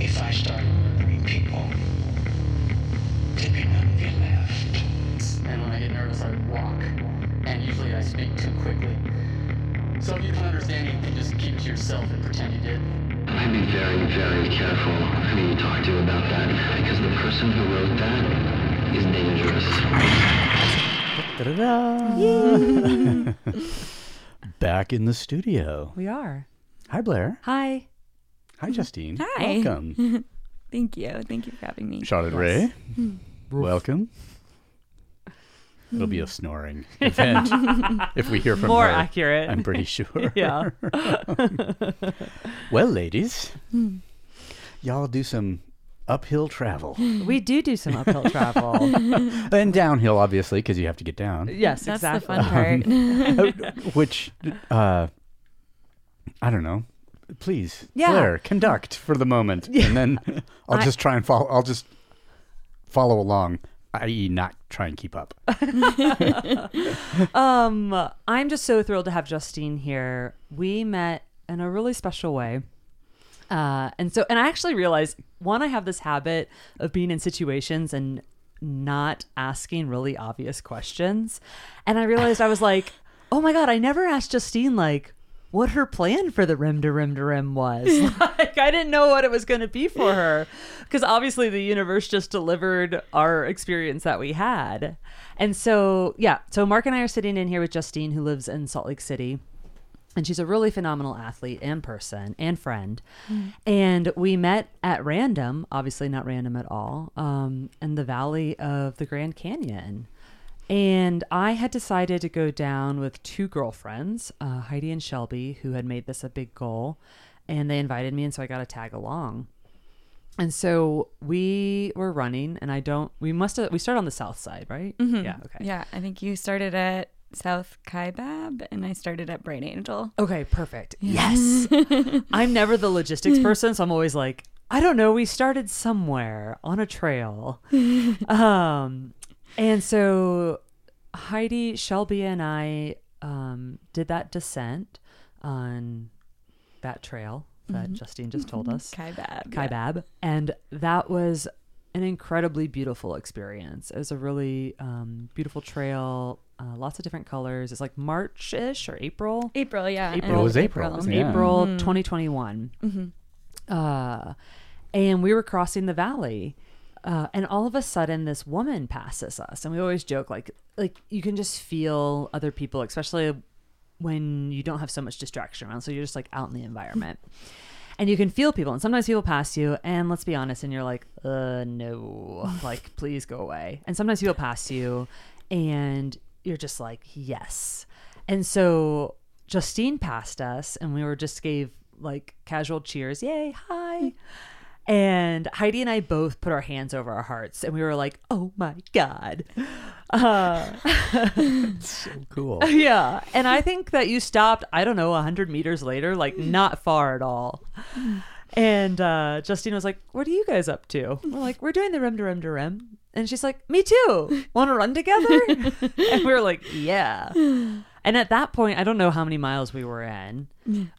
If I start murdering people, there'd be none of you left. And when I get nervous, I walk. And usually I speak too quickly. So if you don't understand anything, just keep it to yourself and pretend you did. I'd be very, very careful who you talk to about that, because the person who wrote that is dangerous. Back in the studio. We are. Hi, Blair. Hi. Hi, mm. Justine. Hi. Welcome. Thank you. Thank you for having me. Charlotte Ray. Mm. Welcome. It'll be a mm. snoring event if we hear from More her. accurate. I'm pretty sure. Yeah. well, ladies, y'all do some uphill travel we do do some uphill travel. and downhill, obviously, because you have to get down. yes, That's exactly. the fun part. Uh, which, uh, I don't know. Please, Yeah. Blair, conduct for the moment, and then I'll I- just try and follow. I'll just follow along, i.e., not try and keep up. Um, I'm just so thrilled to have Justine here. We met in a really special way. Uh, and so, and I actually realized one, I have this habit of being in situations and not asking really obvious questions. And I realized I was like, oh my God, I never asked Justine, like, what her plan for the rim to rim to rim was. like, I didn't know what it was going to be for her. Because obviously the universe just delivered our experience that we had. And so, yeah, so Mark and I are sitting in here with Justine, who lives in Salt Lake City and she's a really phenomenal athlete and person and friend. And we met at random, obviously not random at all, um, in the valley of the Grand Canyon. And I had decided to go down with two girlfriends, uh, Heidi and Shelby, who had made this a big goal. And they invited me, and so I got to tag along. And so we were running, and I don't, we must have, we started on the south side, right? Yeah, okay. Yeah, I think you started at South Kaibab and I started at Bright Angel. Okay, perfect. Yes. I'm never the logistics person, so I'm always like, I don't know, we started somewhere on a trail. um and so Heidi, Shelby and I um did that descent on that trail that Justine just told us. Kaibab. Kaibab. And that was an incredibly beautiful experience. It was a really um, beautiful trail, uh, lots of different colors. It's like March ish or April. April, yeah. April. end It was April, isn't it? Yeah. April 2021. Uh, and we were crossing the valley. Uh, and all of a sudden, this woman passes us, and we always joke like, like you can just feel other people, especially when you don't have so much distraction around. So you're just like out in the environment, and you can feel people. And sometimes people pass you, and let's be honest, and you're like, uh, no, like please go away. And sometimes people pass you, and you're just like, yes. And so Justine passed us, and we were just gave like casual cheers, yay, hi. And Heidi and I both put our hands over our hearts, and we were like, "Oh my god!" Uh, So cool. yeah, and I think that you stopped. I don't know, hundred meters later, like not far at all. And uh, Justine was like, "What are you guys up to?" We're like, "We're doing the rim to rim to rim," and she's like, "Me too. Want to run together?" and we were like, "Yeah." And at that point, I don't know how many miles we were in,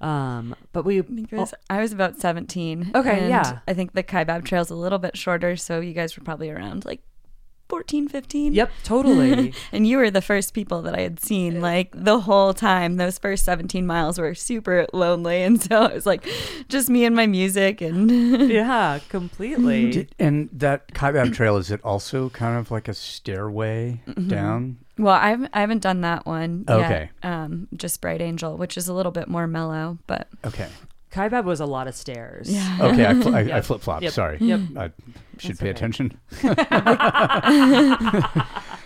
um, but we I think it was, I was about 17. Okay, and yeah. I think the Kaibab trail's a little bit shorter, so you guys were probably around like 14, 15. Yep, totally. And you were the first people that I had seen like the whole time. Those first 17 miles were super lonely. And so it was like just me and my music. And yeah, completely. Did, and that Kaibab Trail, is it also kind of like a stairway down? Well, I haven't, I haven't done that one. Okay. Yet. Um, just Bright Angel, which is a little bit more mellow, but Okay. Kaibab was a lot of stairs. yeah. Okay, I, fl- I, I flip flopped. Yep. Sorry. Yep. I should That's pay okay. attention.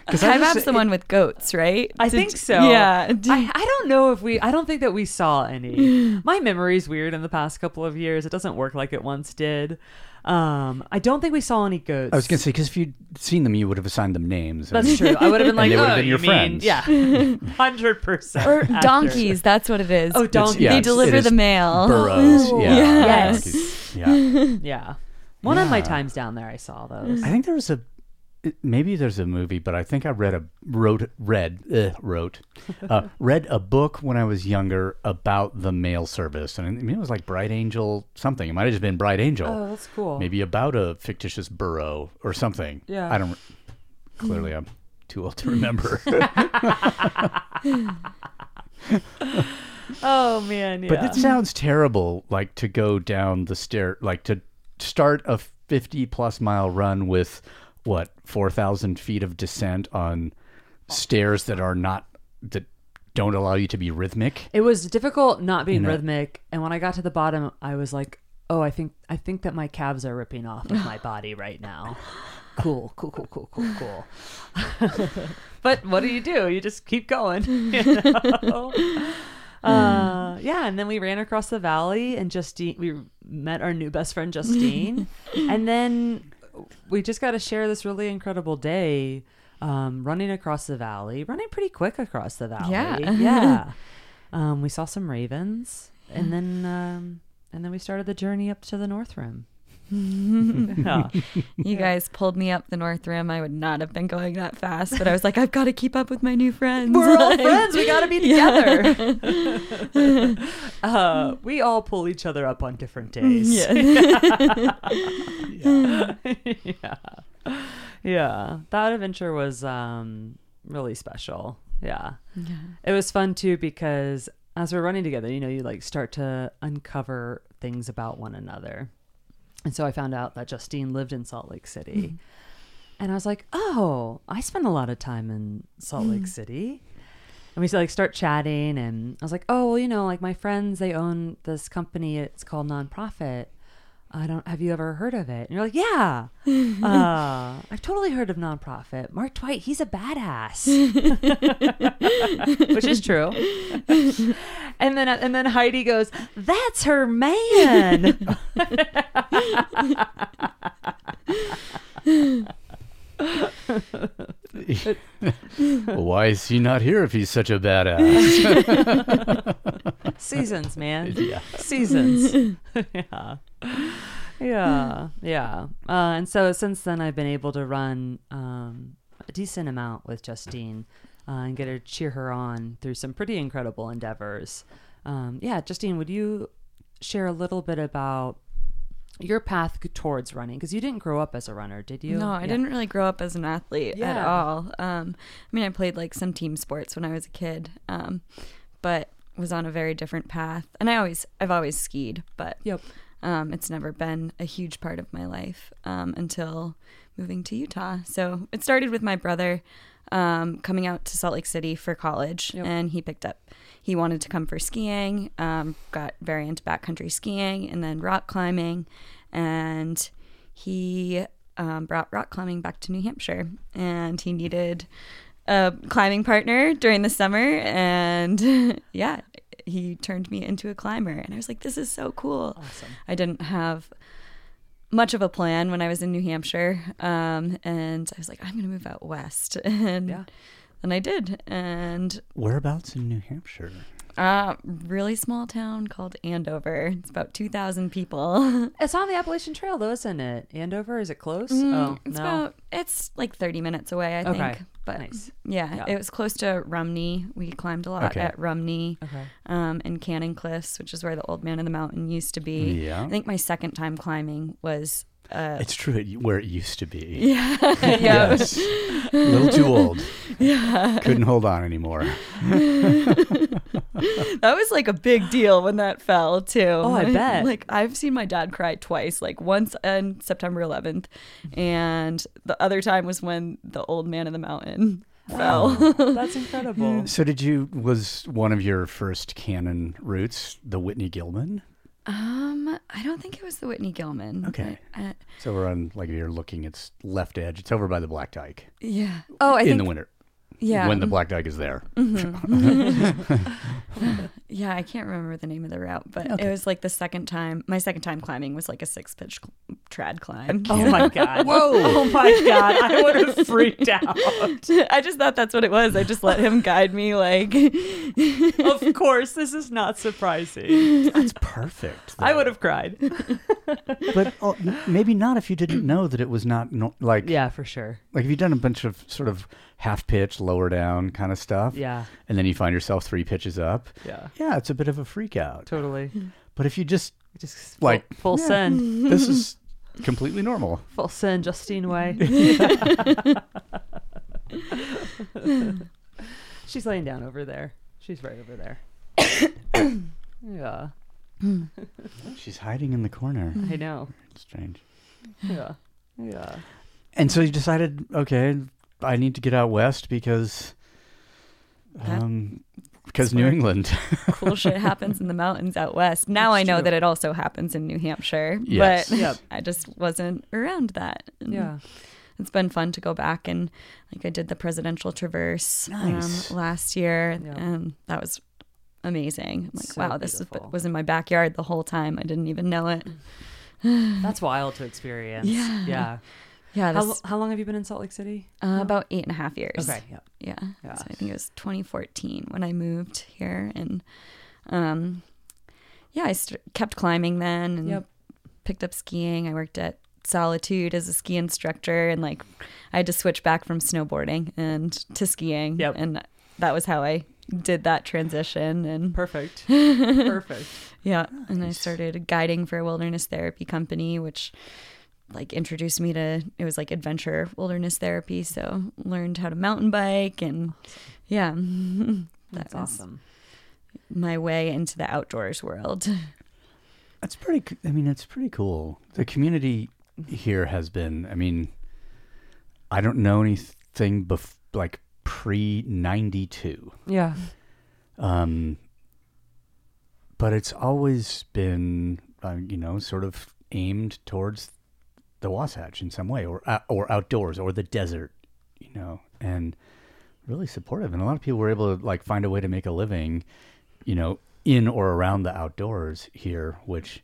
Kaibab's the one with goats, right? I Did- think so. Yeah. Did- I, I don't know if we I don't think that we saw any. My memory's weird in the past couple of years. It doesn't work like it once did. Um, I don't think we saw any goats. I was going to say, because if you'd seen them, you would have assigned them names. That's true. I would have been And like, they would have oh, been your you mean- friends. Yeah, hundred percent. or donkeys. That's what it is. Oh, donkeys. yeah, they it's- deliver it is the mail. Burros. Yeah. Yes. donkeys. Yeah. Yeah. One of my Yeah. times down there, I saw those. I think there was a. maybe there's a movie, but I think I read a wrote read uh, wrote uh, read a book when I was younger about the mail service, and I mean, it was like Bright Angel something. It might have just been Bright Angel. Oh, that's cool. Maybe about a fictitious burro or something. Yeah. I don't. Clearly, I'm too old to remember. Oh man, yeah. But it sounds terrible, like to go down the stair, like to start a 50 plus mile run with what, 4,000 feet of descent on stairs that are not, that don't allow you to be rhythmic. It was difficult not being You know? rhythmic, and when I got to the bottom, I was like, "Oh, I think I think that my calves are ripping off of my body right now." Cool, cool, cool, cool, cool, cool. but what do you do? You just keep going. You know? Uh, yeah, and then we ran across the valley, and Justine, we met our new best friend Justine, and then we just got to share this really incredible day, um, running across the valley, running pretty quick across the valley. Yeah. yeah. Um, we saw some ravens, and then um, and then we started the journey up to the North Rim. Yeah. You guys pulled me up the North Rim. I would not have been going that fast, but I was like, I've got to keep up with my new friends. We're all Like- friends. We got to be together. uh, we all pull each other up on different days. Yeah. yeah. Yeah. That adventure was um, really special. Yeah. It was fun too because as we're running together, you know, you like start to uncover things about one another. And so I found out that Justine lived in Salt Lake City. Mm-hmm. And I was like, oh, I spent a lot of time in Salt Lake mm. City. And we like start chatting, and I was like, oh, well, you know, like my friends, they own this company. It's called Nonprofit. I don't. Have you ever heard of it? And you're like, yeah. uh, I've totally heard of Nonprofit. Mark Twight, he's a badass, which is true. and then and then Heidi goes, that's her man. Well, why is he not here if he's such a badass? Seasons, man. yeah. seasons. yeah. Yeah. Yeah. Uh, and so since then, I've been able to run um, a decent amount with Justine uh, and get her cheer her on through some pretty incredible endeavors. Um, yeah, Justine, would you share a little bit about your path towards running? Because you didn't grow up as a runner, did you? No, I Yeah. didn't really grow up as an athlete at all. Um, I mean, I played like some team sports when I was a kid, um, but was on a very different path. And I always, I've always skied, but Yep. um, it's never been a huge part of my life um, until moving to Utah. So it started with my brother um, coming out to Salt Lake City for college, Yep. and he picked up. He wanted to come for skiing. Um, got very into backcountry skiing and then rock climbing, and he um, brought rock climbing back to New Hampshire, and he needed a climbing partner during the summer, and yeah. He turned me into a climber, and I was like, "This is so cool." Awesome. I didn't have much of a plan when I was in New Hampshire. Um, and I was like, I'm going to move out west. And Yeah. Then I did. And Whereabouts in New Hampshire? uh, really small town called Andover. It's about 2,000 people. It's on the Appalachian Trail, though, isn't it? Andover, is it close? Mm, oh, it's no. about, it's like 30 minutes away, I Okay. think. But Nice. yeah, Yeah. it was close to Rumney. We climbed a lot Okay. at Rumney. Okay. Um, and Cannon Cliffs, which is where the Old Man of the Mountain used to be. Yeah. I think my second time climbing was uh, It's true, where it used to be. yeah, Yes. a little too old. Yeah. Couldn't hold on anymore. That was like a big deal when that fell too. Oh, I bet. Like I've seen my dad cry twice. Like once on September 11th, and the other time was when the old man of the mountain fell. That's incredible. So, did you, was one of your first Cannon routes the Whitney Gilman? Um, I don't think it was the Whitney Gilman. Okay. Uh, So, we're on, like, if you're looking, it's left edge. It's over by the Black Dyke yeah. Oh, I in think the winter yeah. when the mm-hmm. Black Dyke is there. Mm-hmm. yeah, I can't remember the name of the route, but it was like the second time. My second time climbing was like a six pitch cl- trad climb. Oh my god! Whoa! Oh my god! I would have freaked out. I just thought that's what it was. I just let him guide me. Like, Of course, this is not surprising. That's perfect. I would have cried. but oh, maybe not if you didn't know that it was not no, like yeah, for sure. like if you've done a bunch of sort of half pitch, lower down kind of stuff, Yeah, and then you find yourself three pitches up. yeah, Yeah, it's a bit of a freak out. totally. But if you just Just Like, full, full yeah. send, this is completely normal. full send, Justine way. She's laying down over there. She's right over there. yeah, She's hiding in the corner. I know. It's Strange. Yeah, yeah. And so you decided, okay, I need to get out west because, That- um, because New England. cool shit happens in the mountains out west. Now It's I know true. that it also happens in New Hampshire, Yes. but Yep. I just wasn't around that. And Yeah. it's been fun to go back and like I did the presidential traverse Nice. um, last year, Yeah. and that was amazing. I'm like, So wow, this was, was in my backyard the whole time. I didn't even know it. That's wild to experience. Yeah. Yeah. Yeah, How, this, how long have you been in Salt Lake City? uh, about eight and a half years. Okay. Yeah. Yeah. Yeah. So I think it was 2014 when I moved here, and um, yeah, I st- kept climbing then, and Yep. picked up skiing. I worked at Solitude as a ski instructor, and like I had to switch back from snowboarding and to skiing. Yep. And that was how I did that transition. And Perfect. Perfect. yeah, and I started guiding for a wilderness therapy company, which like introduced me to it was like adventure wilderness therapy. So learned how to mountain bike and yeah, that That's was awesome. my way into the outdoors world. That's pretty. i mean, it's pretty cool. The community here has been. I mean, I don't know anything bef- like pre ninety two, Yeah. um, but it's always been, uh, you know, sort of aimed towards the Wasatch in some way, or uh, or outdoors, or the desert, you know, and really supportive. And a lot of people were able to like find a way to make a living, you know, in or around the outdoors here, which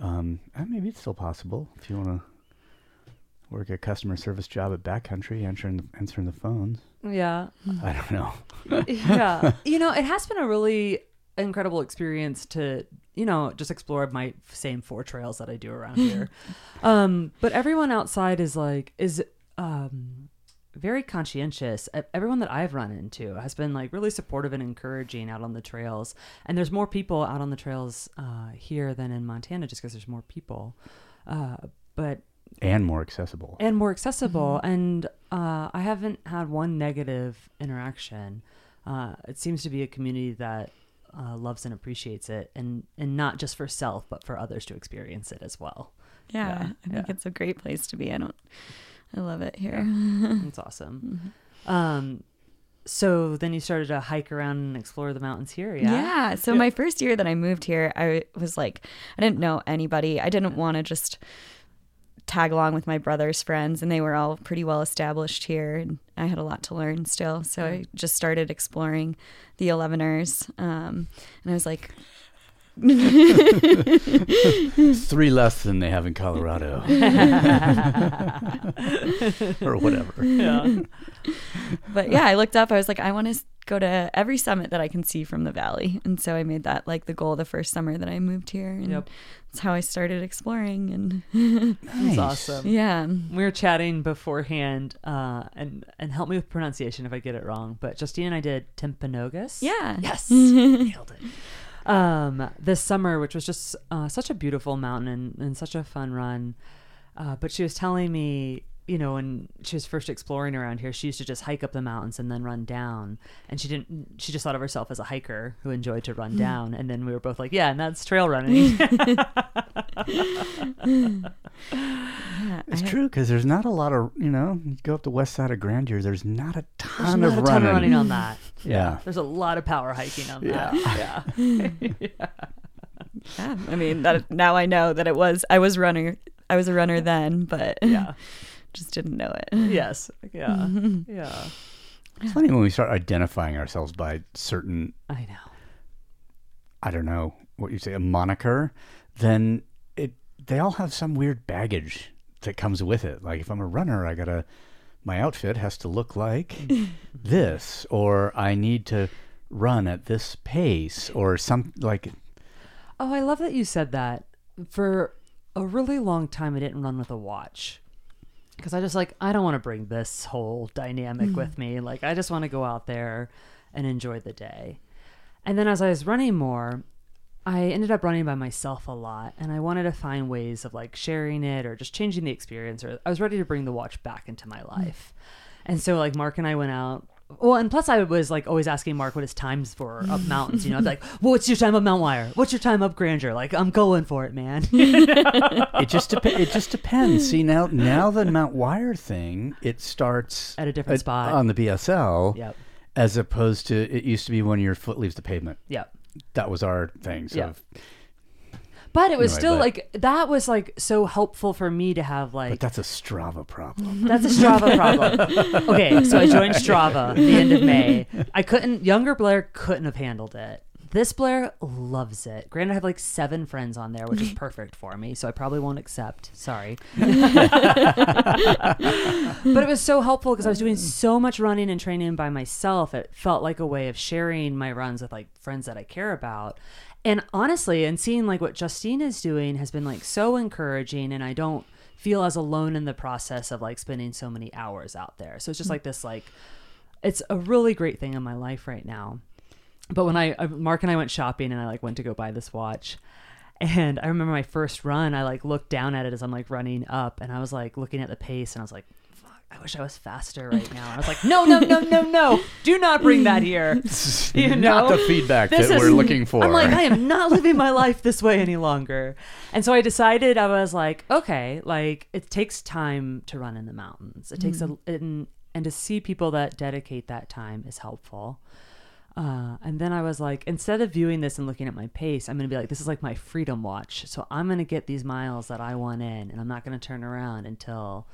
um, maybe it's still possible if you want to work a customer service job at Backcountry, answering the, answering the phones. Yeah. I don't know. yeah. You know, it has been a really incredible experience to, you know, just explore my same four trails that I do around here. um, but everyone outside is like, is, um, very conscientious. Everyone that I've run into has been like really supportive and encouraging out on the trails. And there's more people out on the trails uh, here than in Montana just because there's more people. Uh, but And more accessible. and more accessible. And uh, I haven't had one negative interaction. Uh, it seems to be a community that uh, loves and appreciates it, and and not just for self, but for others to experience it as well. Yeah, Yeah, I think yeah. it's a great place to be. I don't. I love it here. It's awesome. Um, so then you started to hike around and explore the mountains here. Yeah. Yeah. So my first year that I moved here, I was like, I didn't know anybody. I didn't want to just tag along with my brother's friends, and they were all pretty well established here, and I had a lot to learn still. So I just started exploring the 11ers, um, and I was like, Three less than they have in Colorado. or whatever. Yeah. but yeah, I looked up. I was like, I want to go to every summit that I can see from the valley, and so I made that like the goal the first summer that I moved here, and Yep. that's how I started exploring. And That's Nice. awesome. yeah, We were chatting beforehand, uh, and and help me with pronunciation if I get it wrong. But Justine and I did Timpanogos. yeah, Yes, nailed it. Um, this summer, which was just uh, such a beautiful mountain and, and such a fun run. Uh, but she was telling me, you know, when she was first exploring around here, she used to just hike up the mountains and then run down. And she didn't. She just thought of herself as a hiker who enjoyed to run hmm. down. And then we were both like, yeah, and that's trail running. Yeah, It's I- true because there's not a lot of you know. You go up the west side of Grandeur. There's not a There's ton not of a ton running. of running on that. Yeah. There's a lot of power hiking on that. Yeah. Yeah, I mean that now I know that it was I was runner I was a runner then, but Yeah. Just didn't know it. yes. Yeah. Yeah. It's funny when we start identifying ourselves by certain I know. I don't know what you say a moniker, then it they all have some weird baggage that comes with it. Like if I'm a runner, I gotta my outfit has to look like this, or I need to run at this pace, or some like Oh, I love that you said that. For a really long time I didn't run with a watch because I just like I don't want to bring this whole dynamic with mm. me. Like I just want to go out there and enjoy the day. And then as I was running more, I ended up running by myself a lot and I wanted to find ways of like sharing it or just changing the experience or I was ready to bring the watch back into my mm. life. And so like Mark and I went out well, and plus I was like always asking Mark what his times for up mountains. You know, I'd be like, well, "What's your time up Mount Aire? What's your time up Grandeur?" Like, I'm going for it, man. it just dep- it just depends. See now now the Mount Aire thing it starts At a different spot. on the BSL. Yep. As opposed to it used to be when your foot leaves the pavement. yep. That was our thing. So Yeah. But it was still but- like that was like so helpful for me to have like but that's a Strava problem. That's a Strava problem. okay, so I joined Strava the end of May. I couldn't. Younger Blair couldn't have handled it. This Blair loves it. Granted, I have like seven friends on there, which is perfect for me. So I probably won't accept. Sorry. but it was so helpful because I was doing so much running and training by myself. It felt like a way of sharing my runs with like friends that I care about. And honestly, and seeing like what Justine is doing has been like so encouraging. And I don't feel as alone in the process of like spending so many hours out there. So it's just mm. like this, like, it's a really great thing in my life right now. But when I, Mark and I went shopping and I like went to go buy this watch, and I remember my first run, I like looked down at it as I'm like running up, and I was like looking at the pace, and I was like, "Fuck, I wish I was faster right now." And I was like, "No, no, no, no, no! Do not bring that here." You Not the feedback This that is- we're looking for. I'm like, I am not living my life this way any longer. And so I decided I was like, okay, like it takes time to run in the mountains. It takes a and, and to see people that dedicate that time is helpful. Uh, and then I was like, instead of viewing this and looking at my pace, I'm going to be like, this is like my freedom watch. So I'm going to get these miles that I want in, and I'm not going to turn around until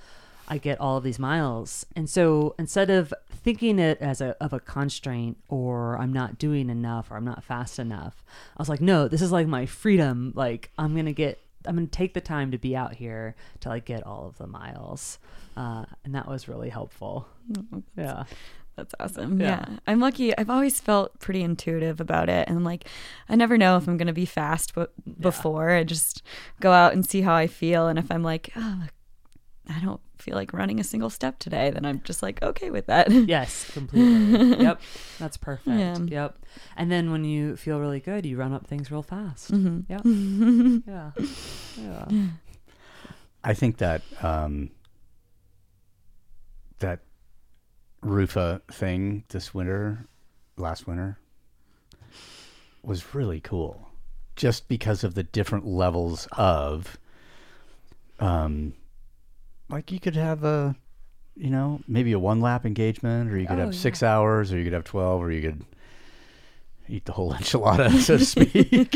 I get all of these miles. And so instead of thinking it as a of a constraint or I'm not doing enough or I'm not fast enough, I was like, no, this is like my freedom. Like I'm gonna get I'm gonna take the time to be out here to like get all of the miles. Uh, and that was really helpful. Yeah. That's awesome. Yeah. Yeah. I'm lucky. I've always felt pretty intuitive about it. And like, I never know if I'm going to be fast but before. I just go out and see how I feel. And if I'm like, oh, I don't feel like running a single step today, then I'm just like, okay with that. Yes, completely. yep. That's perfect. Yeah. Yep. And then when you feel really good, you run up things real fast. Mhm. Yep. yeah. Yeah. I think that um, that RUFA thing this winter, last winter, was really cool, just because of the different levels of, um, like you could have a, you know, maybe a one lap engagement, or you could Oh, have six hours, or you could have twelve, or you could eat the whole enchilada, so to speak.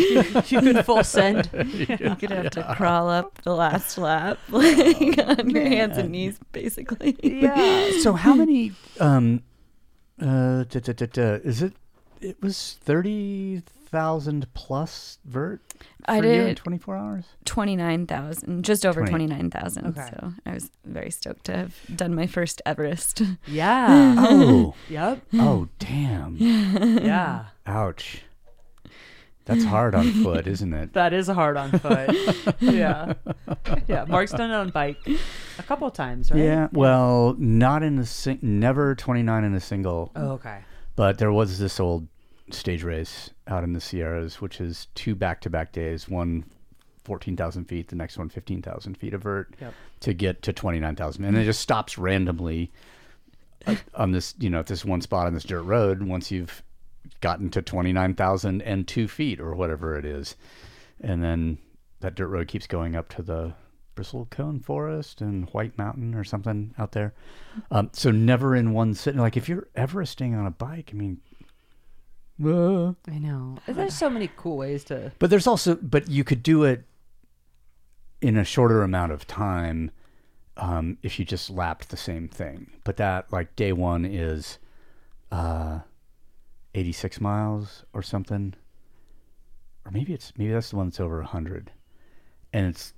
you could full send. You could have to crawl up the last lap, like on your hands and knees, basically. Yeah. so how many um uh da, da, da, is it it was 30,000 plus vert for I you in did 24 hours 29,000, just over 29,000. Okay. So I was very stoked to have done my first Everest. Yeah. oh yep. oh damn Yeah. ouch that's hard on foot isn't it That is hard on foot. yeah. Yeah. Mark's done it on bike a couple of times, right? yeah well not in a sing- never 29 in a single Oh, okay. but there was this old stage race out in the Sierras, which is two back-to-back days, one 14,000 feet, the next one 15,000 feet of vert Yep. to get to 29,000. And it just stops randomly on this, you know, at this one spot on this dirt road once you've gotten to 29,002 feet or whatever it is. And then that dirt road keeps going up to the bristlecone forest and White Mountain or something out there. Um, so never in one sitting. Like if you're Everesting on a bike, I mean, uh, I know. There's so many cool ways to. but there's also, but you could do it in a shorter amount of time um, if you just lapped the same thing. But that, like, day one is uh, 86 miles or something. Or maybe it's, maybe that's the one that's over 100. And it's,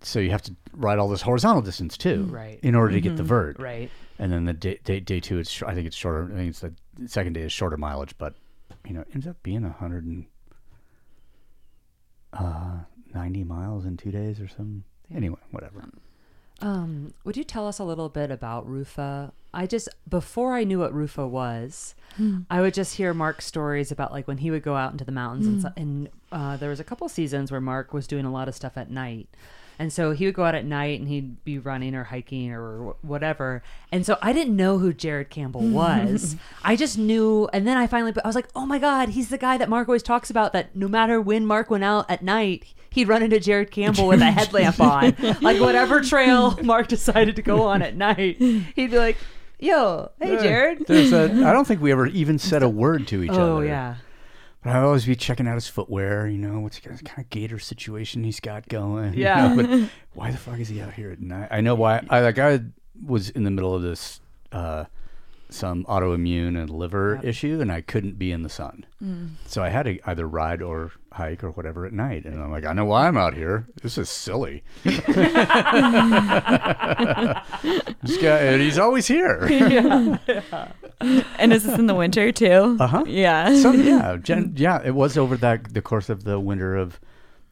so you have to ride all this horizontal distance too, Right. In order to get the vert, Right. and then the day day, day two, it's sh- I think it's shorter. I think it's the second day is shorter mileage, but you know, ends up being a hundred and uh, 90 miles in two days or something. Anyway, whatever. Um, would you tell us a little bit about RUFA? I just before I knew what RUFA was, I would just hear Mark's stories about like when he would go out into the mountains and, and uh, there was a couple seasons where Mark was doing a lot of stuff at night. And so he would go out at night and he'd be running or hiking or wh- whatever. And so I didn't know who Jared Campbell was. I just knew. And then I finally, I was like, oh my God, he's the guy that Mark always talks about that no matter when Mark went out at night, he'd run into Jared Campbell with a headlamp on. Like whatever trail Mark decided to go on at night, he'd be like, yo, hey, Jared. There's a, I don't think we ever even said a word to each oh, other. Oh, yeah. I'd always be checking out his footwear, you know, what's kind of gator situation he's got going. you Yeah. know, but why the fuck is he out here at night? I know why. I like I was in the middle of this uh, some autoimmune and liver issue, and I couldn't be in the sun, so I had to either ride or hike or whatever at night. And I'm like, I know why I'm out here. This is silly. this guy, and he's always here. And is this in the winter too? Uh huh. Yeah. So yeah, gen- yeah, it was over that the course of the winter of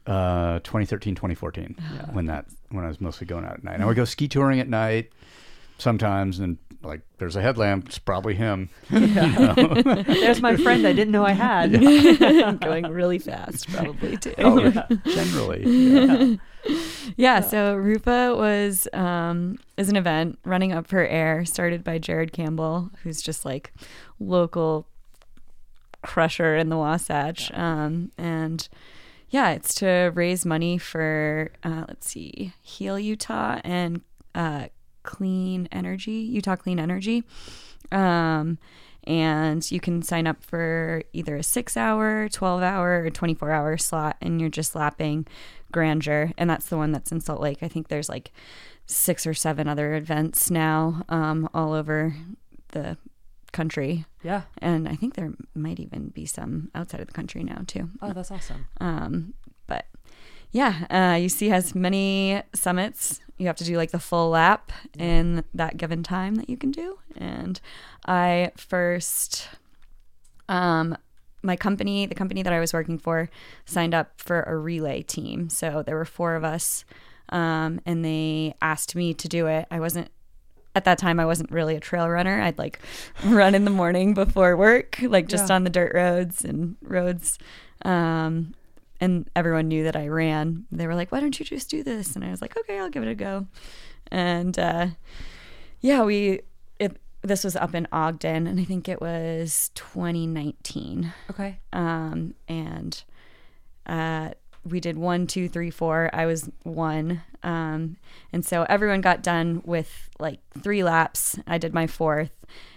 uh 2013 2014 when that when I was mostly going out at night. I would go ski touring at night sometimes and like there's a headlamp, it's probably him. There's my friend I didn't know I had. Going really fast, probably too. Oh, generally. Yeah. Yeah, so RUFA was um, is an event running up for air started by Jared Campbell, who's just like local crusher in the Wasatch, um, and yeah, it's to raise money for uh, let's see, Heal Utah and uh, Clean Energy, Utah Clean Energy. Um, and you can sign up for either a six hour, 12 hour, or 24 hour slot, and you're just lapping Grandeur. And that's the one that's in Salt Lake. I think there's like six or seven other events now um, all over the country. Yeah. And I think there might even be some outside of the country now, too. Oh, that's awesome. Um, yeah, uh, UC has many summits. You have to do like the full lap in that given time that you can do. And I first, um, my company, the company that I was working for, signed up for a relay team. So there were four of us, um, and they asked me to do it. I wasn't at that time I wasn't really a trail runner. I'd like run in the morning before work, like just Yeah. on the dirt roads and roads. Um, and everyone knew that I ran. They were like, "Why don't you just do this?" And I was like, "Okay, I'll give it a go." And uh, yeah, we it this was up in Ogden, and I think it was 2019 Okay. um, and uh, we did one, two, three, four. I was one, um, and so everyone got done with like three laps. I did my fourth,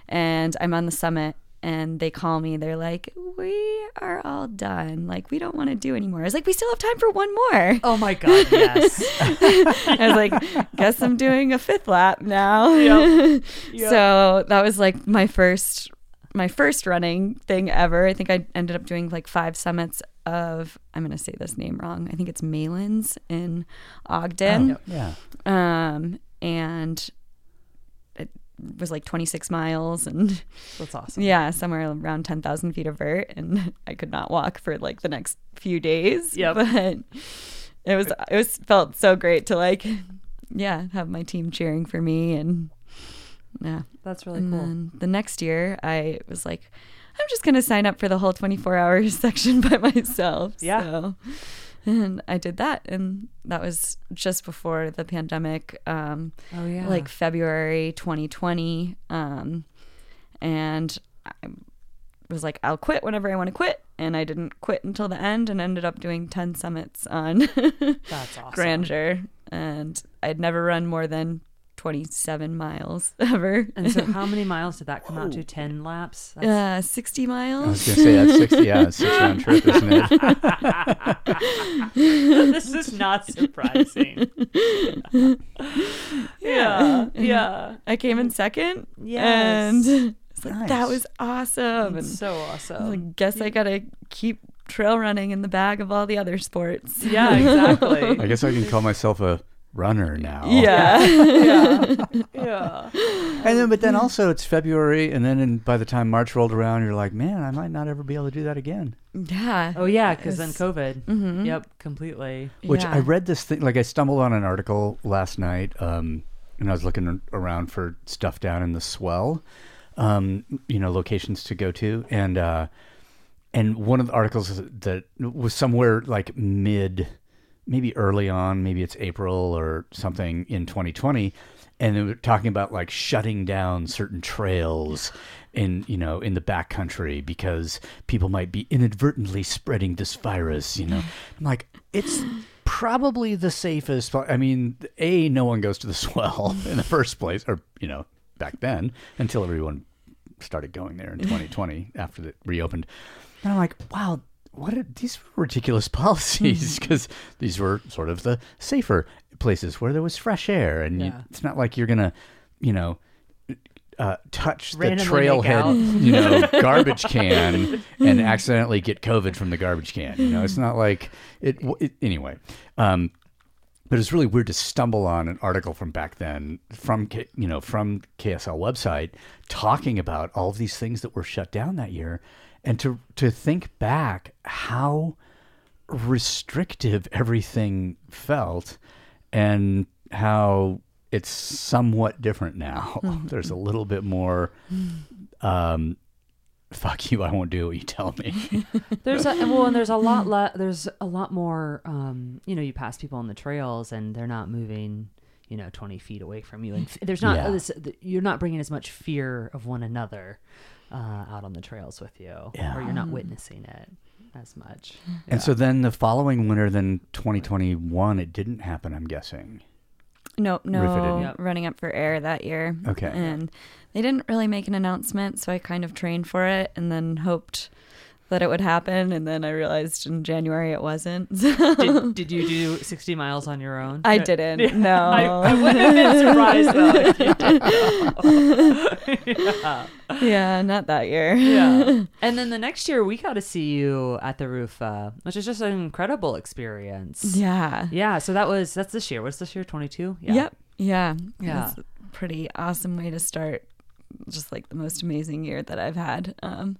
and I'm on the summit. And they call me. They're like, "We are all done. Like, we don't want to do anymore." I was like, "We still have time for one more." Oh my God, yes. I was like, guess I'm doing a fifth lap now. Yep. So that was like my first my first running thing ever. I think I ended up doing like five summits of I'm gonna say this name wrong. I think it's Malins in Ogden. Yeah. Um and was like 26 miles and That's awesome. yeah, somewhere around 10,000 feet of vert. And I could not walk for like the next few days. Yep. But it was, it was felt so great to like, yeah, have my team cheering for me. And yeah. That's really And cool. then the next year, I was like, I'm just going to sign up for the whole 24 hour section by myself. Yeah. So, and I did that. And that was just before the pandemic. Um, Oh yeah. like February 2020. Um, and I was like, I'll quit whenever I want to quit. And I didn't quit until the end and ended up doing 10 summits on that's awesome. Grandeur. And I'd never run more than 27 miles ever. And so, how many miles did that come out to? Ten laps. That's, uh, 60 I was gonna say that's sixty. Yeah, it's six round trip, isn't it? this is not surprising. yeah. Yeah. I came in second. Yes. And it's like, that was awesome. And So awesome. I awesome. guess I gotta keep trail running in the bag of all the other sports. Yeah, exactly. I guess I can call myself a runner now. Yeah. yeah. And then, but then also it's February, and then in, by the time March rolled around, you're like, man, I might not ever be able to do that again. yeah. Oh yeah, because then It's- COVID. Mhm. Yep, completely. Which I read this thing, like I stumbled on an article last night, um, and I was looking around for stuff down in the swell, um, you know, locations to go to, and uh, and one of the articles that was somewhere like mid, maybe early on, maybe it's April or something in 2020, and they were talking about like shutting down certain trails in you know in the backcountry because people might be inadvertently spreading this virus. You know, I'm like it's probably the safest. I mean, a no one goes to the swell in the first place, or you know back then until everyone started going there in 2020 after it reopened. And I'm like, wow, what are these were ridiculous policies because these were sort of the safer places where there was fresh air and you, Yeah. it's not like you're gonna, you know, uh, touch the Randomly make out. trailhead, you know, garbage can and accidentally get COVID from the garbage can. You know, it's not like it. it anyway, um, but it's really weird to stumble on an article from back then from K- you know from KSL website talking about all of these things that were shut down that year, and to to think back how restrictive everything felt, and how it's somewhat different now. There's a little bit more. Um, fuck you! I won't do what you tell me. There's a well, and there's a lot le- there's a lot more. Um, you know, you pass people on the trails, and they're not moving. You know, twenty feet away from you, and there's not Yeah. this. You're not bringing as much fear of one another uh, out on the trails with you, Yeah. or you're not witnessing it as much. And so then the following winter, then 2021, it didn't happen. I'm guessing. No, no Yep. running up for air that year. Okay. And they didn't really make an announcement, so I kind of trained for it and then hoped that it would happen. And then I realized in January it wasn't. did, did you do 60 miles on your own? I didn't. No. I, I wouldn't have been surprised though. if you did. yeah. yeah, not that year. yeah. And then the next year we got to see you at the roof, uh, which is just an incredible experience. Yeah. Yeah. So that was that's this year. What's this year? Twenty two. Yeah. Yep. Yeah. Yeah. Pretty awesome way to start just like the most amazing year that I've had. Um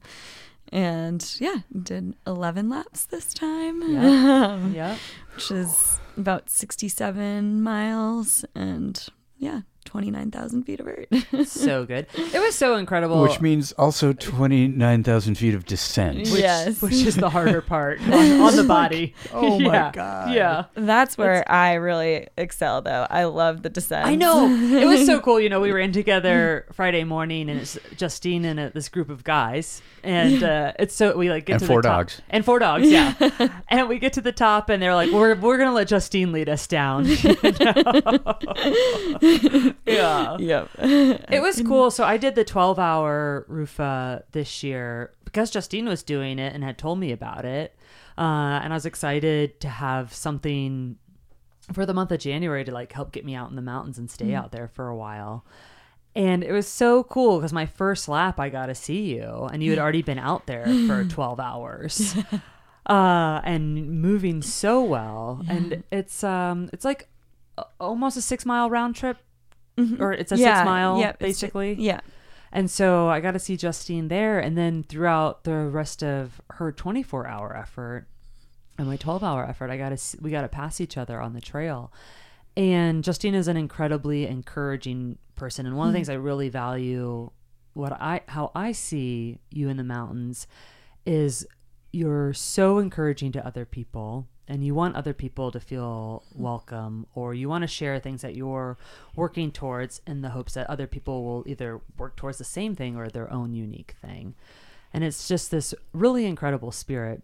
and yeah, did 11 laps this time. Yeah. Which is about 67 miles and yeah 29,000 feet of vert. so good. It was so incredible. Which means also 29,000 feet of descent. which, Yes. which is the harder part on, on the body. Oh my Yeah. God. Yeah. That's where I really excel though. I love the descent. I know. It was so cool. You know, we ran together Friday morning, and it's Justine and uh this group of guys, and uh, it's so we like get And to four the top, dogs. and four dogs, yeah. and we get to the top, and they're like, "We're we're gonna let Justine lead us down." Yeah. Yep. It was cool. So I did the 12 hour RUFA this year because Justine was doing it and had told me about it. Uh, and I was excited to have something for the month of January to like help get me out in the mountains and stay out there for a while. And it was so cool because my first lap, I got to see you, and you had already been out there for 12 hours. uh, and moving so well, and it's um, it's like a- almost a six mile round trip, Mm-hmm. or it's a Yeah, six mile it's- basically. Yeah. And so I got to see Justine there. And then throughout the rest of her 24 hour effort and my 12 hour effort, I got to, we got to pass each other on the trail. And Justine is an incredibly encouraging person. And one of the mm-hmm. things I really value, what I, how I see you in the mountains is you're so encouraging to other people and you want other people to feel welcome or you want to share things that you're working towards in the hopes that other people will either work towards the same thing or their own unique thing and it's just this really incredible spirit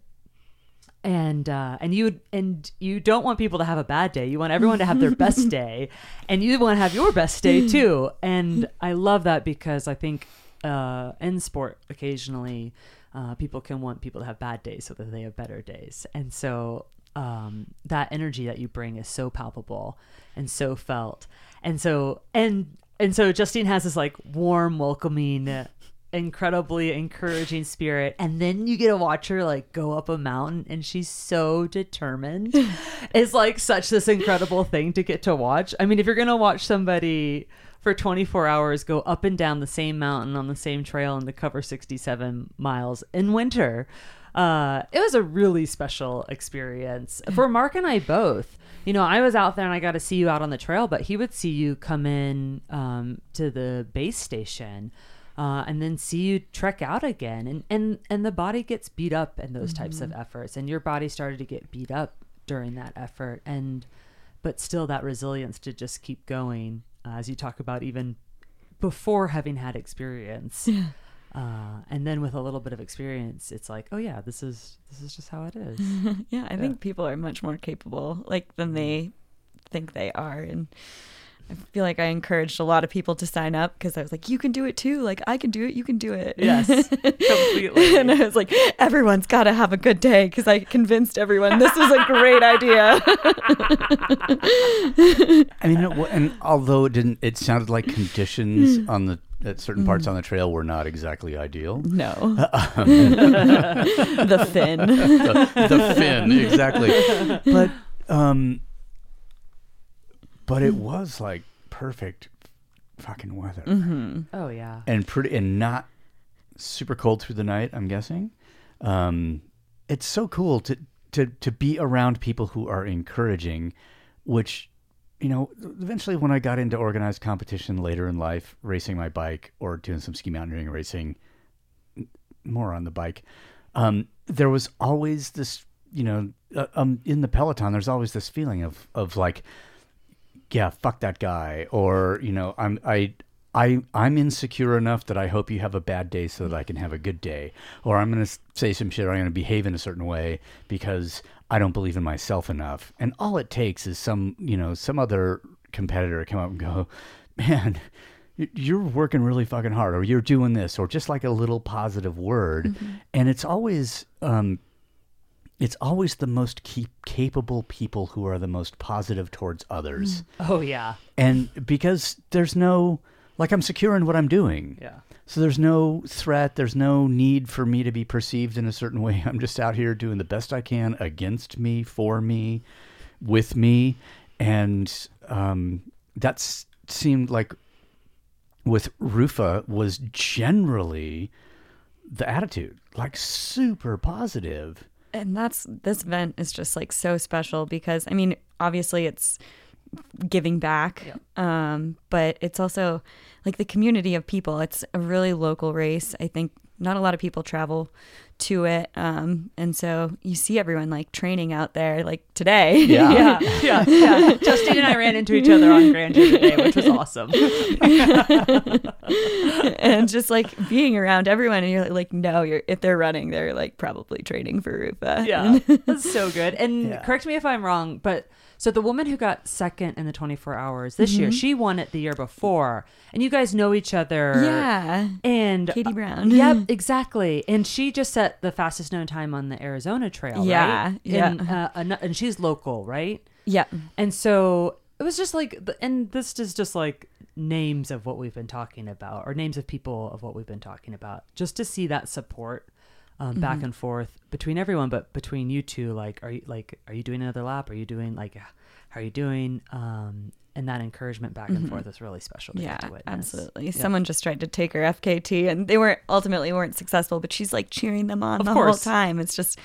and uh, and you and you don't want people to have a bad day. You want everyone to have their best day, and you want to have your best day too. And I love that because I think uh, in sport occasionally uh, people can want people to have bad days so that they have better days. And so um, that energy that you bring is so palpable and so felt. And so and and so Justine has this like warm, welcoming incredibly encouraging spirit. And then you get to watch her like go up a mountain and she's so determined. It's like such this incredible thing to get to watch. I mean if you're gonna watch somebody for 24 hours go up and down the same mountain on the same trail and to cover 67 miles in winter uh, it was a really special experience for mark and i both. You know i was out there and i got to see you out on the trail but he would see you come in um, to the base station uh, and then see you trek out again. And and and the body gets beat up in those types of efforts and your body started to get beat up during that effort. And but still that resilience to just keep going uh, as you talk about even before having had experience uh, and then with a little bit of experience it's like oh yeah this is this is just how it is yeah, I think people are much more capable like than they think they are and I feel like I encouraged a lot of people to sign up because I was like, you can do it too. Like, I can do it. You can do it. yes completely and I was like, everyone's got to have a good day because I convinced everyone this was a great idea. I mean, it, and although it didn't, it sounded like conditions on the at certain parts on the trail were not exactly ideal. no. the fin. the, the fin, exactly. But um, but it was like perfect fucking weather Mm-hmm. oh yeah and pretty and not super cold through the night. I'm guessing. Um, it's so cool to to to be around people who are encouraging, which you know, eventually when I got into organized competition later in life, racing my bike or doing some ski mountaineering racing, more on the bike, um, there was always this, you know, uh, um, in the peloton, there's always this feeling of of like, yeah, fuck that guy, or you know, I'm I. I, I'm insecure enough that I hope you have a bad day so that I can have a good day. Or I'm going to say some shit, or I'm going to behave in a certain way because I don't believe in myself enough. And all it takes is some, you know, some other competitor come up and go, man, you're working really fucking hard, or you're doing this, or just like a little positive word. And it's always, um, it's always the most keep capable people who are the most positive towards others. oh yeah And because there's no, like, I'm secure in what I'm doing. yeah So there's no threat. There's no need for me to be perceived in a certain way. I'm just out here doing the best I can against me, for me, with me, and um, that's seemed like with RUFA was generally the attitude, like super positive. and that's this event is just like so special because I mean, obviously it's giving back, um, but it's also like the community of people. It's a really local race. I think not a lot of people travel to it, um, and so you see everyone like training out there, like today. Yeah. yeah, yeah, yeah. Justine and I ran into each other on Grand Grandeur today, which was awesome. and just like being around everyone, and you're like, no, you're if they're running, they're like probably training for RUFA. Yeah, that's so good. And Yeah. correct me if I'm wrong, but so the woman who got second in the 24 hours this year, she won it the year before, and you guys know each other. yeah. And Katie Brown. Yep, exactly. And she just set the fastest known time on the Arizona Trail. Yeah, right? yeah. And, uh, and she's local, right? Yeah. And so it was just like, and this is just like names of what we've been talking about, or names of people of what we've been talking about, just to see that support um, back and forth between everyone, but between you two. Like, are you like, are you doing another lap? Are you doing like, how are you doing? Um, and that encouragement back and forth is really special. To Yeah, get to witness. absolutely. Yeah. Someone just tried to take her FKT and they weren't ultimately weren't successful, but she's like cheering them on Of the course. whole time. It's just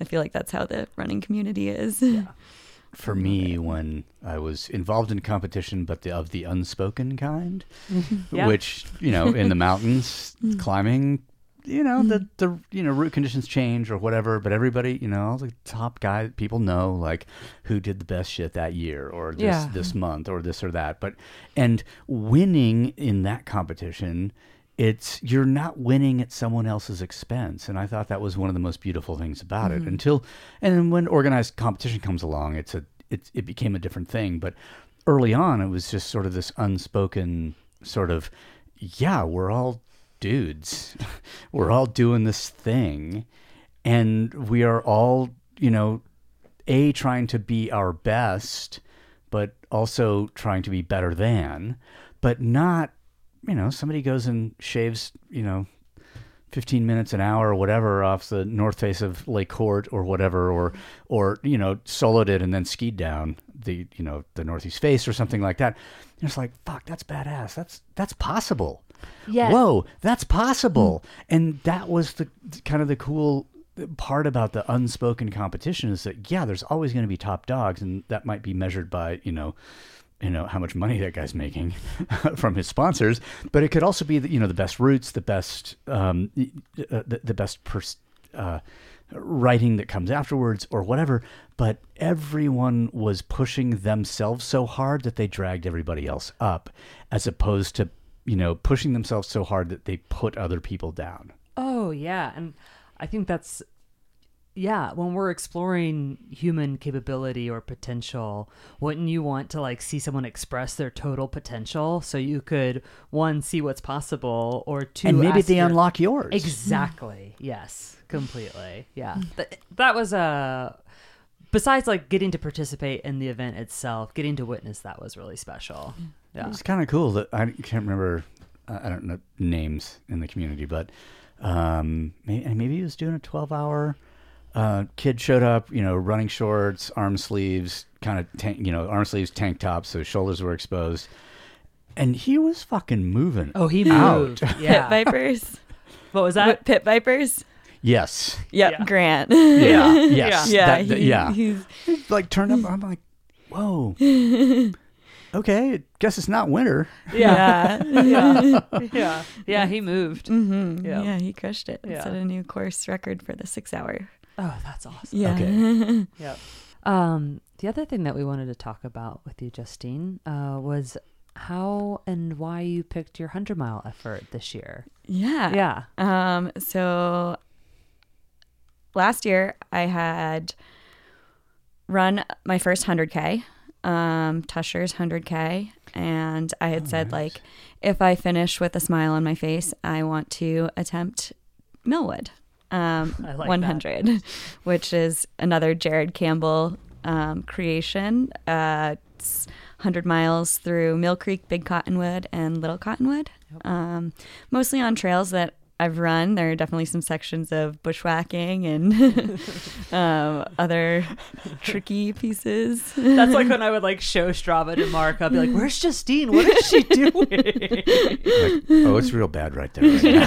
I feel like that's how the running community is. For me, when I was involved in competition, but the, of the unspoken kind, Yeah. which you know, in the mountains, climbing, you know, the hmm. the you know route conditions change or whatever, but everybody, you know, the top guy people know like who did the best shit that year or this Yeah. this month or this or that. But and winning in that competition, it's you're not winning at someone else's expense, and I thought that was one of the most beautiful things about it. Mm-hmm. Until and then when organized competition comes along, it's a it it became a different thing. But early on, it was just sort of this unspoken sort of yeah, we're all dudes. we're all doing this thing and we are all, you know, a trying to be our best, but also trying to be better than, but not, you know, somebody goes and shaves, you know, 15 minutes an hour or whatever off the north face of Lake Court or whatever, or or you know soloed it and then skied down the you know the northeast face or something like that. And it's like fuck, that's badass. That's that's possible. Yeah. Whoa, that's possible. And that was the kind of the cool part about the unspoken competition is that yeah, there's always going to be top dogs, and that might be measured by you know you know how much money that guy's making from his sponsors, but it could also be the, you know the best routes, the best um, uh, the, the best pers- uh, writing that comes afterwards or whatever. But everyone was pushing themselves so hard that they dragged everybody else up, as opposed to you know pushing themselves so hard that they put other people down. Oh yeah, and I think that's yeah, when we're exploring human capability or potential, wouldn't you want to like see someone express their total potential so you could one see what's possible or two and maybe they your- unlock yours. Exactly. yes, completely. Yeah. Th- that was a besides like getting to participate in the event itself, getting to witness that was really special. Yeah. It's kind of cool that I can't remember. I I don't know names in the community, but um, maybe, maybe he was doing a twelve-hour. Uh, kid showed up, you know, running shorts, arm sleeves, kind of tank, you know, arm sleeves, tank top, so shoulders were exposed, and he was fucking moving. Oh, he Out. moved. Pit vipers. What was that? What, pit vipers. Yes. Yep, Yeah. Grant. Yeah. Yes. yeah, That- that- he- yeah. He's like turned up. I'm like, whoa. okay, I guess it's not winter. yeah. yeah. yeah. Yeah, he moved. hmm Yeah. Yeah. he crushed it. Yeah. Set a new course record for the six hour. Oh, that's awesome. Yeah. Okay. Yep. Um, the other thing that we wanted to talk about with you, Justine, uh, was how and why you picked your hundred mile effort this year. yeah. Yeah. Um, so last year I had run my first 100K, um, Tushar's 100K. And I had said, like, if I finish with a smile on my face, I want to attempt Millwood um, like 100, which is another Jared Campbell um, creation. Uh, it's 100 miles through Mill Creek, Big Cottonwood, and Little Cottonwood. Um, mostly on trails that I've run. There are definitely some sections of bushwhacking and um, other tricky pieces. That's like when I would like show Strava to Mark. I'd be like, "Where's Justine? What is she doing?" Like, oh, it's real bad right there. Right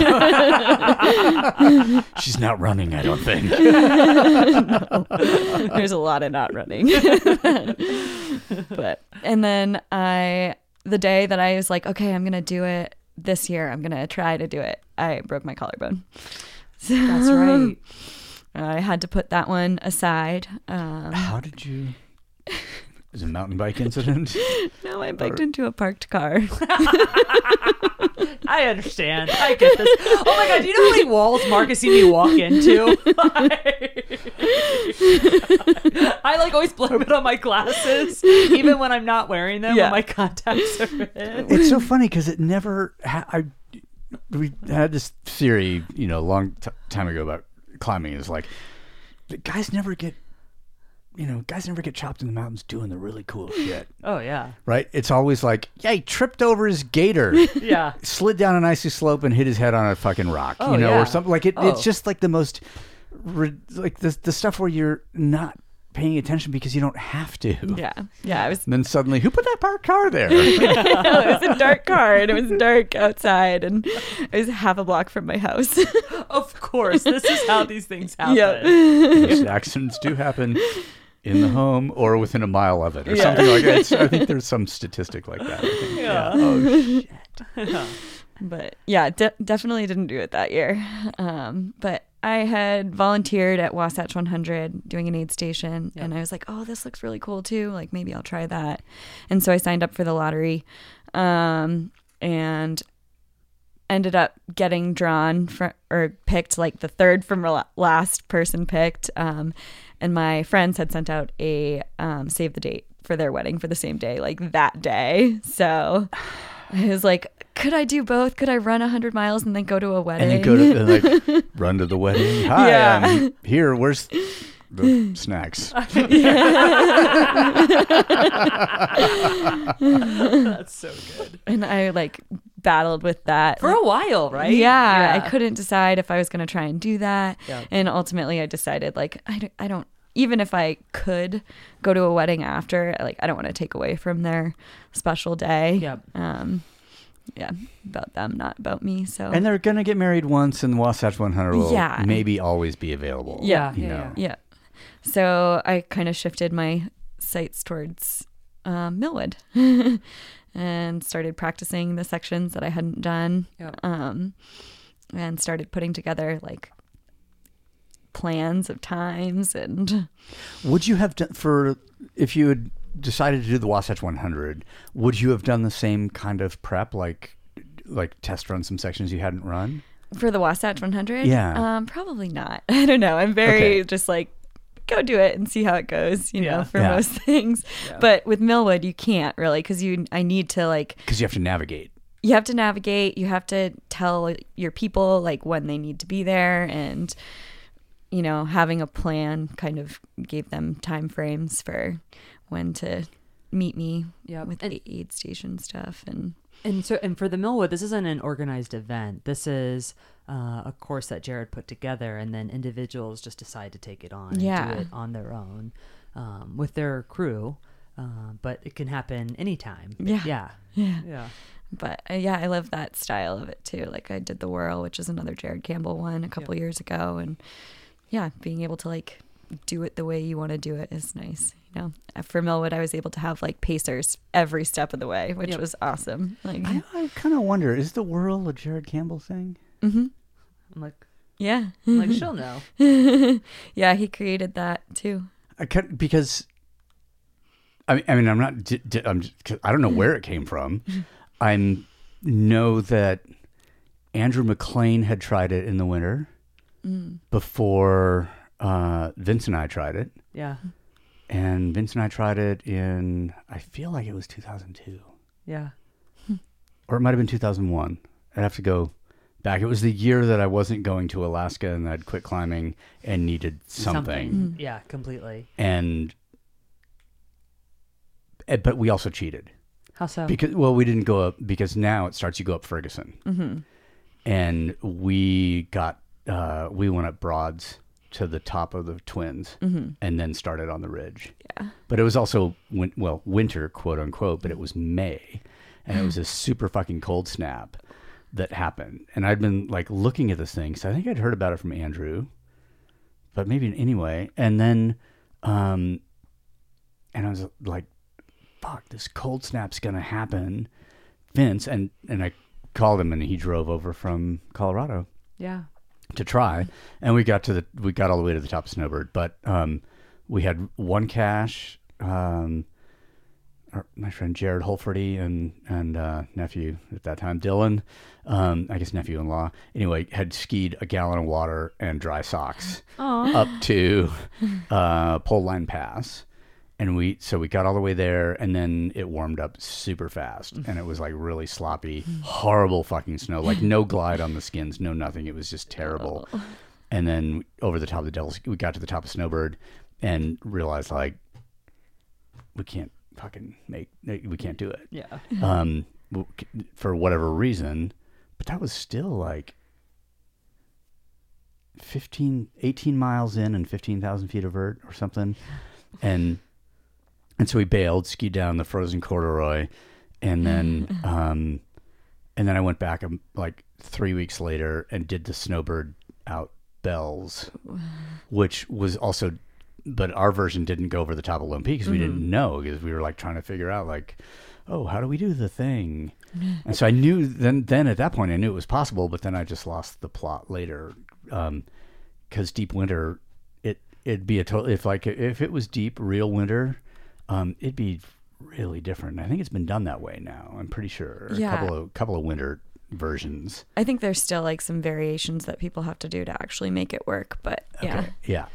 now. She's not running, I don't think. There's a lot of not running. but and then I the day that I was like, okay, I'm gonna do it this year. I'm gonna try to do it. I broke my collarbone. So That's right. I had to put that one aside. Um, How did you? Is it a mountain bike incident? no, I biked into a parked car. I understand. I get this. Oh my god, do you know how many walls Mark has seen me walk into? I like always blame it on my glasses, even when I'm not wearing them. Yeah. When my contacts are in. it's so funny because it never. Ha- I we had this theory, you know, a long t- time ago about climbing. Is like the guys never get, you know, guys never get chopped in the mountains doing the really cool shit, Oh yeah, right? It's always like, yeah, he tripped over his gaiter. yeah. slid down an icy slope and hit his head on a fucking rock, Oh, you know, yeah. or something like it. Oh. It's just like the most, like the the stuff where you're not paying attention because you don't have to. yeah, yeah. I was. And then suddenly, who put that parked car there? it was a dark car, and it was dark outside, and it was half a block from my house. Of course, this is how these things happen. Yep. These accidents do happen in the home or within a mile of it, or Yeah. something like that. It's, I think there's some statistic like that. I think. Yeah. Oh shit. but yeah, de- definitely didn't do it that year. Um, but I had volunteered at Wasatch 100 doing an aid station, and I was like, oh, this looks really cool too. Like maybe I'll try that. And so I signed up for the lottery, um, and ended up getting drawn for or picked like the third from la- last person picked. Um, and my friends had sent out a um, save the date for their wedding for the same day, like that day. So I was like, could I do both? Could I run 100 miles and then go to a wedding? And then go to and, like run to the wedding. Hi, Yeah. I'm here. Where's the snacks? That's so good. and I like battled with that For a while, right? yeah, I couldn't decide if I was going to try and do that. Yeah. And ultimately, I decided, like, I don't, I don't, even if I could go to a wedding after, like, I don't want to take away from their special day. Yep. Um, yeah, about them, not about me. So, And they're gonna get married once, and the Wasatch 100 will Yeah. maybe always be available. Yeah. you Yeah, know. yeah. So I kind of shifted my sights towards um, Millwood and started practicing the sections that I hadn't done. Yep. Um, and started putting together like plans of times and Would you have done for if you had decided to do the Wasatch 100? Would you have done the same kind of prep, like like test run some sections you hadn't run? for the Wasatch 100. Yeah. Um, probably not. I don't know. I'm very Okay. just like go do it and see how it goes. You know, for Yeah. most things. But with Millwood, you can't really because you. I need to like Because you have to navigate. you have to navigate you have to tell your people like when they need to be there and you know having a plan kind of gave them time frames for when to meet me Yep. with And- the aid station stuff and And so, and for the Millwood, this isn't an organized event. This is uh, a course that Jared put together, and then individuals just decide to take it on Yeah. do it on their own um, with their crew. Uh, but it can happen anytime. Yeah. Yeah. yeah Yeah. but uh, yeah i love that style of it too like i did the whirl which is another jared campbell one a couple years ago and yeah being able to like do it the way you want to do it is nice you know Uh, for millwood i was able to have like pacers every step of the way which Yep. was awesome like I, I kind of wonder: is the whirl a Jared Campbell thing? hmm I'm like, yeah I'm like she'll know. yeah, he created that too. I can because I mean, I mean, I'm not. d- d- I'm. Just, 'cause I don't know where it came from. I know that Andrew McLean had tried it in the winter before uh, Vince and I tried it, Yeah. and Vince and I tried it in. I feel like it was 2002, Yeah. or it might have been 2001. I'd have to go back. It was the year that I wasn't going to Alaska and I'd quit climbing and needed something. Yeah, completely. and eh, but we also cheated How so? because well we didn't go up because now it starts you go up Ferguson Mm-hmm. and we got uh we went up Broads to the top of the Twins and then started on the ridge. Yeah. but it was also win- well winter quote unquote but it was May. And it was a super fucking cold snap that happened. And I'd been like looking at this thing so I think I'd heard about it from Andrew but maybe anyway. And then um and I was like fuck this cold snap's gonna happen. Vince and and I called him and he drove over from Colorado. Yeah. To try and we got to the we got all the way to the top of snowbird but um we had one cache um our, my friend jared holferty and and uh nephew at that time dylan um i guess nephew-in-law anyway had skied a gallon of water and dry socks up to uh pole line pass and we so we got all the way there and then it warmed up super fast and it was like really sloppy horrible fucking snow like no glide on the skins no nothing it was just terrible. And then over the top of the devils we got to the top of snowbird and realized like we can't fucking make we can't do it. Yeah. um for whatever reason but that was still like 15 18 miles in and 15,000 feet of vert or something. And and so we bailed skied down the frozen corduroy and then um and then I went back um, like 3 weeks later and did the snowbird out bells which was also but our version didn't go over the top of Lone Peak because we didn't know because we were like trying to figure out like, oh, how do we do the thing? and so I knew then then at that point I knew it was possible, but then I just lost the plot later because deep winter it it'd be a total if like if it was deep real winter, um, it'd be really different. I think it's been done that way now. I'm pretty sure a Yeah. couple of couple of winter versions. I think there's still like some variations that people have to do to actually make it work, but yeah, Okay. Yeah.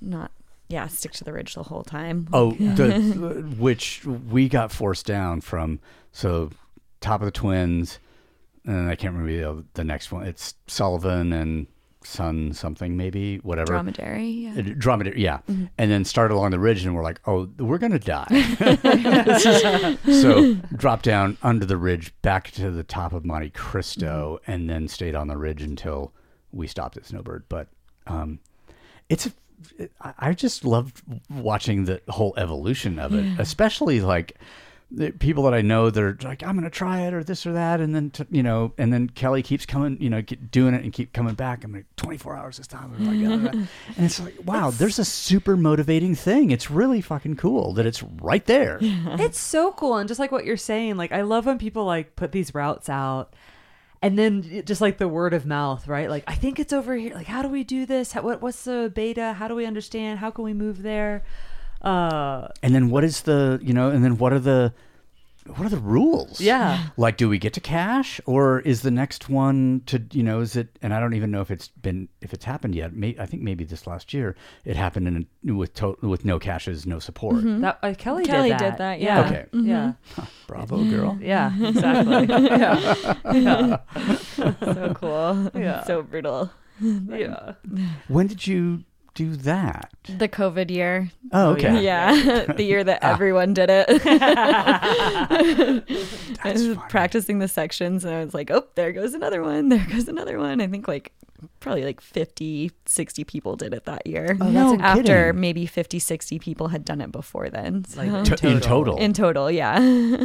not yeah, stick to the ridge the whole time. Oh, the which we got forced down from. So top of the Twins, and I can't remember the, the next one. It's Sullivan and Sun something maybe whatever Dromedary. Yeah. Uh, dromedary, yeah, Mm-hmm. and then started along the ridge, and we're like, oh, we're gonna die. Is- so dropped down under the ridge, back to the top of Monte Cristo, Mm-hmm. and then stayed on the ridge until we stopped at Snowbird. But um, it's a, I I just loved watching the whole evolution of it, especially like people that I know that are like, I'm going to try it or this or that. And then, t- you know, and then Kelly keeps coming, you know, get, doing it and keep coming back. I'm like 24 hours this time. I'm like, and it's like, wow, there's a super motivating thing. It's really fucking cool that it's right there. it's so cool and just like what you're saying like i love when people like put these routes out and then just like the word of mouth right like i think it's over here like how do we do this how, what, what's the beta how do we understand how can we move there uh And then what is the, you know, and then what are the, what are the rules? yeah Like, do we get to cache, or is the next one to you know? Is it? And I don't even know if it's been if it's happened yet. May, I think maybe this last year it happened in with to, with no caches, no support. that uh, kelly, Kelly did that, did that, yeah. Okay. yeah Bravo, girl. yeah exactly yeah yeah so cool. Yeah. So brutal. yeah When did you do that? The COVID year. Oh, oh okay. Yeah. the year that ah. everyone did it. I was funny. practicing the sections and I was like, oh, there goes another one. There goes another one. I think like probably like 50, 60 people did it that year. Oh, that's No After kidding. maybe 50, 60 people had done it before then. So- like To- in total. in total, yeah.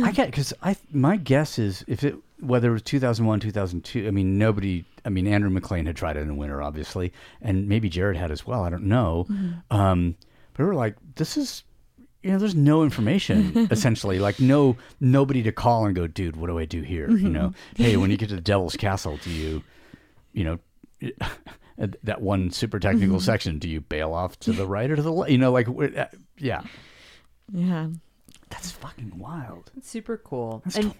I get because I my guess is if it whether it was 2001 2002 I mean nobody I mean Andrew McLean had tried it in the winter obviously and maybe Jared had as well I don't know. Um, but we were like this is you know there's no information essentially like no nobody to call and go dude what do I do here? You know? Hey when you get to the Devil's Castle do you you know that one super technical section do you bail off to the right or to the left you know like uh, yeah. Yeah. that's fucking wild. It's super cool. That's and tw-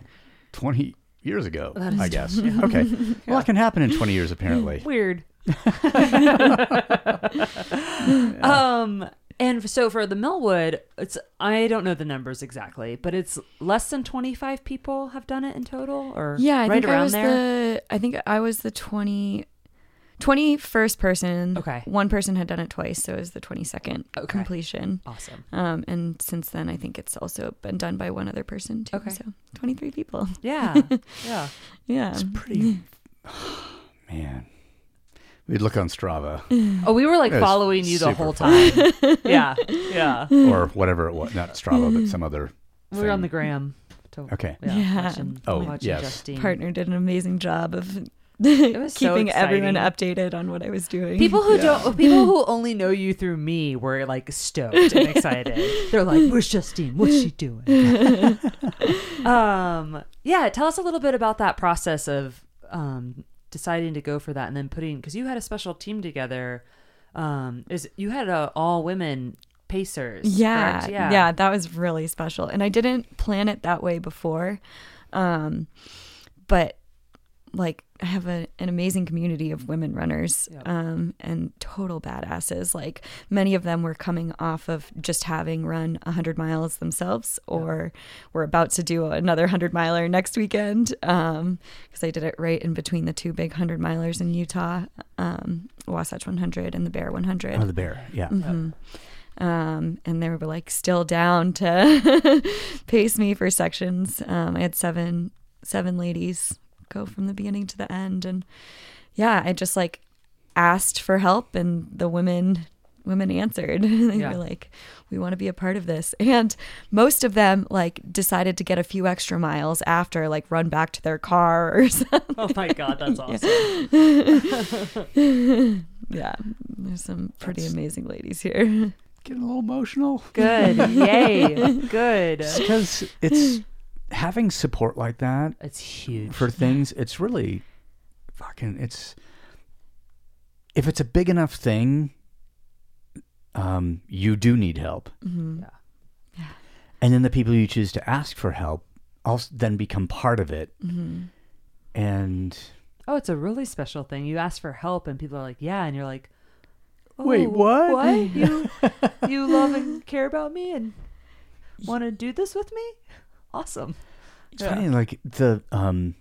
20 years ago, That is I guess. Okay. Well, that can happen in 20 years, apparently. Weird. um and so for the Millwood, it's I don't know the numbers exactly, but it's less than 25 people have done it in total or Yeah, I right think I around was there. the I think I was the 20 21st person. Okay. One person had done it twice, so it was the 22nd Okay. completion. Awesome. Um, and since then, I think it's also been done by one other person too. Okay. So 23 people. Yeah. yeah. Yeah. It's pretty. Man. We'd look on Strava Oh, we were like following you the whole fun. time. yeah. Yeah. or whatever it was. Not Strava, but some other. We were on the gram. To, Okay. Yeah. Yeah. Watching, Oh, watching yes. Justine. Partner did an amazing job of was so keeping everyone updated on what I was doing. People who don't, people who only know you through me were like stoked and excited. They're like, "Where's Justine? What's she doing?" um, yeah. Tell us a little bit about that process of um, deciding to go for that, and then putting because you had a special team together. Um, is you had a all women pacers? yeah, correct? yeah, that was really special. And I didn't plan it that way before. Um, but like I have a, an amazing community of women runners Yep. um, and total badasses. Like many of them were coming off of just having run 100 miles themselves or were about to do another 100 miler next weekend because I did it right in between the two big 100 milers in Utah, um, Wasatch 100 and the Bear 100 Oh, the bear. Yeah. um, and they were like still down to pace me for sections. Um, I had seven seven ladies go from the beginning to the end, and yeah, I just like asked for help, and the women women answered. they Yeah. were like, "We want to be a part of this," and most of them like decided to get a few extra miles after, like run back to their car or something. Oh my god, that's awesome. yeah, there's some pretty amazing ladies here. Getting a little emotional. Good. Yay. Good. Because it's having support like that It's huge. for things, it's really fucking, it's, if it's a big enough thing, um, you do need help. Mm-hmm. Yeah. And then the people you choose to ask for help also then become part of it. Mm-hmm. And Oh, it's a really special thing. You ask for help, and people are like, "Yeah," and you're like, Wait, "Oh, what? What? You you love and care about me and want to do this with me? Awesome." It's funny, like the um,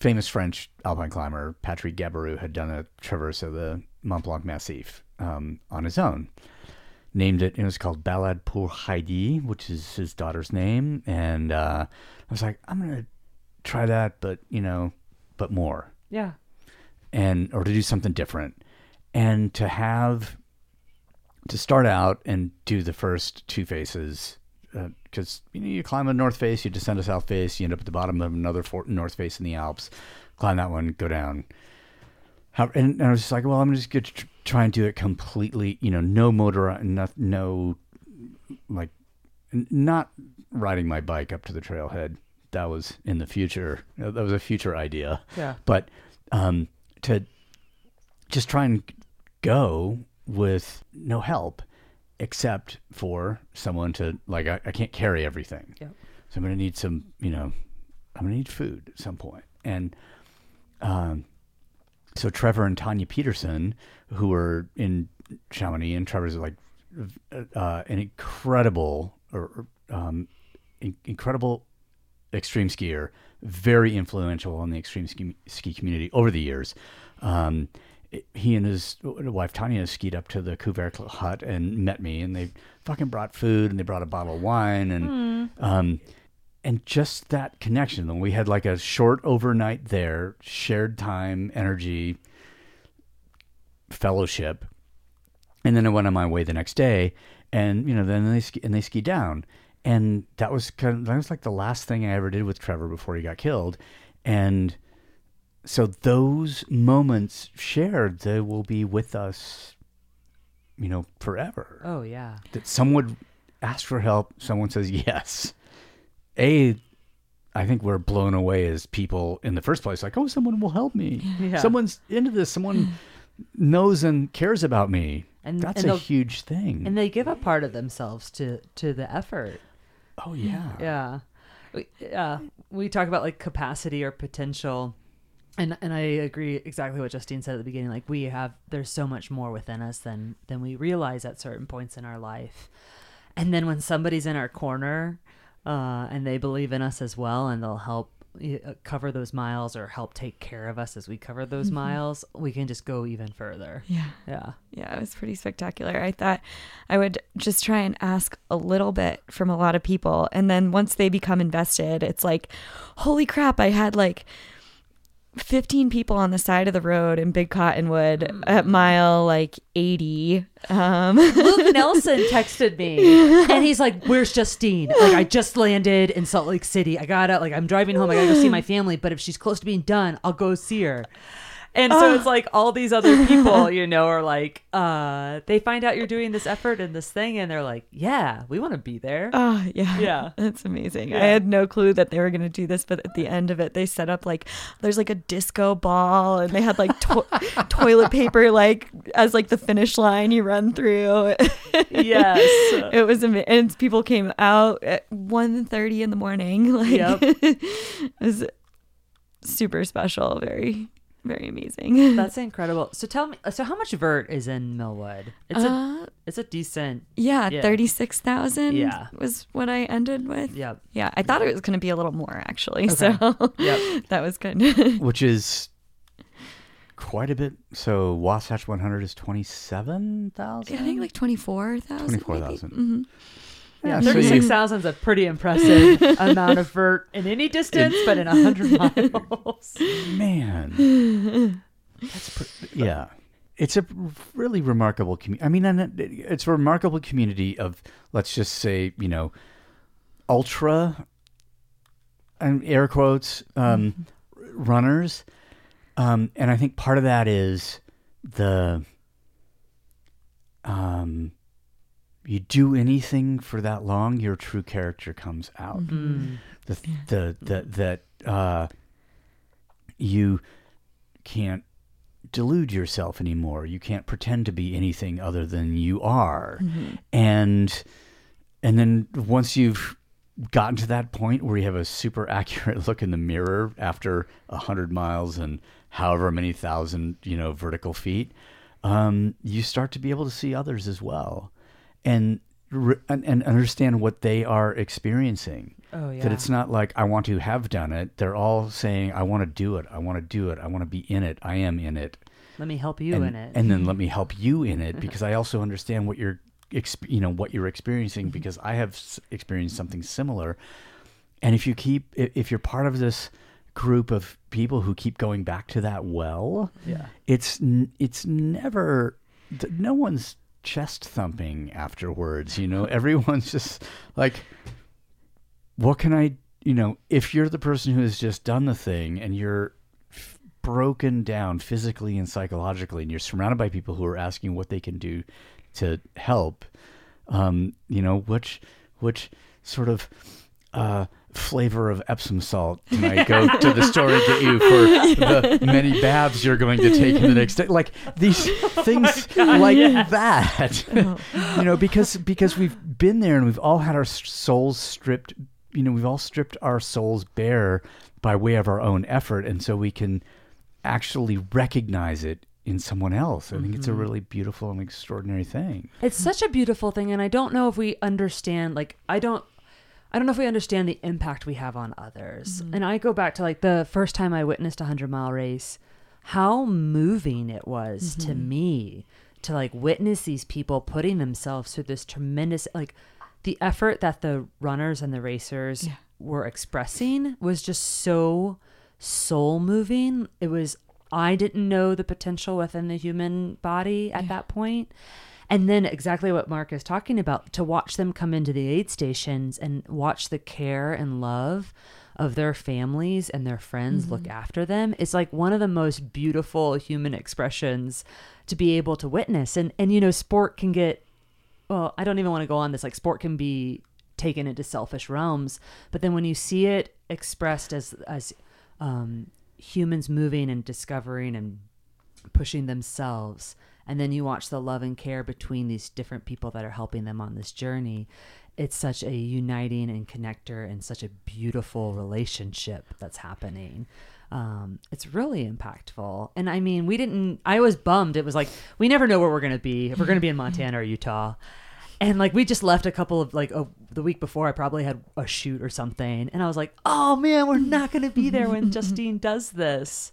famous French alpine climber Patrick Gabarrou had done a traverse of the Mont Blanc Massif um, on his own. Named it. It was called Ballade pour Heidi, which is his daughter's name. And uh, I was like, I'm gonna try that, but you know, but more Yeah. and or to do something different and to have to start out and do the first two faces because you know you climb a north face you descend a south face you end up at the bottom of another fort, north face in the alps. Climb that one go down. How, and, and i was just like well i'm just going to try and do it completely you know no motor no, no like n- not riding my bike up to the trailhead. That was in the future. That was a future idea. Yeah. but um, to just try and go with no help except for someone to like I, I can't carry everything Yep. so i'm gonna need some you know i'm gonna need food at some point and um, so trevor and tanya petersen who were in chamonix and trevor's like uh, an incredible or um, in- incredible extreme skier, very influential in the extreme ski, ski community over the years. Um, he and his wife Tanya skied up to the Couvercle hut and met me, and they fucking brought food and they brought a bottle of wine and um, and just that connection. And we had like a short overnight there, shared time, energy, fellowship, and then I went on my way the next day, and you know, then they ski, and they ski down, and that was kind of that was like the last thing I ever did with Trevor before he got killed, and so those moments shared, they will be with us, you know, forever. Oh yeah. That someone asks for help, someone says yes. A, I think we're blown away as people in the first place, like, oh, someone will help me. Yeah. Someone's into this. Someone knows and cares about me. And- that's and a huge thing. And they give a part of themselves to to the effort. oh yeah. Yeah. We, uh, we talk about like capacity or potential. And and I agree exactly what Justine said at the beginning. Like we have there's so much more within us than than we realize at certain points in our life. And then when somebody's in our corner, uh, and they believe in us as well, and they'll help uh, cover those miles or help take care of us as we cover those miles, we can just go even further. Yeah. Yeah. Yeah, it was pretty spectacular. I thought I would just try and ask a little bit from a lot of people. And then once they become invested, it's like, holy crap, I had like 15 people on the side of the road in Big Cottonwood at mile like 80. Um, Luke Nelson texted me and he's like, Where's Justine? Like, I just landed in Salt Lake City. I gotta, like, I'm driving home. I gotta go see my family. But if she's close to being done, I'll go see her. And so it's like all these other people, you know, are like, uh, they find out you're doing this effort and this thing, and they're like, Yeah, we want to be there. Oh, yeah. Yeah. That's amazing. I had no clue that they were going to do this, but at the end of it, they set up like there's like a disco ball and they had like to- toilet paper, like as like the finish line you run through. yes. it was amazing. And people came out at 1.30 in the morning. Like, Yep. it was super special. Very, very amazing. That's incredible. So tell me, so how much vert is in Millwood? It's a, Uh, it's a decent. yeah, Yeah. 36,000 Yeah. was what I ended with. Yep. Yeah, I thought it was going to be a little more actually. So Yep. that was good. Which is quite a bit. So Wasatch 100 is 27,000? I think like 24,000. 24,000. hmm Yeah, so you- thirty-six thousand is a pretty impressive amount of vert in any distance, but in hundred miles. Man. That's yeah. It's a really remarkable community. I mean, it's a remarkable community of, let's just say, you know, ultra, and air quotes, um, runners. Um, and I think part of that is the, um, you do anything for that long, your true character comes out. The the the that uh, you can't delude yourself anymore. You can't pretend to be anything other than you are, and and then once you've gotten to that point where you have a super accurate look in the mirror after a hundred miles and however many thousand you know vertical feet, um, you start to be able to see others as well, and and, and understand what they are experiencing Oh yeah. That it's not like I want to have done it. They're all saying I want to do it. I want to do it. I want to be in it. I am in it. Let me help you and, in it. and then let me help you in it because I also understand what you're, exp- you know, what you're experiencing Mm-hmm. because I have experienced something similar. And if you keep, if you're part of this group of people who keep going back to that well, Yeah. it's it's never, no one's chest thumping afterwards. You know, everyone's just like, what can I, you know, if you're the person who has just done the thing and you're f- broken down physically and psychologically, and you're surrounded by people who are asking what they can do to help, um, you know, which which sort of uh, flavor of Epsom salt can I go to the store and get you for the many baths you're going to take in the next day? Like these oh things like that, oh. you know, because because we've been there and we've all had our souls stripped. You know, we've all stripped our souls bare by way of our own effort, and so we can actually recognize it in someone else. I think it's a mm-hmm. really beautiful and extraordinary thing. It's such a beautiful thing, and I don't know if we understand. Like, I don't, I don't know if we understand the impact we have on others. Mm-hmm. And I go back to like the first time I witnessed a hundred mile race, how moving it was to mm-hmm. me to like witness these people putting themselves through this tremendous like the effort that the runners and the racers were expressing was just so soul moving. It was I didn't know the potential within the human body at that point. And then exactly what Mark is talking about to watch them come into the aid stations and watch the care and love of their families and their friends look after them is like one of the most beautiful human expressions to be able to witness. And and you know, sport can get well, I don't even want to go on this. Like sport can be taken into selfish realms, but then when you see it expressed as as um, humans moving and discovering and pushing themselves, and then you watch the love and care between these different people that are helping them on this journey, it's such a uniting and connector and such a beautiful relationship that's happening. Um, it's really impactful. And I mean, we didn't, I was bummed. It was like, we never know where we're going to be, if we're going to be in Montana or Utah. And like, we just left a couple of like, a, the week before, I probably had a shoot or something. And I was like, oh man, we're not going to be there when Justine does this.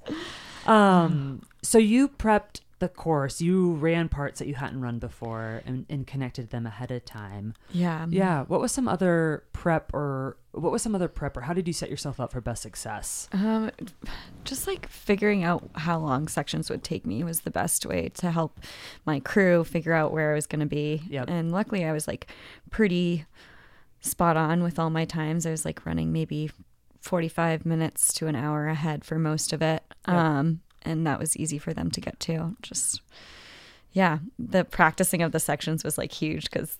Um, so you prepped the course, you ran parts that you hadn't run before and, and connected them ahead of time. Yeah. Yeah. What was some other prep or what was some other prep or how did you set yourself up for best success? Um, just like figuring out how long sections would take me was the best way to help my crew figure out where I was going to be. Yep. And luckily, I was like pretty spot on with all my times. I was like running maybe 45 minutes to an hour ahead for most of it. Yep. Um, and that was easy for them to get to. Just, yeah, the practicing of the sections was like huge because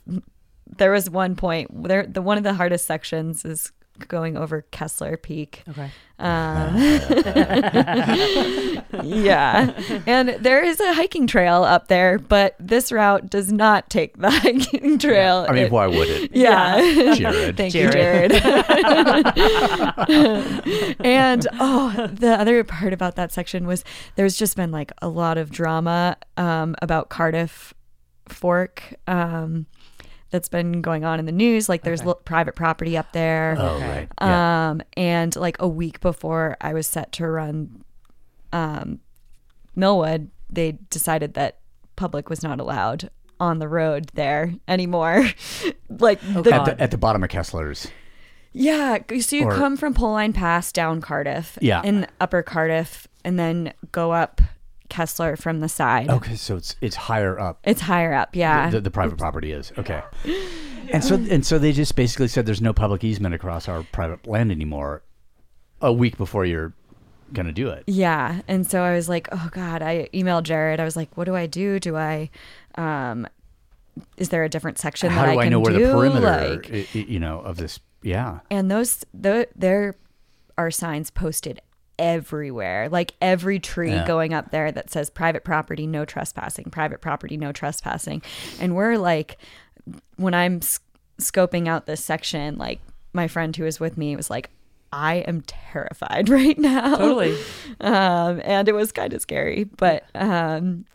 there was one point there, the one of the hardest sections is going over Kessler Peak. Okay. Um, yeah. And there is a hiking trail up there, but this route does not take the hiking trail. I mean, It- why would it? yeah. Jared. Thank Jared. you, Jared. and oh, the other part about that section was there's just been like a lot of drama um, about Cardiff Fork. Um, that's been going on in the news. Like there's Okay. li- private property up there. Oh, Okay. right. Yeah. Um, and like a week before I was set to run um, Millwood, they decided that public was not allowed on the road there anymore. like the, at, the, at the bottom of Kessler's. yeah, so you Or- come from Pole Line Pass down Cardiff, Yeah. in Upper Cardiff, and then go up Kessler from the side. Okay, so it's it's higher up. It's higher up, yeah. The, the private property is okay. And so and so they just basically said there's no public easement across our private land anymore. A week before you're gonna do it. Yeah. And so I was like, oh God, I emailed Jared. I was like, what do I do? Do I, um, is there a different section How that do I, can know where do? the perimeter, Like, i- i- you know, of this? Yeah. and those, the, there are signs posted everywhere, like every tree Yeah. going up there that says private property, no trespassing, private property, no trespassing. And we're like, when I'm scoping out this section, like my friend who was with me was like, I am terrified right now. Totally. um, and it was kind of scary, but um,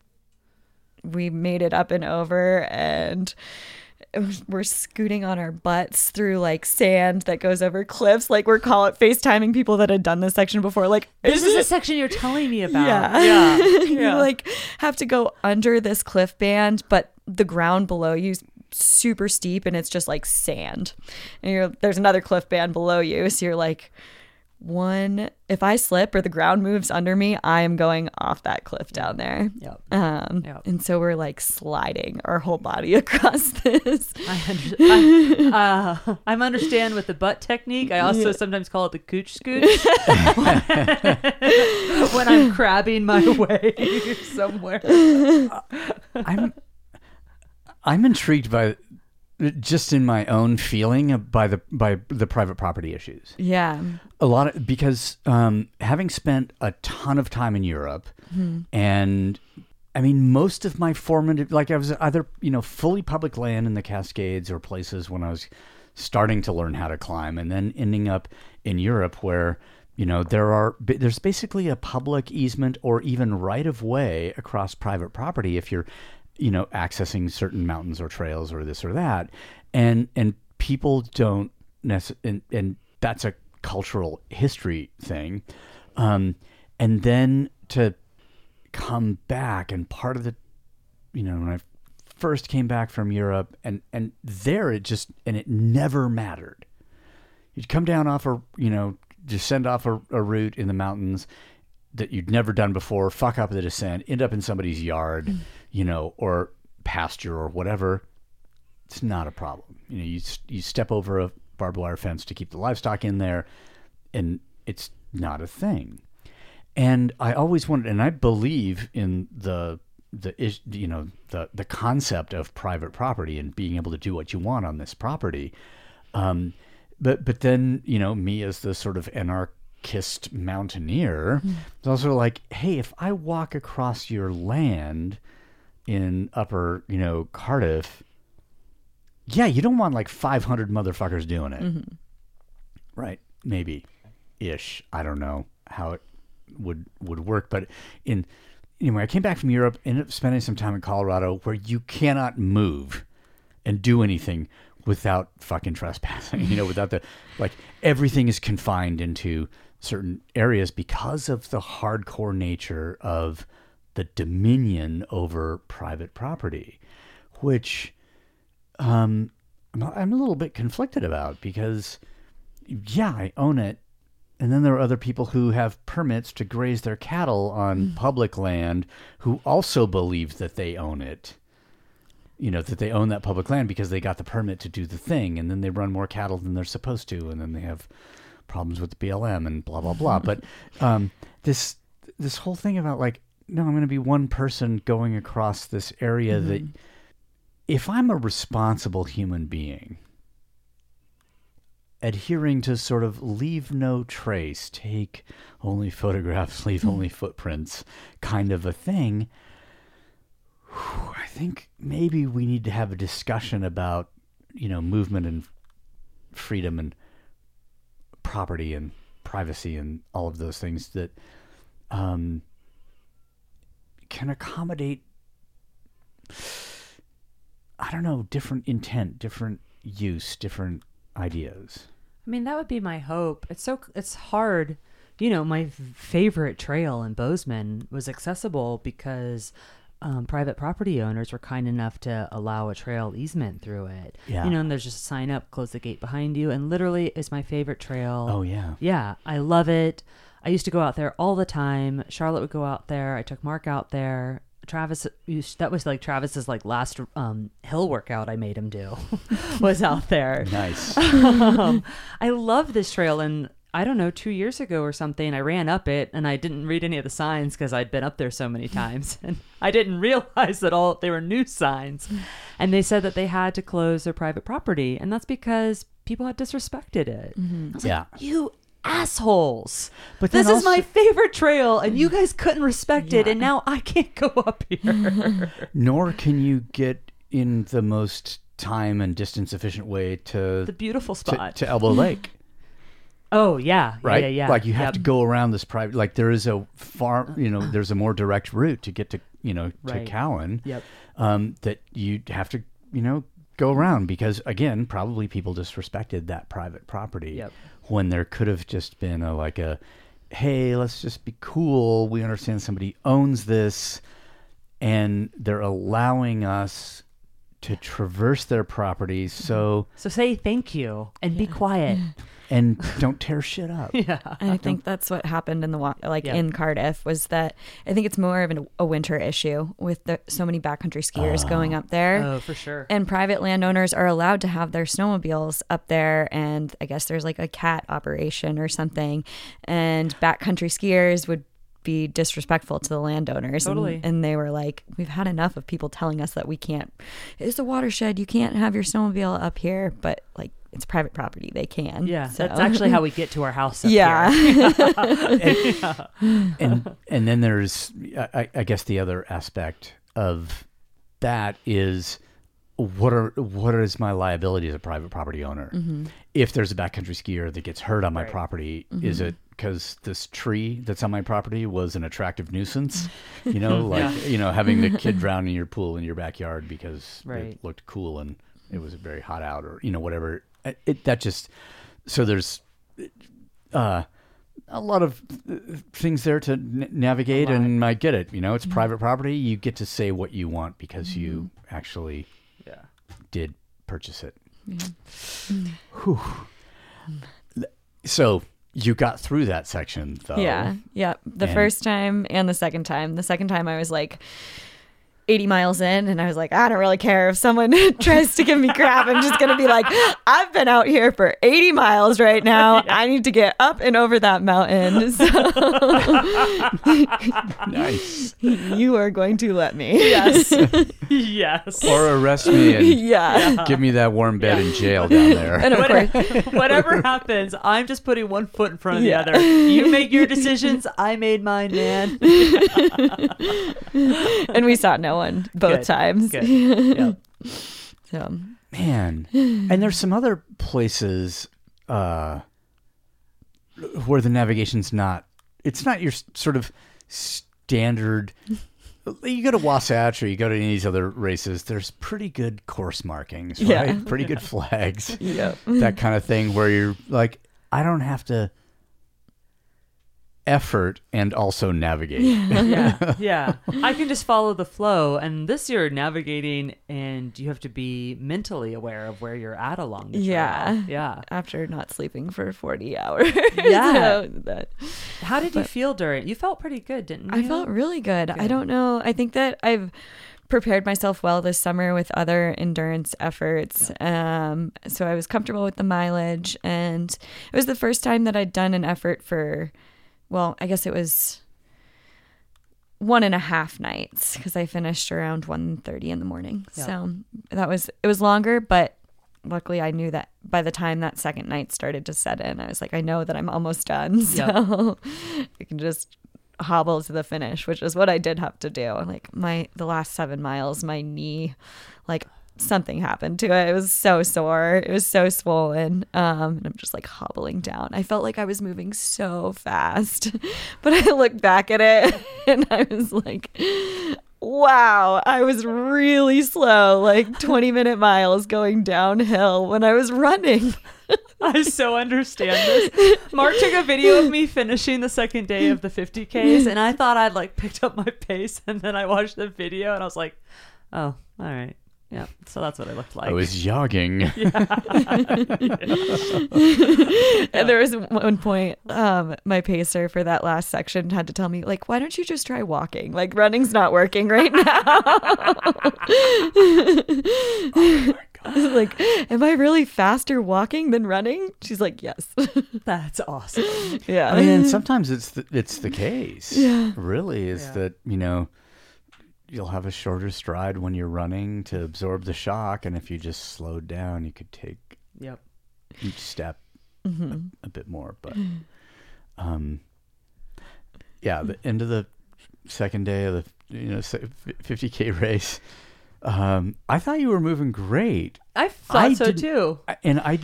we made it up and over, and we're scooting on our butts through like sand that goes over cliffs. Like we're call it FaceTiming people that had done this section before. Like This is the section you're telling me about. yeah. Yeah. you Yeah. like have to go under this cliff band, but the ground below you is super steep and it's just like sand. And you're there's another cliff band below you. So you're like one if I slip or the ground moves under me, I am going off that cliff down there. Yep. Um Yep. and so we're like sliding our whole body across this. I, under- I, uh, I understand with the butt technique. I also sometimes call it the cooch scooch when I'm crabbing my way somewhere. I'm I'm intrigued by just in my own feeling by the by the private property issues. Yeah. A lot of because um, having spent a ton of time in Europe, and I mean most of my formative like I was either you know fully public land in the Cascades or places when I was starting to learn how to climb, and then ending up in Europe where you know there are there's basically a public easement or even right of way across private property if you're you know accessing certain mountains or trails or this or that. And and people don't necess- and, and that's a cultural history thing. Um and then to come back and part of the you know when i first came back from europe and and there it just and it never mattered. You'd come down off a you know descend off a, a route in the mountains that you'd never done before fuck up the descent end up in somebody's yard you know or pasture or whatever it's not a problem. You know you you step over a barbed wire fence to keep the livestock in there and it's not a thing. And I always wanted, and I believe in the the you know the the concept of private property and being able to do what you want on this property. Um, but but then you know me as the sort of anarchist mountaineer is also like, hey, if I walk across your land in upper you know Cardiff, yeah, you don't want like five hundred motherfuckers doing it, mm-hmm. right? Maybe ish. I don't know how it would would work, but in anyway, I came back from Europe, ended up spending some time in Colorado, where you cannot move and do anything without fucking trespassing. You know, without the like everything is confined into certain areas because of the hardcore nature of the dominion over private property, which um, I'm I'm a little bit conflicted about because yeah, I own it. And then there are other people who have permits to graze their cattle on public land who also believe that they own it. You know, that they own that public land because they got the permit to do the thing. And then they run more cattle than they're supposed to. And then they have problems with the BLM and blah, blah, blah. but um, this, this whole thing about like, no, I'm going to be one person going across this area that if I'm a responsible human being, adhering to sort of leave no trace, take only photographs, leave only footprints kind of a thing, whew, I think maybe we need to have a discussion about, you know, movement and freedom and property and privacy and all of those things that um, can accommodate I don't know, different intent, different use, different ideas. I mean, that would be my hope. It's so it's hard. You know, my favorite trail in Bozeman was accessible because um, private property owners were kind enough to allow a trail easement through it. Yeah. You know, and there's just a sign up, close the gate behind you, and literally it's my favorite trail. Oh yeah. Yeah, I love it. I used to go out there all the time. Charlotte would go out there. I took Mark out there. Travis, used- that was like Travis's like last um, hill workout I made him do, was out there. Nice. um, I love this trail, and I don't know, two years ago or something, I ran up it and I didn't read any of the signs because I'd been up there so many times, and I didn't realize that all they were new signs, and they said that they had to close their private property, and that's because people had disrespected it. I was like, Yeah. you assholes! But this then is my favorite trail, and you guys couldn't respect it, and now I can't go up here. Nor can you get in the most time and distance efficient way to the beautiful to, spot. to Elbow Lake, oh yeah, right? Yeah, yeah. Like you have Yep. to go around this private. Like there is a far, you know, there's a more direct route to get to, you know, to Right. Cowen. Yep. Um, that you have to, you know, go around because again, probably people disrespected that private property Yep. When there could have just been a like a hey, let's just be cool. We understand somebody owns this and they're allowing us to traverse their property so So say thank you and be quiet. and don't tear shit up. yeah. And I think that's what happened in the like Yeah. in Cardiff was that I think it's more of an, a winter issue with the, so many backcountry skiers going ah. up there. Oh, for sure. And private landowners are allowed to have their snowmobiles up there, and I guess there's like a cat operation or something, and backcountry skiers would be disrespectful to the landowners. and- Totally. And, they were like, "We've had enough of people telling us that we can't. It's a watershed. You can't have your snowmobile up here, but like it's private property. They can. yeah, So- that's actually how we get to our house. Up yeah. here. and and then there's I, I guess the other aspect of that is what are what is my liability as a private property owner mm-hmm. if there's a backcountry skier that gets hurt on my Right. property mm-hmm. is it because this tree that's on my property was an attractive nuisance you know like you know having the kid drown in your pool in your backyard because Right. it looked cool and it was very hot out or you know whatever it, that just so there's uh a lot of things there to n- navigate, and I get it. You know, it's private property. You get to say what you want because you actually yeah. did purchase it. So you got through that section, though. Yeah. Yeah. The And- first time and the second time. The second time I was like 80 miles in and I was like, I don't really care if someone tries to give me crap. I'm just going to be like, I've been out here for 80 miles right now. I need to get up and over that mountain. So Nice. you are going to let me. Yes. yes. or arrest me and Yeah. give me that warm bed in jail down there. And of course, Whatever happens, I'm just putting one foot in front of Yeah. the other. You make your decisions. I made mine, man. and we saw no one both Good. times. Good. Yep. So, Man. And there's some other places uh, where the navigation's not, it's not your sort of standard. You go to Wasatch or you go to any of these other races, there's pretty good course markings, right? Yeah. Pretty good flags. Yep. That kind of thing where you're like, I don't have to effort and also navigate. yeah, yeah. I can just follow the flow. And this you're navigating, and you have to be mentally aware of where you're at along the trail. Yeah. yeah. after not sleeping for 40 hours. Yeah. So that, How did you feel during? You felt pretty good, didn't you? I felt really good. I don't know. I think that I've prepared myself well this summer with other endurance efforts. Um, so I was comfortable with the mileage, and it was the first time that I'd done an effort for, well, I guess it was one and a half nights because I finished around 1.30 in the morning. Yeah. So that was it was longer, but luckily I knew that by the time that second night started to set in, I was like, I know that I'm almost done. So I can just hobble to the finish, which is what I did have to do. Like my the last seven miles, my knee, like something happened to it. It was so sore. It was so swollen. Um, and I'm just like hobbling down. I felt like I was moving so fast, but I looked back at it and I was like. Wow, I was really slow, like 20 minute miles going downhill when I was running. I so understand this. Mark took a video of me finishing the second day of the 50Ks, and I thought I'd like picked up my pace, and then I watched the video, and I was like, oh, all right. Yeah, so that's what I looked like. I was jogging. And there was one point, um, my pacer for that last section had to tell me, like, why don't you just try walking? Like, running's not working right now. like, am I really faster walking than running? She's like, yes. That's awesome. yeah. I mean, and sometimes it's the, it's the case. Yeah. Really, is Yeah. that you know you'll have a shorter stride when you're running to absorb the shock, and if you just slowed down, you could take Yep. each step Mm-hmm. a, a bit more. But um, yeah, the end of the second day of the you know fifty k race, um, I thought you were moving great, I thought I so too. and I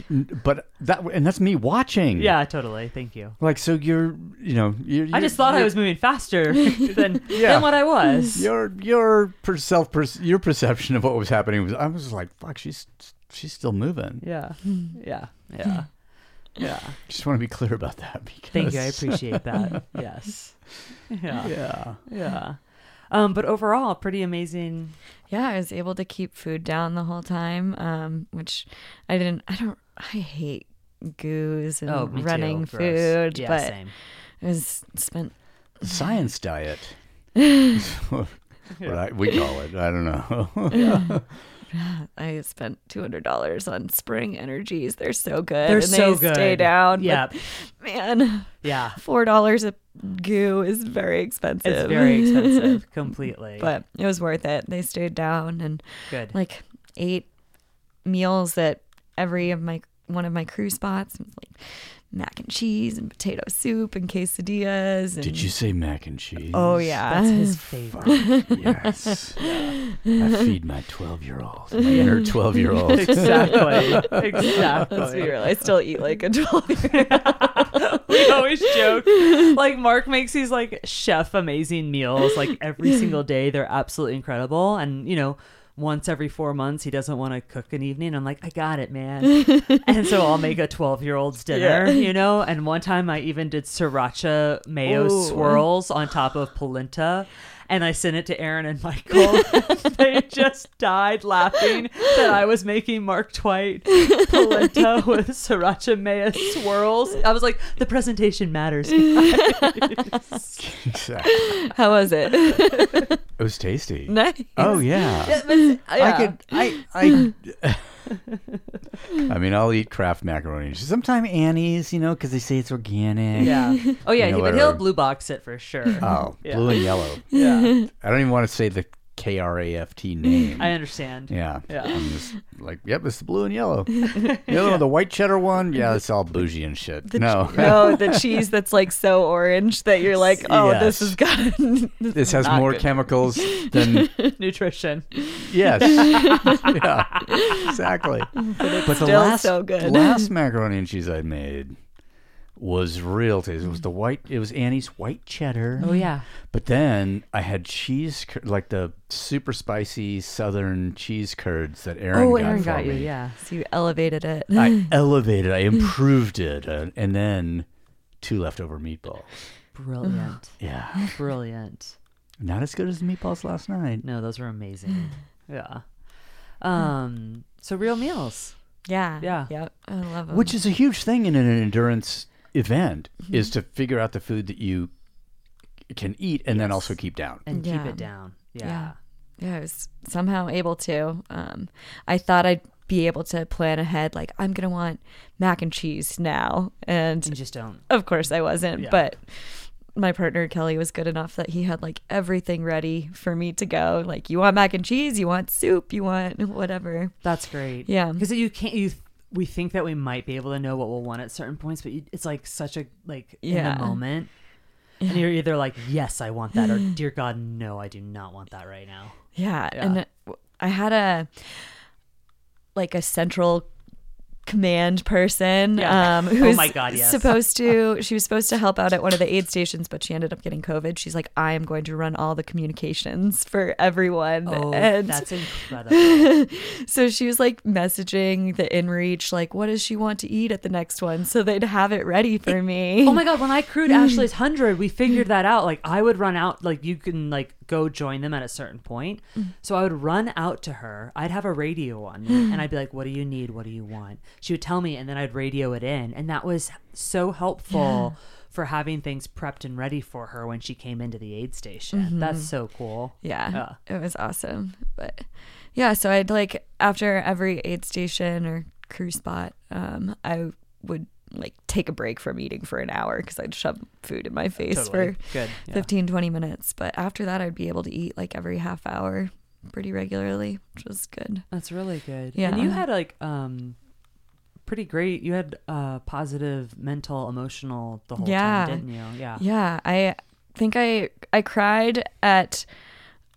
but that and that's me watching. Yeah, totally. Thank you. Like so you're you know you're, I just thought I was moving faster than, Yeah. than what I was. your your per- self per- your perception of what was happening was I was like fuck she's she's still moving. Yeah. Yeah. Yeah. Yeah. Just want to be clear about that because Thank you. I appreciate that. Yes. Yeah. Yeah. Yeah. Um, but overall, pretty amazing. Yeah, I was able to keep food down the whole time, um, which I didn't. I don't. I hate goos and Oh, me too. running food, Yeah, but same. I was spent. Science diet. what I, we call it. I don't know. I spent two hundred dollars on Spring Energies. They're so good. They're and so they Stay down. Yeah. man, Yeah. four dollars a goo is very expensive. It's very expensive. Completely. but it was worth it. They stayed down and good. like ate meals at every of my one of my crew spots, like mac and cheese and potato soup and quesadillas. And, Did you say mac and cheese? Oh yeah, That's his favorite. Yes. I feed my 12 year old, my inner 12 year old. exactly. exactly. Let's be Exactly. real. I still eat like a twelve-year-old. we always joke. Like Mark makes these like chef amazing meals like every single day. They're absolutely incredible. And you know, once every four months he doesn't want to cook an evening. I'm like, I got it, man. and so I'll make a 12 year old's dinner, Yeah. you know. And one time I even did sriracha mayo Ooh. swirls on top of polenta. And I sent it to Aaron and Michael. they just died laughing that I was making Mark Twight polenta with sriracha mayo swirls. I was like, the presentation matters. exactly. How was it? It was tasty. nice. Oh, yeah. I Yeah. could, I, I, I mean, I'll eat Kraft macaroni. Sometimes Annie's, you know, because they say it's organic. Yeah. Oh yeah, You know, but he'll blue box it for sure. Oh, Yeah. blue and yellow. yeah. I don't even want to say the K R A F T name. I understand. Yeah. Yeah. I'm just like, yep, it's the blue and yellow. The other one, the white cheddar one, yeah, it's all bougie and shit. no. no, the cheese that's like so orange that you're like, oh, this Yes. has got. this This has more good. chemicals than Nutrition. yes, yeah, exactly. But, the still last, so good. the last macaroni and cheese I made was real tasty. It was the white. It was Annie's white cheddar. Oh yeah. But then I had cheese, cur- like the super spicy southern cheese curds that Aaron Oh, got Aaron for got you. me. Yeah. So you elevated it. I elevated, I improved it, uh, and then two leftover meatballs. Brilliant. Yeah, Brilliant. not as good as the meatballs last night. No, those were amazing. Yeah. Um. So real meals. yeah. Yeah. Yep. I love them. Which is a huge thing in an endurance event, is to figure out the food that you can eat and then also keep down. and keep it down. Yeah. Yeah. yeah, I was somehow able to. Um, I thought I'd be able to plan ahead, like I'm gonna want mac and cheese now, and You just don't. of course I wasn't. Yeah. But my partner Kelly was good enough that he had like everything ready for me to go. Like, you want mac and cheese? You want soup? You want whatever? That's great. Yeah. Because you can't. You. We think that we might be able to know what we'll want at certain points, but you, it's like such a like in Yeah. the moment. And you're either like, yes, I want that, or dear God, no, I do not want that right now. Yeah, Yeah. and I had a like a central command person Yeah. um Oh who's my God, yes. supposed to she was supposed to help out at one of the aid stations but she ended up getting covid she's like i am going to run all the communications for everyone Oh, and that's incredible. so she was like messaging the inreach like what does she want to eat at the next one so they'd have it ready for me oh my God, when I crewed Ashley's hundred, we figured that out. Like I would run out, like you can like go join them at a certain point. So I would run out to her. I'd have a radio on me, and I'd be like, "What do you need? What do you want?" She would tell me, and then I'd radio it in, and that was so helpful. For having things prepped and ready for her when she came into the aid station. That's so cool. Yeah, Yeah. it was awesome. But yeah, so I'd like after every aid station or crew spot, um, I would like take a break from eating for an hour because I'd shove food in my face Totally. for Good. Yeah. 15, 20 minutes. But after that, I'd be able to eat like every half hour pretty regularly, which was good. That's really good. Yeah. And you had like um pretty great you had uh positive mental emotional the whole Yeah. time, didn't you? Yeah. Yeah, I think I I cried at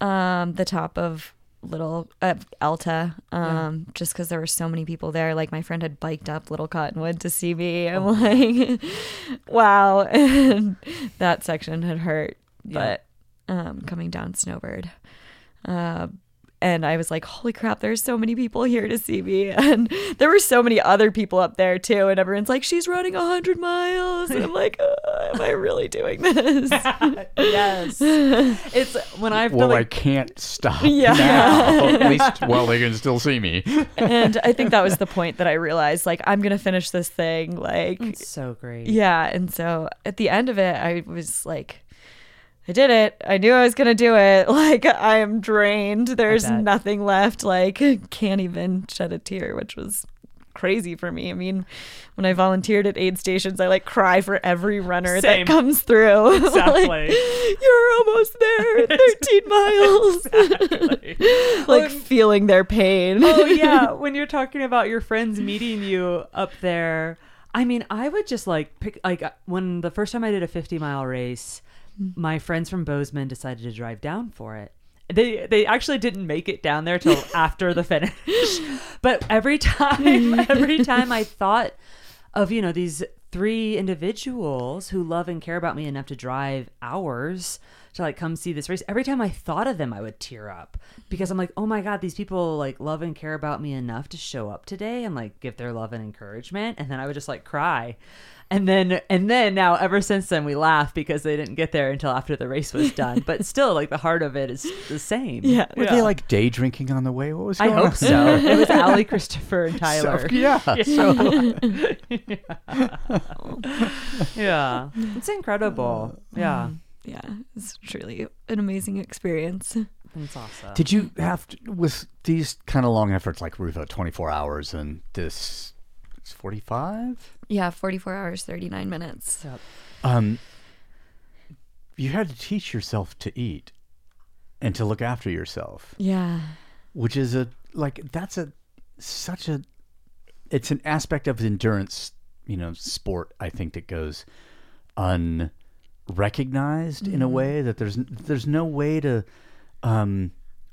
um the top of little uh, Alta, um, just because there were so many people there. Like my friend had biked up Little Cottonwood to see me. I'm Oh. like, wow, and that section had hurt, Yeah. but um, coming down Snowbird. Uh, and I was like, holy crap, there's so many people here to see me. And there were so many other people up there too. And everyone's like, she's running 100 miles. And I'm like, uh, am I really doing this? yes. It's when I have well, to I can't stop Yeah. now. At least, well, they can still see me. and I think that was the point that I realized, like, I'm going to finish this thing. Like, it's so great. yeah. And so at the end of it, I was like, I did it. I knew I was going to do it. Like, I am drained. There's nothing left. Like, can't even shed a tear, which was crazy for me. I mean, when I volunteered at aid stations, I like cry for every runner Same. that comes through. Exactly. like, you're almost there. 13 miles. Exactly. like feeling their pain. oh yeah, when you're talking about your friends meeting you up there, I mean, I would just like pick like uh, when the first time I did a 50 mile race, Mm-hmm. my friends from Bozeman decided to drive down for it. They they actually didn't make it down there till after the finish. But every time every time I thought of, you know, these three individuals who love and care about me enough to drive hours to like come see this race. Every time I thought of them, I would tear up because I'm like, oh my god, these people like love and care about me enough to show up today and like give their love and encouragement, and then I would just like cry. And then and then now ever since then we laugh because they didn't get there until after the race was done. But still like the heart of it is the same. Yeah. Were they like day drinking on the way? What was I hope on? so. It was Allie, Christopher, and So- Tyler. yeah. So, yeah. It's incredible. Uh, yeah. Mm-hmm. yeah, it's truly an amazing experience. It's awesome. did you have to, with these kind of long efforts like RUFA, uh, 24 hours and this it's 45? Yeah, 44 hours, 39 minutes. Yep. Um, you had to teach yourself to eat and to look after yourself, Yeah. which is a like that's a such a it's an aspect of endurance, you know, sport. I think that goes unrecognized in a way that there's there's no way to um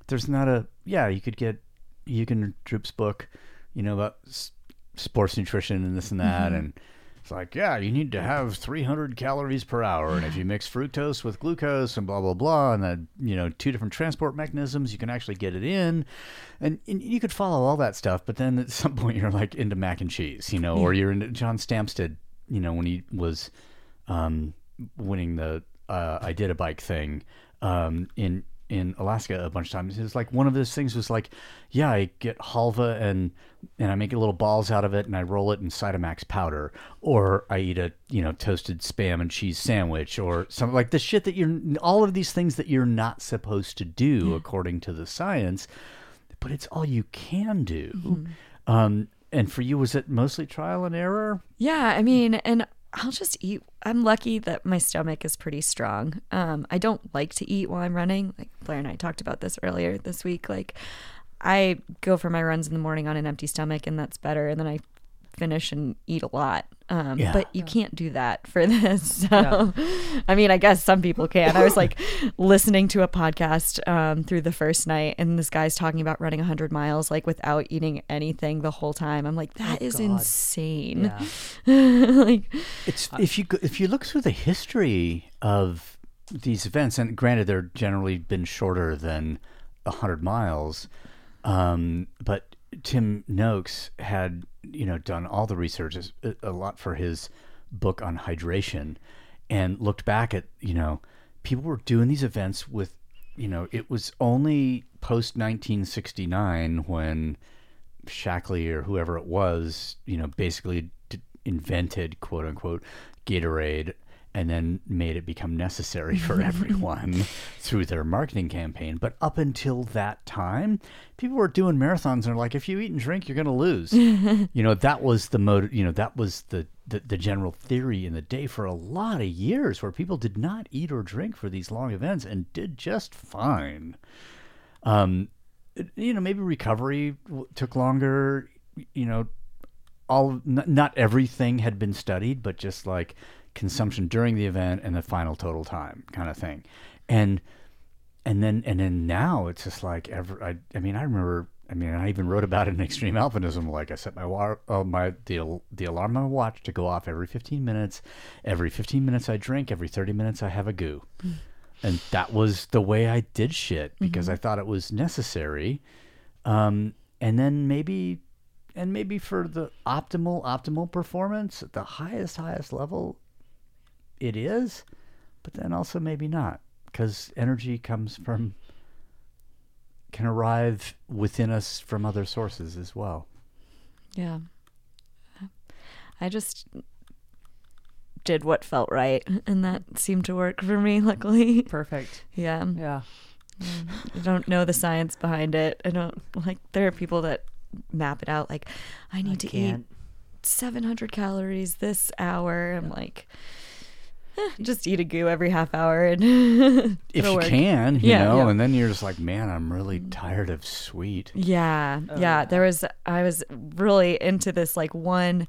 there's not a yeah you could get you can Droop's book, you know about s- sports nutrition and this and that and it's like yeah you need to have 300 calories per hour and if you mix fructose with glucose and blah blah blah and then you know two different transport mechanisms you can actually get it in and, and you could follow all that stuff but then at some point you're like into mac and cheese you know or you're into John Stamstad you know when he was um, winning the uh, I did a bike thing um, in in Alaska a bunch of times. It was like one of those things was like, yeah, I get halva and and I make little balls out of it and I roll it in Cytomax powder, or I eat a you know toasted spam and cheese sandwich, or something like the shit that you're all of these things that you're not supposed to do according to the science, but it's all you can do. Um, and for you, was it mostly trial and error? Yeah, I mean, and I'll just eat. I'm lucky that my stomach is pretty strong. Um, I don't like to eat while I'm running. Like Blair and I talked about this earlier this week. Like, I go for my runs in the morning on an empty stomach, and that's better. And then I finish and eat a lot. Um, Yeah. But you can't do that for this. So, I mean, I guess some people can. I was like listening to a podcast um, through the first night, and this guy's talking about running 100 miles like without eating anything the whole time. I'm like, that is God. insane. Yeah. like, It's if you if you look through the history of these events, and granted they're generally been shorter than hundred miles, um, but Tim Noakes had you know done all the research a, uh, a lot for his book on hydration, and looked back at you know people were doing these events with you know it was only post 1969 when Shackley or whoever it was, you know, basically d- invented quote unquote Gatorade and then made it become necessary for everyone through their marketing campaign. But up until that time, people were doing marathons and they're like, if you eat and drink, you're going to lose. you know, that was the mode, you know, that was the, the, the general theory in the day for a lot of years where people did not eat or drink for these long events and did just fine um, you know, maybe recovery w- took longer. You know, all n- not everything had been studied, but just like consumption during the event and the final total time kind of thing. And and then and then now it's just like ever. I I mean I remember. I mean I even wrote about it in Extreme Alpinism. Like I set my war, uh, my the the alarm on my watch to go off every 15 minutes. Every 15 minutes I drink. Every 30 minutes I have a goo. And that was the way I did shit because I thought it was necessary. Um, and then maybe, and maybe for the optimal, optimal performance at the highest, highest level, it is, but then also maybe not because energy comes from, can arrive within us from other sources as well. Yeah. I just did what felt right, and that seemed to work for me, luckily. Perfect. Yeah. Yeah. I don't know the science behind it. I don't like, there are people that map it out like, I need to can't. eat 700 calories this hour. I'm like, eh, just eat a goo every half hour and If it'll you work. can, you Yeah, know, yeah. and then you're just like, man, I'm really tired of sweet. Yeah, Oh, yeah. There was I was really into this like one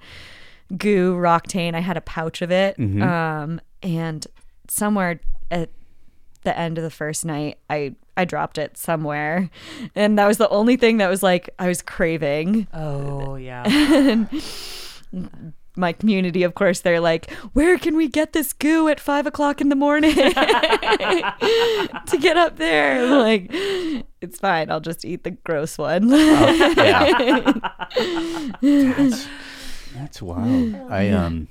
goo Roctane. I had a pouch of it, Mhm. um, and somewhere at the end of the first night, I I dropped it somewhere, and that was the only thing that was like I was craving. Oh yeah. and my community, of course, they're like, "Where can we get this goo at five o'clock in the morning to get up there?" I'm like, it's fine. I'll just eat the gross one. yeah. that's, that's wild. I um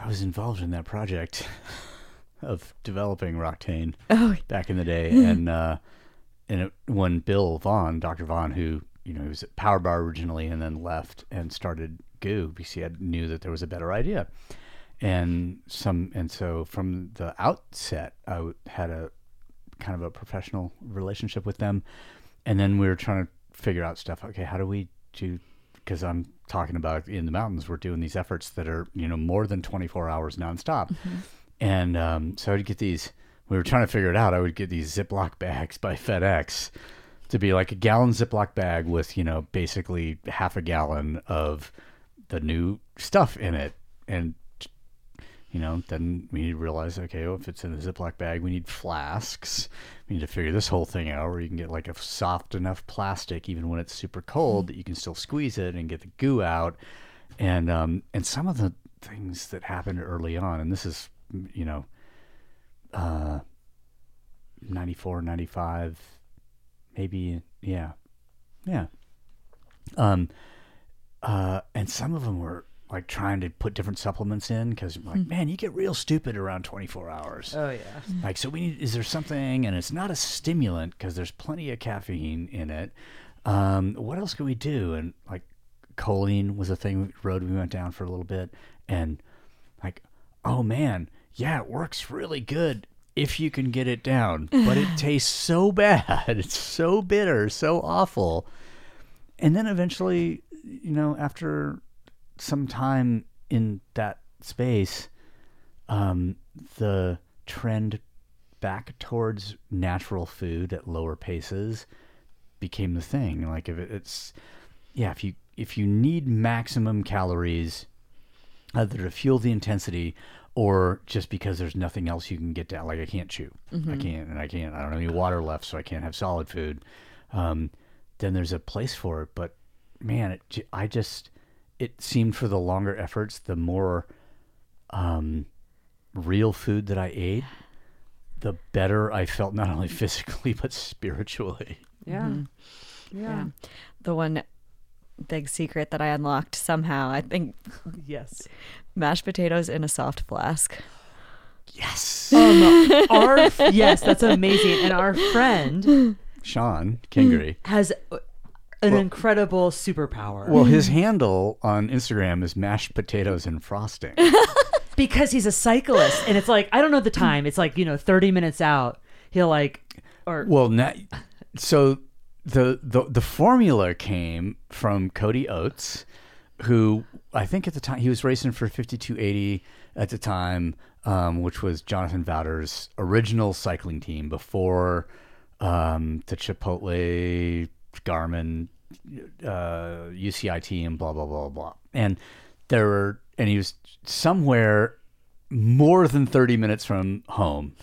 I was involved in that project of developing Roctane oh, back in the day and uh and it, when Bill Vaughan, Dr. Vaughan, who you know he was at Power Bar originally and then left and started Goo because had knew that there was a better idea, and some and so from the outset I w- had a kind of a professional relationship with them, and then we were trying to figure out stuff. Okay, how do we do? Because I'm talking about in the mountains, we're doing these efforts that are you know more than 24 hours nonstop, and um, so I'd get these. We were trying to figure it out. I would get these Ziploc bags by FedEx to be like a gallon Ziploc bag with you know basically half a gallon of the new stuff in it, and you know, then we need to realize, okay, well, if it's in a Ziploc bag, we need flasks. We need to figure this whole thing out where you can get like a soft enough plastic, even when it's super cold, that you can still squeeze it and get the goo out. And um, and some of the things that happened early on, and this is, you know, uh, 94, 95, maybe, yeah, yeah. Um, uh, and some of them were like trying to put different supplements in because like, man, you get real stupid around 24 hours. Oh yeah. Like, so we need, is there something, and it's not a stimulant because there's plenty of caffeine in it. Um, what else can we do? And like, choline was a thing, road we went down for a little bit. And like, oh man, yeah, it works really good if you can get it down, but it tastes so bad. It's so bitter, so awful. And then eventually, you know, after some time in that space, um, the trend back towards natural food at lower paces became the thing. Like if it's, yeah, if you if you need maximum calories, either to fuel the intensity or just because there's nothing else you can get down. Like I can't chew, I can't, and I can't. I don't have any water left, so I can't have solid food. Um, then there's a place for it. But man, it, j- I just it seemed for the longer efforts, the more um, real food that I ate, the better I felt not only physically but spiritually. Yeah. Yeah. yeah. The one big secret that I unlocked somehow, I think Yes. mashed potatoes in a soft flask. Yes, Um, our yes, that's amazing. And our friend Sean Kingery. has an Well- incredible superpower Well, his handle on Instagram is mashed potatoes and frosting. because he's a cyclist, and it's like I don't know the time. It's like you know, thirty minutes out, he'll like or Well, na so the, the the formula came from Cody Oates, who I think at the time he was racing for 5280 at the time, um, which was Jonathan Vaughters' original cycling team before um, the Chipotle, Garmin, uh, UCI team, blah blah blah blah. And there were, and he was somewhere more than 30 minutes from home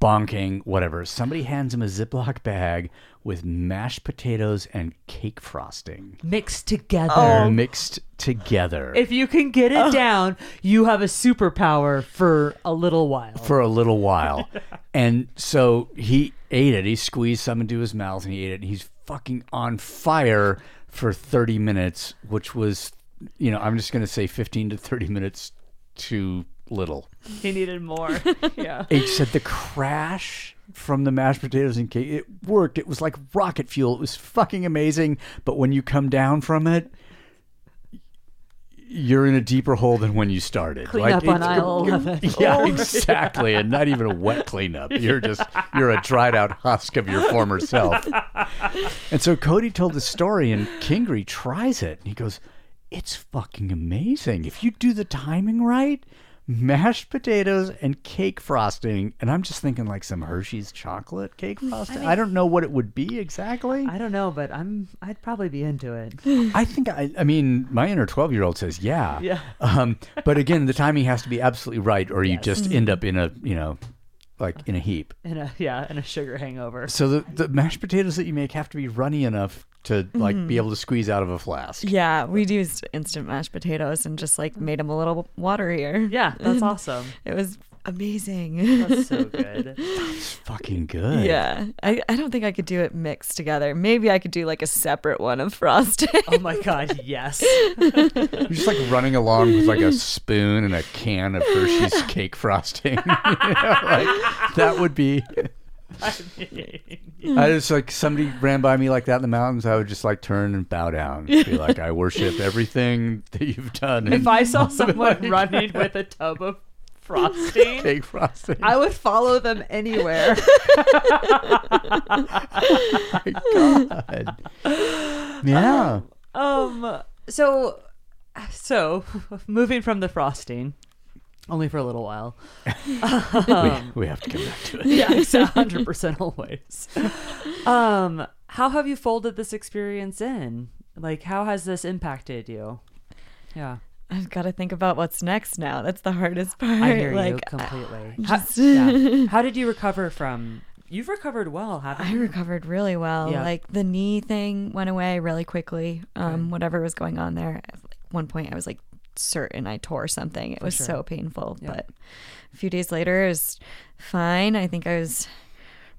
bonking, whatever. Somebody hands him a Ziploc bag with mashed potatoes and cake frosting Mixed together. Oh. mixed together If you can get it down, you have a superpower for a little while. for a little while. and so he ate it. He squeezed some into his mouth and he ate it. He's fucking on fire for 30 minutes, which was, you know, I'm just going to say 15 to 30 minutes too little. he needed more. yeah. H said the crash from the mashed potatoes and cake, it worked. It was like rocket fuel. It was fucking amazing. But when you come down from it, you're in a deeper hole than when you started. Clean up on aisle 11. Yeah, exactly. And not even a wet cleanup. You're just you're a dried out husk of your former self. And so Cody told the story and Kingry tries it and he goes, It's fucking amazing. If you do the timing right, mashed potatoes and cake frosting, and I'm just thinking like some Hershey's chocolate cake frosting. I, don't know what it would be exactly. I don't know, but I'm I'd probably be into it. I think I, I mean, my inner 12 year old says, yeah. Yeah. Um, but again, the timing has to be absolutely right, or you just end up in a, you know, like in a heap. In a yeah, in a sugar hangover. So the, the mashed potatoes that you make have to be runny enough to like Mm-hmm. be able to squeeze out of a flask. Yeah, we used instant mashed potatoes and just like made them a little waterier. Yeah, that's awesome. It was amazing. That's so good. That's fucking good. yeah. I, I don't think I could do it mixed together. Maybe I could do like a separate one of frosting. Oh my god, yes. You're just like running along with like a spoon and a can of Hershey's cake frosting. You know, like that would be. I mean, I just like somebody ran by me like that in the mountains. I would just like turn and bow down, and be like, "I worship everything that you've done." if I saw someone running with a tub of frosting, cake frosting, I would follow them anywhere. My god. yeah. Um. So, so moving from the frosting, only for a little while. we, we have to come back to it. Yeah, it's hundred percent always. Um. How have you folded this experience in? Like, how has this impacted you? Yeah, I've got to think about what's next now. That's the hardest part. I hear you like, completely. just- how, yeah. how did you recover from? You've recovered well, haven't I you? recovered really well. Yeah. Like the knee thing went away really quickly. Um, Okay. whatever was going on there. At one point, I was like certain I tore something. It was sure. so painful. Yeah. But a few days later, it was fine. I think I was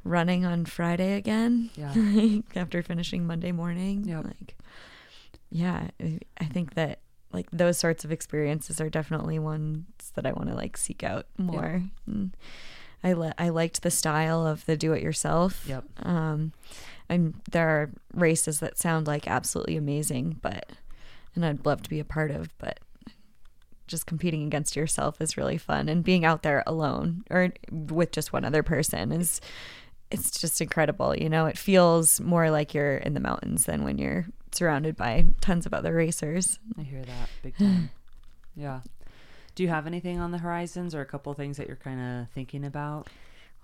running on Friday again. Yeah. after finishing Monday morning. Yep. Like, yeah, I- I think that like those sorts of experiences are definitely ones that I want to like seek out more. And I li- I liked the style of the do it yourself. Yep. Um, and there are races that sound like absolutely amazing, but and I'd love to be a part of, but just competing against yourself is really fun and being out there alone or with just one other person is it's just incredible you know it feels more like you're in the mountains than when you're surrounded by tons of other racers I hear that big time. yeah. Do you have anything on the horizons or a couple things that you're kind of thinking about?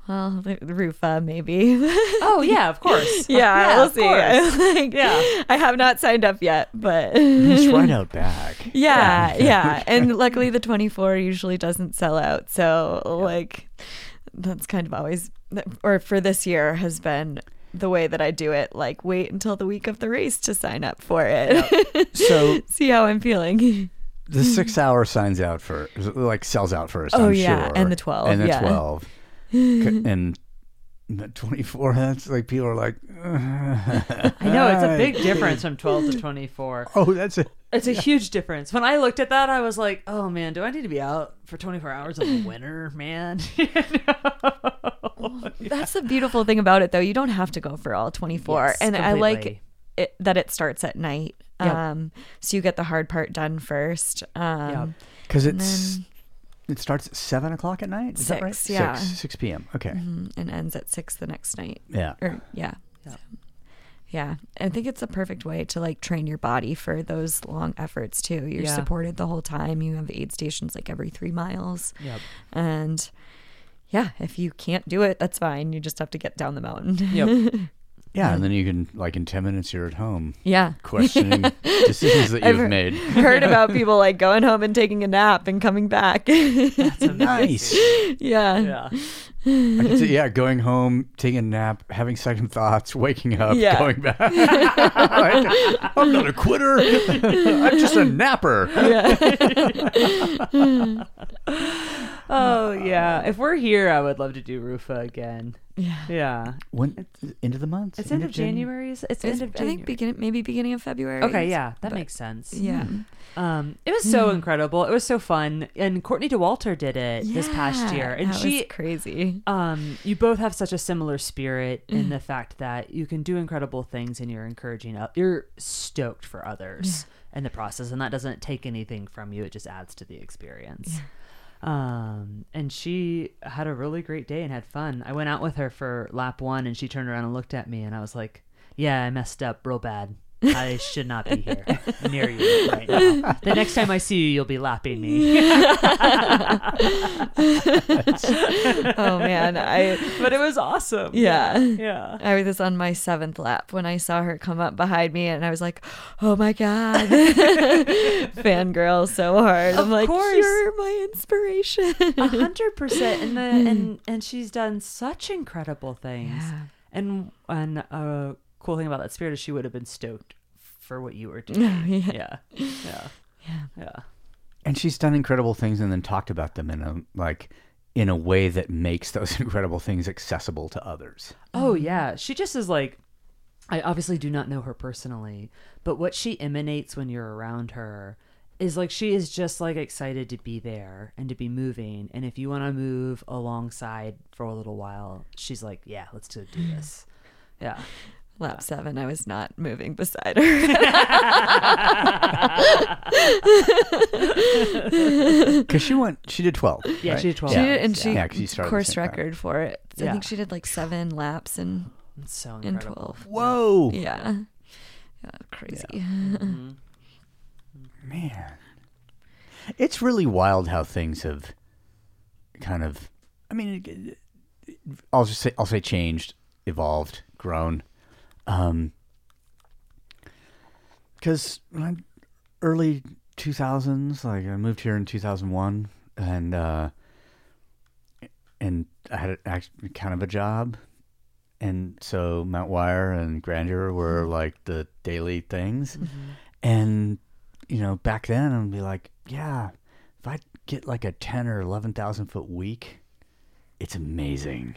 well the, the rufa maybe Oh yeah, of course. yeah, we'll see course. Like, Yeah. i have not signed up yet but It's right out back. yeah yeah and luckily the 24 usually doesn't sell out so like that's kind of always or for this year has been the way that i do it like wait until the week of the race to sign up for it So see how i'm feeling the six hour signs out for like sells out first. Oh, I'm yeah, sure. and the 12, and the yeah. twelve, and the twenty four. That's like people are like, I know it's a big difference from 12 to 24. Oh, that's it. It's a huge difference. When I looked at that, I was like, "Oh man, do I need to be out for 24 hours in the winter, man?" You know? that's the beautiful thing about it though you don't have to go for all 24 Yes, and i like it, that it starts at night Yep. um so you get the hard part done first um Yep. Because it's then- it starts at seven o'clock at night. Is that right? Six, yeah. Six, six p.m. Okay. Mhm, and ends at six the next night Yeah. or yeah Yeah. So, yeah i think it's a perfect way to like train your body for those long efforts too you're Yeah. supported the whole time you have aid stations like every three miles Yep. and yeah if you can't do it that's fine you just have to get down the mountain Yep. Yeah, and then you can like in ten minutes you're at home Yeah. questioning decisions that I've you've heard- made. Heard about people like going home and taking a nap and coming back. That's nice. yeah. Yeah. I can see, yeah, going home, taking a nap, having second thoughts, waking up, Yeah. going back. Like, I'm not a quitter. I'm just a napper. Oh yeah. If we're here, I would love to do Rufa again. Yeah. Yeah. When end of the month? It's end of January. is- It's It's, end of I January. think beginning, maybe beginning of February. Okay, yeah, that but- makes sense. Yeah. Um, it was so incredible. It was so fun, and Courtney Dauwalter did it this past year, and that she was crazy. um you both have such a similar spirit in the fact that you can do incredible things and you're encouraging up you're stoked for others in the process and that doesn't take anything from you it just adds to the experience um and she had a really great day and had fun. I went out with her for lap one and she turned around and looked at me and i was like yeah i messed up real bad I should not be here near you right now. The next time I see you, you'll be lapping me. Oh man, I But it was awesome. yeah. Yeah. I was on my seventh lap when I saw her come up behind me, and I was like, "Oh my god, fangirl so hard!" Of I'm like, course. "You're my inspiration." A hundred percent, and the hmm. and and she's done such incredible things. Yeah. And and a cool thing about that spirit is she would have been stoked for what you were doing. yeah. yeah, yeah, yeah, yeah. And she's done incredible things and then talked about them in a like in a way that makes those incredible things accessible to others. Oh mm-hmm. yeah, she just is like. I obviously do not know her personally, but what she emanates when you're around her is like she is just like excited to be there and to be moving. And if you want to move alongside for a little while, she's like, "Yeah, let's do do this." Yeah. Lap seven, I was not moving beside her. Because she went, she did twelve. Yeah, right? she did 12 she Yeah. did, and Yeah. she Yeah, 'cause you started course same time. record for it. I Yeah. think she did like seven laps and It's so in twelve. Whoa, Yeah, yeah crazy. Mhm. man, it's really wild how things have kind of. I mean, it- it- I'll just say I'll say changed, evolved, grown. Um, because early two thousands, like I moved here in two thousand one, and uh, and I had actually kind of a job, and so Mount Aire and Grandeur were like the daily things, and you know back then I'd be like, yeah, if I get like a ten or eleven thousand foot week, it's amazing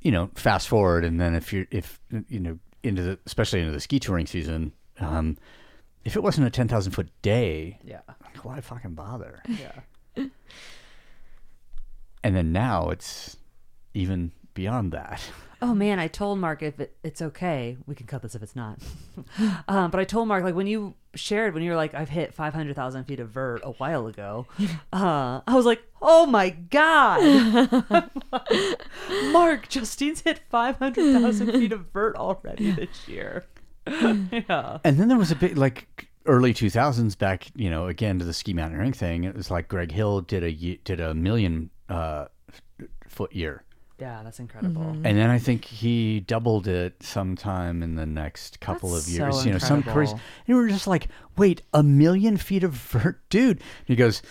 you know, fast forward, and then if you're if you know into the especially into the ski touring season, um, if it wasn't a ten thousand foot day, Yeah. like, why fucking bother? Yeah. And then now it's even beyond that. Oh man, I told Mark if it, it's okay, we can cut this if it's not. um, but I told Mark like when you shared when you were like I've hit five hundred thousand feet of vert a while ago. Uh, I was like, oh my god, Mark, Justine's hit five hundred thousand feet of vert already this year. yeah. And then there was a bit like early two thousands back, you know, again to the ski mountaineering thing. It was like Greg Hill did a did a million uh, foot year. Yeah, that's incredible. And then I think he doubled it sometime in the next couple That's of years. so you know, some crazy. And we were just like, wait, a million feet of vert, dude. He goes,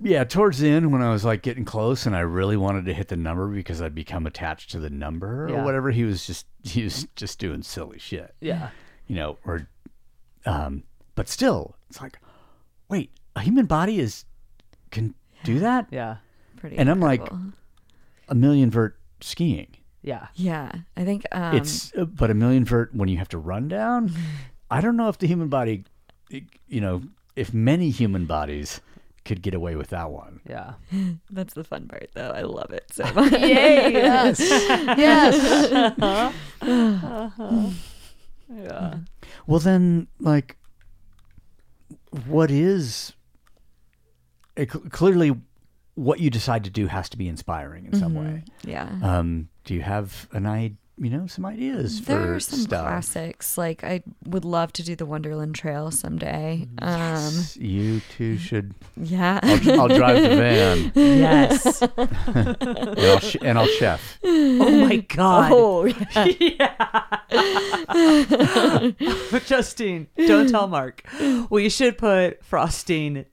yeah. Towards the end, when I was like getting close, and I really wanted to hit the number because I'd become attached to the number Yeah. or whatever. He was just he was just doing silly shit. Yeah. You know, or um, but still, it's like, wait, a human body is can do that? Yeah. Pretty. And I'm like, incredible. A million vert skiing. Yeah. yeah, I think um, it's uh, but a million vert when you have to run down i don't know if the human body you know if many human bodies could get away with that one Yeah. that's the fun part though. I love it so much. Yay! Yes. yes. yeah. well then like what is it, clearly what you decide to do has to be inspiring in some way yeah. um do you have an i you know some ideas There for are some stuff. classics. Like I would love to do the Wonderland Trail someday. Um, Yes, you two should. yeah. I'll, I'll drive the van Yes. and I'll, sh- and I'll chef. oh my god. oh, yeah. Justine, don't tell Mark. We should put frosting,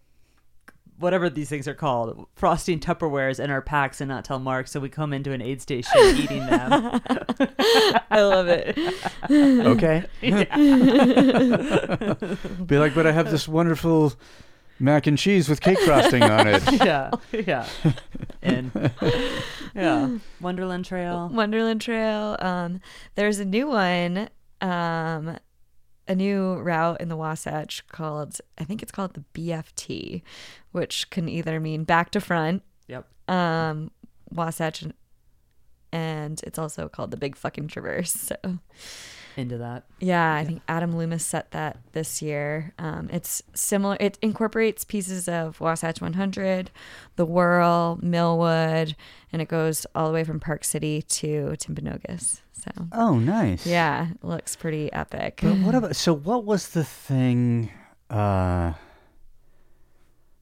whatever these things are called, frosting Tupperwares in our packs and not tell Mark. So we come into an aid station eating them. I love it. Okay. Be like, but I have this wonderful mac and cheese with cake frosting on it. yeah, yeah, and yeah, Wonderland Trail. Wonderland Trail. Um, there's a new one, um, a new route in the Wasatch called, I think it's called the BFT, which can either mean back to front, Yep. um, Wasatch, and, and it's also called the Big Fucking Traverse. So Into that. yeah, I think Adam Loomis set that this year. Um, it's similar. It incorporates pieces of Wasatch 100, the WURL, Millwood, and it goes all the way from Park City to Timpanogos. So Oh, nice. yeah, looks pretty epic. But what about so what was the thing uh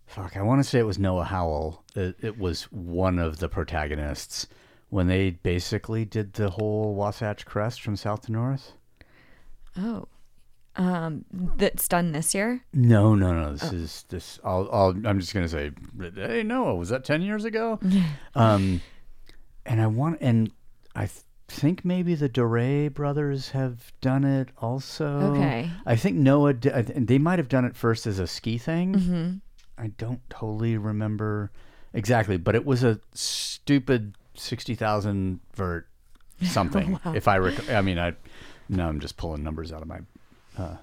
fuck, I want to say it was Noah Howell. It, it was one of the protagonists when they basically did the whole Wasatch Crest from south to north. Oh, um, that's done this year. No, no, no. This is this. I'll, I'll. I'm just gonna say. Hey, Noah, was that ten years ago? um, and I want, and I th- think maybe the Dore brothers have done it also. Okay. I think Noah. They might have done it first as a ski thing. Mm-hmm. I don't totally remember exactly, but it was a stupid sixty thousand vert something. If I rec- I mean, I. No, I'm just pulling numbers out of my. Uh,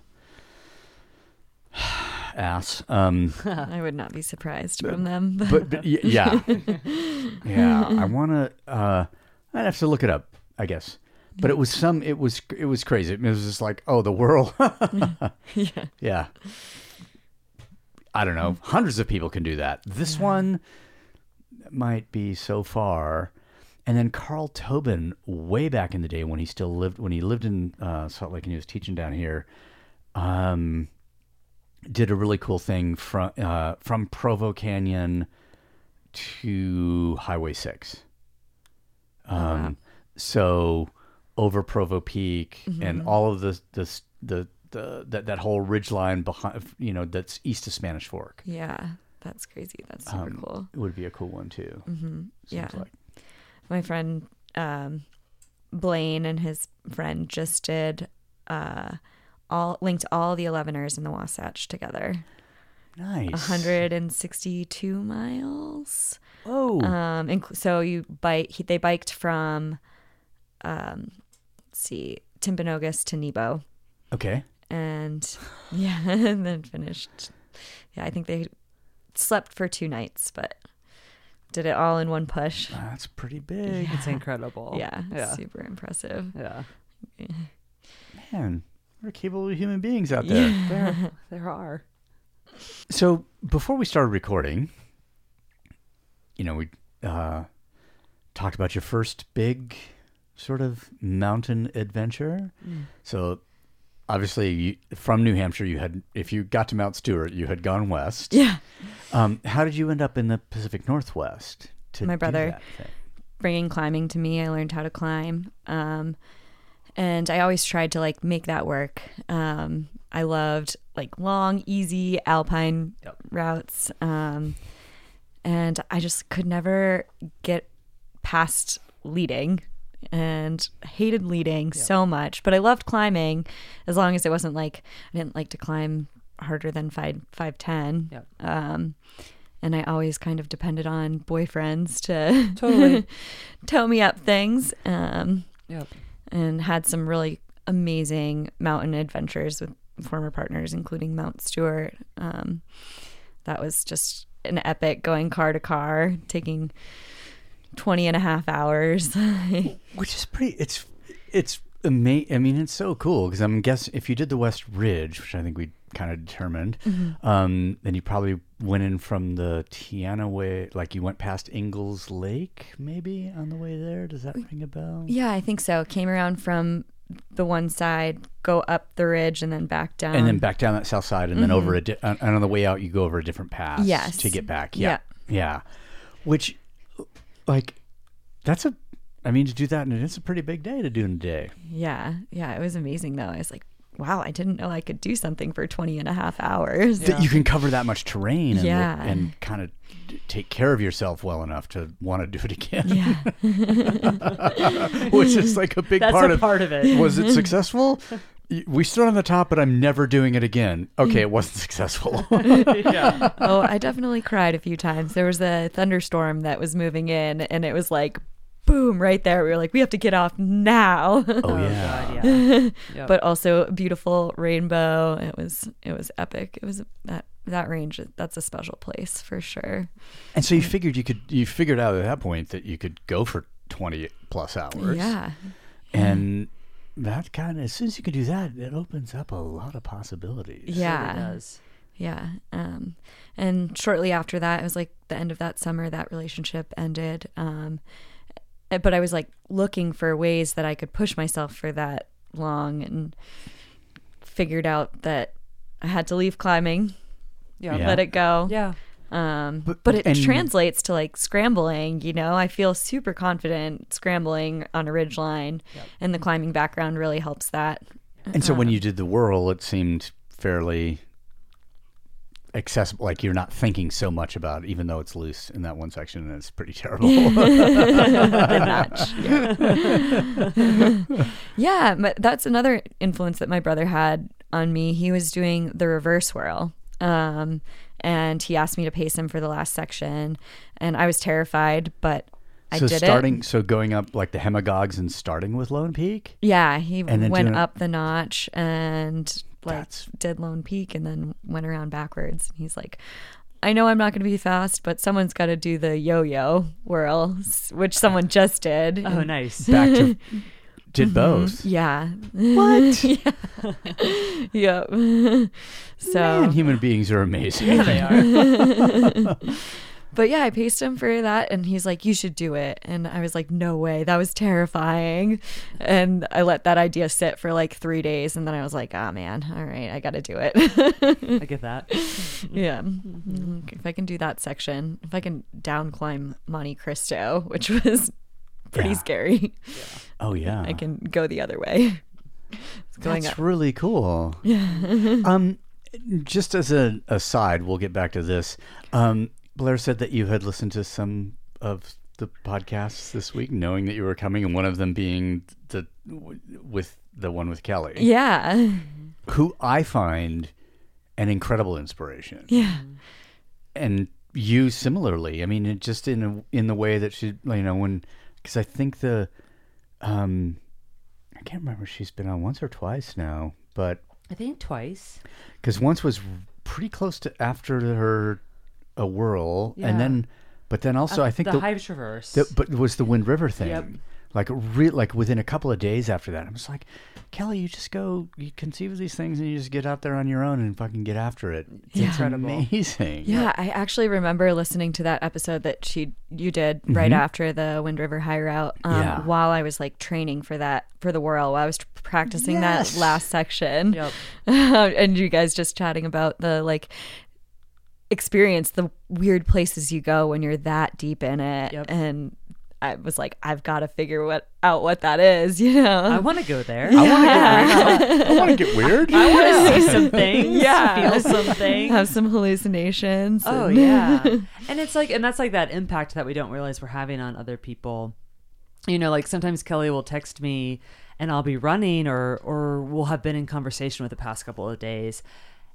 ass. Um, I would not be surprised from them. but, but y- yeah, yeah. I want to. Uh, I'd have to look it up. I guess. But it was some. It was. It was crazy. It was just like, oh, the world. yeah. yeah. I don't know. Hundreds of people can do that. This one might be so far. And then Carl Tobin, way back in the day when he still lived, when he lived in uh, Salt Lake and he was teaching down here, um, did a really cool thing from uh, from Provo Canyon to Highway Six. Um, so over Provo Peak and all of the the the, the that that whole ridge line behind, you know, that's east of Spanish Fork. Yeah, that's crazy. That's super Um, cool. It would be a cool one too. Mm-hmm. Yeah. like. My friend um, Blaine and his friend just did uh, all linked all the 11ers in the Wasatch together. Nice. 162 miles. Oh, Um, inc- so you bike. He, they biked from, um, let's see, Timpanogos to Nebo, okay. and yeah, and then finished. Yeah, I think they slept for two nights, but did it all in one push. That's pretty big. It's incredible. Yeah, Yeah. super impressive. Yeah. Man, we're capable human beings out there. There, there are. So before we started recording, you know, we uh, talked about your first big sort of mountain adventure. So obviously, you, from New Hampshire, you had if you got to Mount Stuart, you had gone west. Yeah. Um, how did you end up in the Pacific Northwest? To My brother. bringing climbing to me. I learned how to climb. Um, and I always tried to like make that work. Um, I loved like long, easy alpine Yep. routes. Um, and I just could never get past leading and hated leading so much. But I loved climbing as long as it wasn't like I didn't like to climb harder than five five ten. Yep. Um, and I always kind of depended on boyfriends to Totally. tow me up things. Um, Yep. and had some really amazing mountain adventures with former partners, including Mount Stuart. Um, that was just an epic going car to car, taking 20 and a half hours. Which is pretty. It's it's amazing. I mean, it's so cool because I'm guess if you did the West Ridge, which I think we kind of determined. Mm-hmm. Um, and you probably went in from the Teanaway way, like you went past Ingalls Lake, maybe on the way there. Does that ring a bell? Yeah, I think so. Came around from the one side, go up the ridge, and then back down. and then back down that south side, and then over a di- and on the way out, you go over a different pass Mm-hmm. Yes. to get back. Yeah. Yeah. yeah, Which, like, that's a. I mean, to do that, and it's a pretty big day to do in a day. Yeah, yeah, it was amazing though. I was like, wow, I didn't know I could do something for 20 and a half hours. That you can cover that much terrain, and, Yeah. and kind of take care of yourself well enough to want to do it again. Yeah. Which is like a big That's part a of. part of it. Was it successful? Y- We stood on the top, but I'm never doing it again. Okay, it mm. wasn't successful. yeah. oh, I definitely cried a few times. There was a thunderstorm that was moving in, and it was like, boom, right there. We were like, we have to get off now. oh yeah. God, yeah. Yep. but also beautiful rainbow. It was it was epic. It was that that range. That's a special place for sure. And so you figured you could you figured out at that point that you could go for 20 plus hours. Yeah. And that kind of as soon as you can do that, it opens up a lot of possibilities. Yeah. It does. Yeah. Um, and shortly after that, it was like the end of that summer, that relationship ended. Um, eh, but I was like looking for ways that I could push myself for that long and figured out that I had to leave climbing, Yeah. Yeah. let it go. Yeah. Um, But- but, it and- translates to like scrambling, you know, I feel super confident scrambling on a ridge line and the climbing background really helps that. And so when you did the WURL, it seemed fairly accessible. Like you're not thinking so much about it, even though it's loose in that one section and it's pretty terrible. notch. Yeah, but that's another influence that my brother had on me. He was doing the reverse WURL. Um, and he asked me to pace him for the last section, and I was terrified, but I so did starting, it. so going up like the Hamongogs and starting with Lone Peak. Yeah, he And then went doing- up the notch and like That's- did Lone Peak, and then went around backwards. And He's like. I know I'm not going to be fast, but someone's got to do the yo-yo WURL, which someone just did. Oh, nice. Back to did both. Yeah. What? yeah. yep. so, Man, human beings are amazing. they are. but yeah, I paced him for that, and he's like, "You should do it." And I was like, "No way, that was terrifying." And I let that idea sit for like three days, and then I was like, "Ah, man, all right, I got to do it." I get that. yeah, Mm, if I can do that section, if I can down climb Monte Cristo, which was pretty scary. Yeah. scary, Oh yeah. I can go the other way. It's going That's up. really cool. Yeah. um, just as a aside, we'll get back to this. Um, Blair said that you had listened to some of the podcasts this week, knowing that you were coming, and one of them being the with the one with Kelly, Yeah. who I find an incredible inspiration. Yeah. and you similarly. I mean, it just in a, in the way that she, you know, when because I think the, um, I can't remember she's been on once or twice now, but I think twice. because once was pretty close to after her a WURL, Yeah. and then, but then also I think the, the, high traverse. the but it was the Wind River thing. Yep. Like re- like within a couple of days after that, I was like, Kelly, you just go, you conceive of these things, and you just get out there on your own and fucking get after it. It's Incredible. amazing. Yeah, I actually remember listening to that episode that she you did right after the Wind River High Route. Um, Mm-hmm. Yeah. While I was like training for that for the WURL, while I was practicing Yes. that last section, Yep. and you guys just chatting about the like experience, the weird places you go when you're that deep in it, Yep. and. I was like, I've got to figure what out what that is, you know. I want to go there. I want to get weird. I want to get weird. I want to see some things. Yeah. Feel something. have some hallucinations. Oh and- yeah. and it's like and that's like that impact that we don't realize we're having on other people. You know, like sometimes Kelly will text me and I'll be running or or we'll have been in conversation with the past couple of days.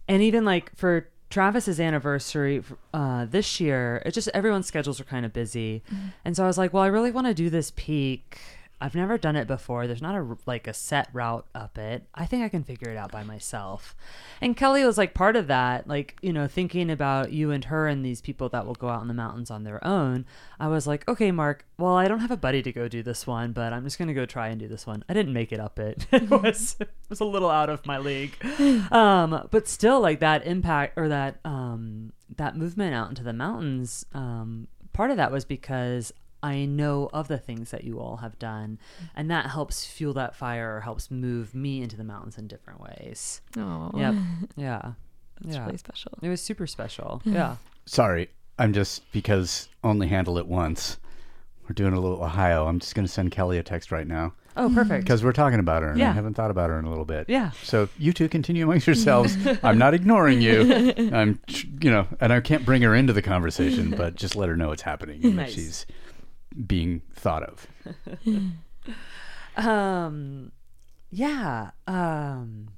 And even like for Travis's anniversary uh, this year, it just everyone's schedules are kind of busy. And so I was like, well, I really want to do this peak I've never done it before. There's not a like a set route up it. I think I can figure it out by myself. And Kelly was like part of that, like, you know, thinking about you and her and these people that will go out in the mountains on their own. I was like, okay, Mark, well, I don't have a buddy to go do this one, but I'm just going to go try and do this one. I didn't make it up it. it was it was a little out of my league. Um, but still like that impact or that um that movement out into the mountains um part of that was because I know of the things that you all have done, mm. and that helps fuel that fire or helps move me into the mountains in different ways. Oh, Yep. Yeah. That's yeah. really special. It was super special. Yeah. Sorry, I'm just because only handle it once. We're doing a little Ohio. I'm just going to send Kelly a text right now Oh, perfect. because we're talking about her, and I Yeah. haven't thought about her in a little bit. Yeah. So you two continue amongst yourselves. I'm not ignoring you. I'm, you know, and I can't bring her into the conversation, but just let her know it's happening Nice. she's being thought of. Um, yeah. Um,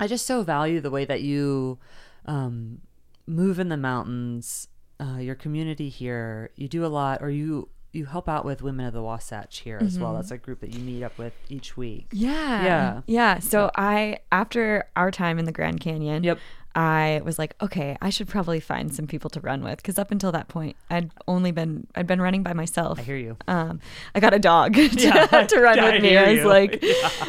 I just so value the way that you um, move in the mountains. Uh, your community here, you do a lot, or you you help out with Women of the Wasatch here as well. That's a group that you meet up with each week. Yeah. Yeah. Yeah. So I, after our time in the Grand Canyon, Yep. I was like, okay, I should probably find some people to run with because up until that point, I'd only been I'd been running by myself. I hear you. Um, I got a dog to, Yeah. to run I with me. I was you. like,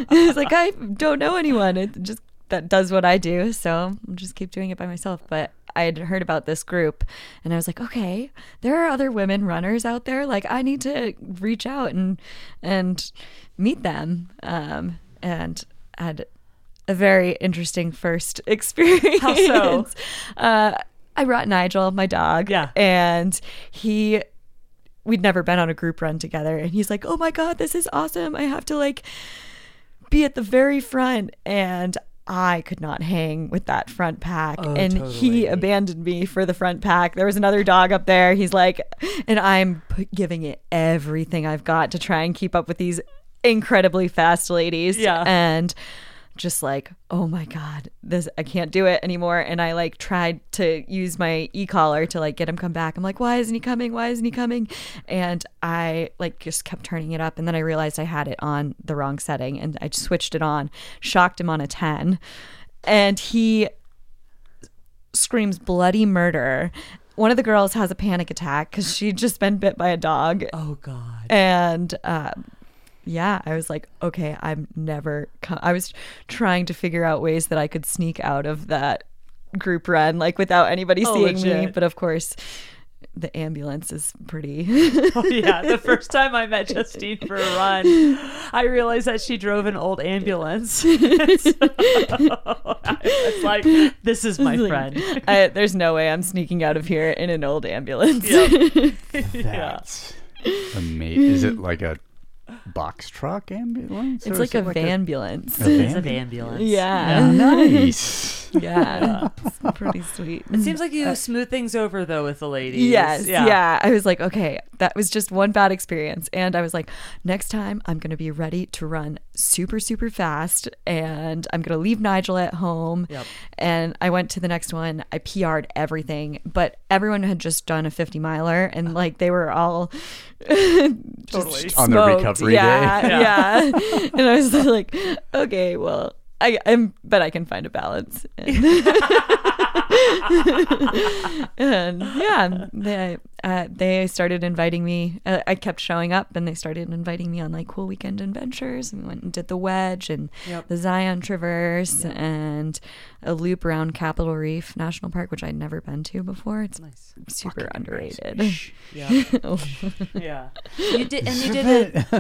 I was like, I don't know anyone. It just that does what I do, so I'll just keep doing it by myself. But I had heard about this group, and I was like, okay, there are other women runners out there. Like, I need to reach out and and meet them. Um, and had a very interesting first experience. How so? Uh, I brought Nigel, my dog. Yeah. And he we'd never been on a group run together and he's like, "Oh my god, this is awesome. I have to like be at the very front." And I could not hang with that front pack Oh, and totally. he abandoned me for the front pack. There was another dog up there. He's like and I'm giving it everything I've got to try and keep up with these incredibly fast ladies. Yeah. And just like, oh my God, this I can't do it anymore. And I like tried to use my e-collar to like get him come back. I'm like, why isn't he coming? Why isn't he coming? And I like just kept turning it up. And then I realized I had it on the wrong setting and I switched it on, shocked him on a 10. And he screams bloody murder. One of the girls has a panic attack because she'd just been bit by a dog. Oh God. And um, yeah, I was like, okay, I'm never. Co- I was trying to figure out ways that I could sneak out of that group run, like without anybody Oh, seeing me. But of course, the ambulance is pretty. Oh, yeah. The first time I met Justine for a run, I realized that she drove an old ambulance. it's like, this is my friend. I, there's no way I'm sneaking out of here in an old ambulance. That's amazing. Is it like a box truck ambulance? It's like a it vanbulance. A It's an van- ambulance. Yeah. Nice. Yeah. It's pretty sweet. It seems like you uh, smooth things over though with the ladies. Yes. Yeah. I was like, okay, that was just one bad experience. And I was like, next time I'm going to be ready to run super, super fast. And I'm going to leave Nigel at home. Yep. And I went to the next one. I PR'd everything, but everyone had just done a 50 miler and like they were all Totally. On their smoked. recovery yeah, day. Yeah. and I was like, okay, well, I, I'm, but I can find a balance. And, and yeah, they uh, they started inviting me. Uh, I kept showing up, and they started inviting me on like cool weekend adventures. And we went and did the Wedge and Yep. the Zion Traverse and a loop around Capitol Reef National Park, which I'd never been to before. It's Nice. super underrated. Yeah. yeah. You did, and you did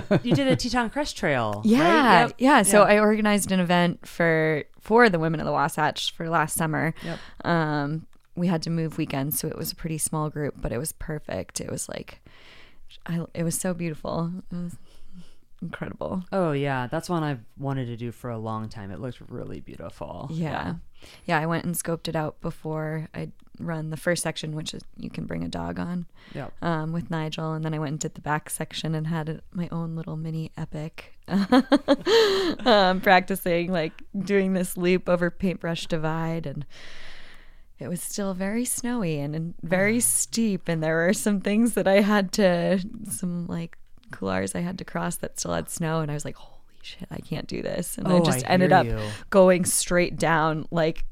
a you did a Teton Crest Trail. right? Yeah, Yep. yeah. So I organized an event for for the women of the Wasatch for last summer. Yep. Um, we had to move weekends, so it was a pretty small group, but it was perfect. It was like, I, it was so beautiful. It was incredible. Oh yeah, that's one I've wanted to do for a long time. It looks really beautiful. Yeah. yeah, I went and scoped it out before I run the first section, which is you can bring a dog on. Yep. um, with Nigel, and then I went and did the back section and had my own little mini epic, um, practicing like doing this loop over Paintbrush Divide, and it was still very snowy and, very steep, and there were some things that I had to some like couloirs I had to cross that still had snow, and I was like, "Holy shit, I can't do this!" And Oh, I just I ended up you. going straight down. Like,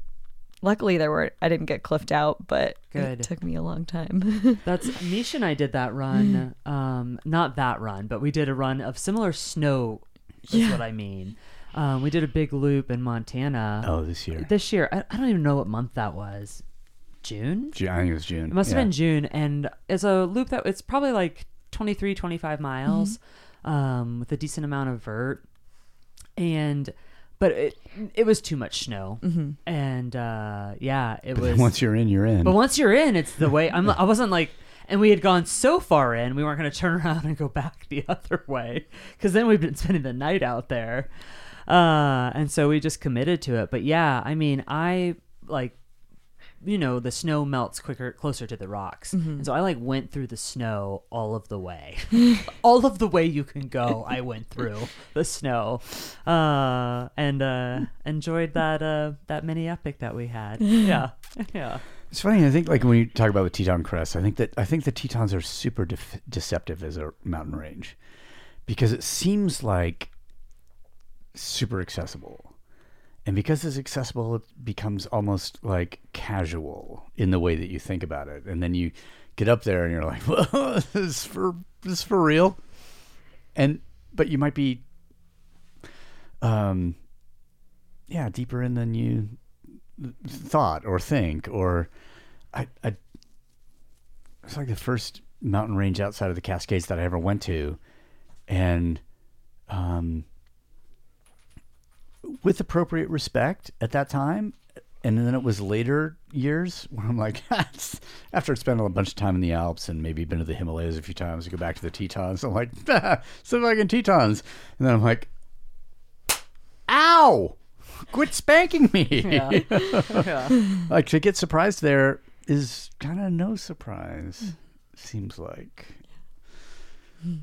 luckily there were I didn't get cliffed out, but Good. it took me a long time. That's Misha and I did that run. Um, not that run, but we did a run of similar snow. Is Yeah. what I mean. Um, we did a big loop in Montana Oh, this year. this year. I, I don't even know what month that was. June. Ju- I think it was June. It must have Yeah. been June, and it's a loop that it's probably like 23, 25 miles, um, with a decent amount of vert, and but it it was too much snow, and uh, yeah, it But was. once you're in, you're in. but once you're in, it's the way. I'm. I wasn't like, and we had gone so far in, we weren't going to turn around and go back the other way, because then we've been spending the night out there, uh, and so we just committed to it. But yeah, I mean, I like you know the snow melts quicker closer to the rocks. And so i like went through the snow all of the way. All of the way you can go i went through the snow. Uh and uh enjoyed that uh that mini epic that we had. Yeah. Yeah. It's funny. I think like when you talk about the Teton Crest, I think that I think the Tetons are super def- deceptive as a mountain range. Because it seems like super accessible, and because it's accessible, it becomes almost like casual in the way that you think about it, and then you get up there and you're like, "Well, this is for this is for real," and but you might be, um, yeah, deeper in than you thought or think or I, I it's like the first mountain range outside of the Cascades that I ever went to. And um with appropriate respect at that time. And then it was later years where I'm like after I spent a bunch of time in the Alps and maybe been to the Himalayas a few times to go back to the Tetons. I'm like some fucking Tetons. And then I'm like ow quit spanking me. Like to get surprised there is kind of no surprise seems like.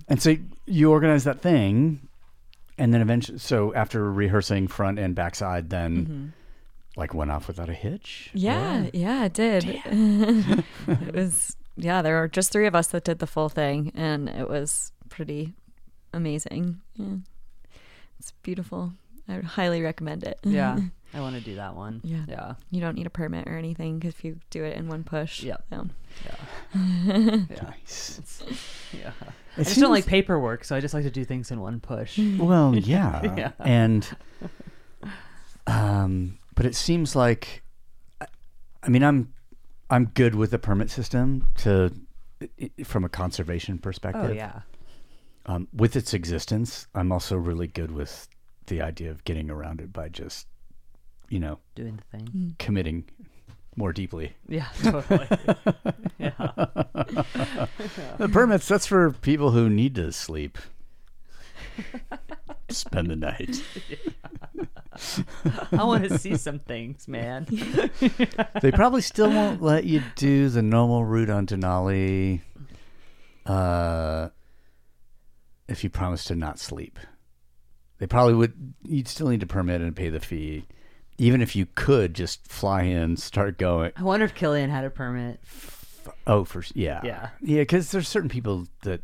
And so you organize that thing and then eventually so after rehearsing front and backside then mm-hmm. like went off without a hitch Yeah, yeah, it did. it was yeah, there were just three of us that did the full thing and it was pretty amazing. Yeah. It's beautiful. I would highly recommend it. yeah i want to do that one Yeah. yeah You don't need a permit or anything if you do it in one push. Yep. So, nice yeah It i just don't like paperwork so i just like to do things in one push well yeah, Yeah. and um but it seems like I- i mean i'm i'm good with the permit system to i- i- from a conservation perspective oh yeah um, with its existence, I'm also really good with the idea of getting around it by just, you know, doing the thing committing more deeply. yeah totally yeah The permits, that's for people who need to sleep. Spend the night. i want to see some things man They probably still won't let you do the normal route on Denali uh, if you promise to not sleep. They probably would, you'd still need to permit and pay the fee. Even if you could just fly in, start going. I wonder if Kilian had a permit. Oh, for yeah, Yeah. yeah. Because there's certain people that,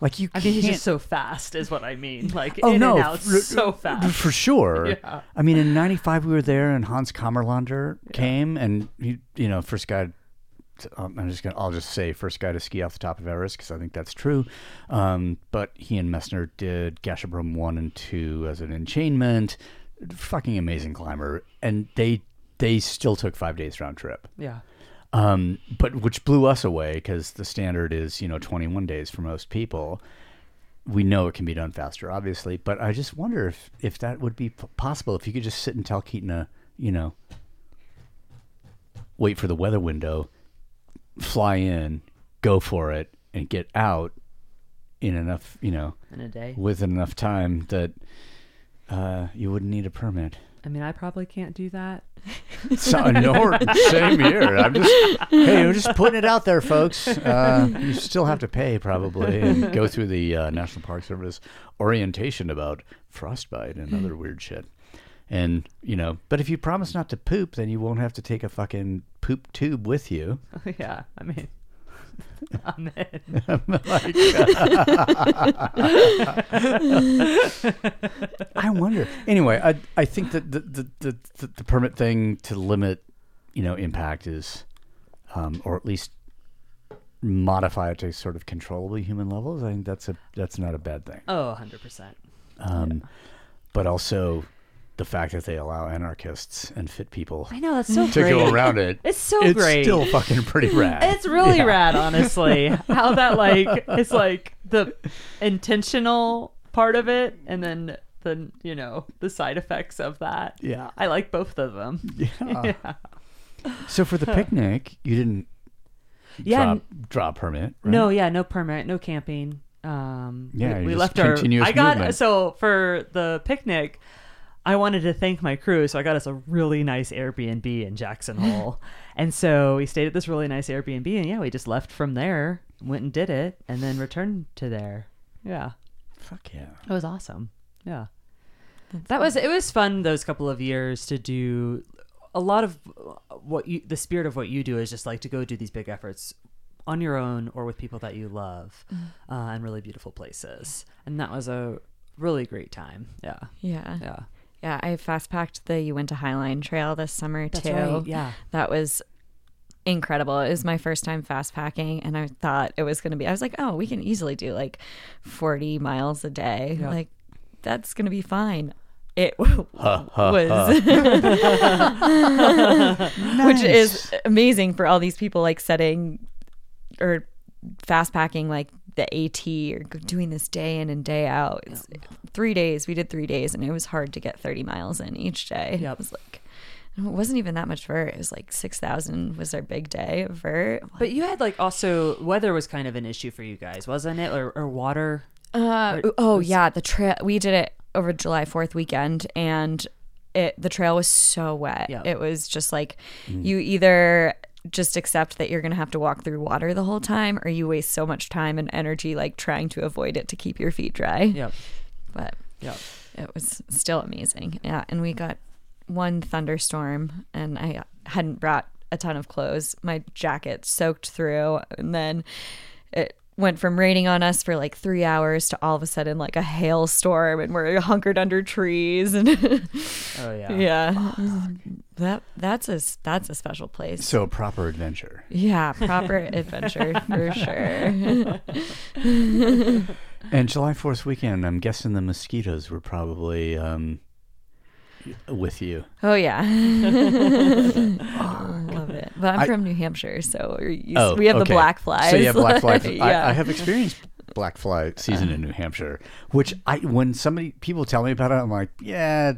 like you. I mean, he's just so fast, is what I mean. Like Oh in no, and out for, so fast. for sure. Yeah. I mean, in '95 we were there, and Hans Kammerlander came, and he, you know, first guy. Um, I'm just gonna. I'll just say first guy to ski off the top of Everest because I think that's true. Um, but he and Messner did Gasherbrum one and two as an enchainment. Fucking amazing climber, and they they still took five days round trip. Yeah. um, but which blew us away because the standard is you know 21 days for most people. We know it can be done faster, obviously, but I just wonder if if that would be p- possible if you could just sit in Talkeetna, you know, wait for the weather window, fly in, go for it, and get out in enough, you know, In a day. with enough time that uh, you wouldn't need a permit. I mean, I probably can't do that. So, no, same here. I'm just hey, I'm just putting it out there, folks. Uh, you still have to pay probably and go through the uh, National Park Service orientation about frostbite and other weird shit. And you know, but if you promise not to poop, then you won't have to take a fucking poop tube with you. yeah. I mean, Amen. Like, I wonder. Anyway, I I think that the the, the, the, the permit thing to limit, you know, impact is, um, or at least modify it to sort of controllably human levels. I think that's a that's not a bad thing. Oh, 100%. Um, But also, the fact that they allow anarchists and fit people I know, that's so to great. go around it, It's so it's great. still fucking pretty rad. It's really Yeah. rad, honestly. How that like it's like the intentional part of it, and then the you know the side effects of that. Yeah. I like both of them. Yeah. So for the picnic, you didn't Yeah, drop, draw a permit, right? No, yeah, no permit, no camping. Um, Yeah, we, you we just left our. continuous I got movement. so for the picnic. I wanted to thank my crew, so I got us a really nice Airbnb in Jackson Hole, and so we stayed at this really nice Airbnb, and yeah, we just left from there, went and did it, and then returned to there. Yeah, Fuck yeah. it was awesome. Yeah, that was it. Was fun those couple of years to do a lot of what you. The spirit of what you do is just like to go do these big efforts on your own or with people that you love, uh, and really beautiful places. And that was a really great time. Yeah, Yeah. yeah. Yeah, I fast packed the Uinta Highline Trail this summer That's too. right, yeah. That was incredible. It was my first time fast packing and I thought it was going to be I was like, "Oh, we can easily do like 40 miles a day." Yeah. Like that's going to be fine. It was which is amazing for all these people like setting or fast packing like the AT or doing this day in and day out. It's three days. We did three days, and it was hard to get thirty miles in each day. Yep. It was like it wasn't even that much vert. It was like six thousand was our big day of vert. But you had like also weather was kind of an issue for you guys, wasn't it? Or, or water. Uh, oh yeah, the trail. We did it over July Fourth weekend, and it the trail was so wet. Yeah. It was just like you either just accept that you're gonna have to walk through water the whole time, or you waste so much time and energy like trying to avoid it to keep your feet dry. Yep. But Yep. it was still amazing. Yeah, and we got one thunderstorm, and I hadn't brought a ton of clothes. My jacket soaked through, and then it went from raining on us for like three hours to all of a sudden like a hailstorm, and we're hunkered under trees. And Oh yeah. yeah, that that's a that's a special place. So proper adventure. Yeah, proper adventure for sure. And July 4th weekend, I'm guessing the mosquitoes were probably um, with you. Oh yeah, love it. But I'm I- from New Hampshire, so Oh, we have the black flies. So you have black fly. yeah. I, I have experienced black fly season in New Hampshire, which I when somebody people tell me about it, I'm like, yeah,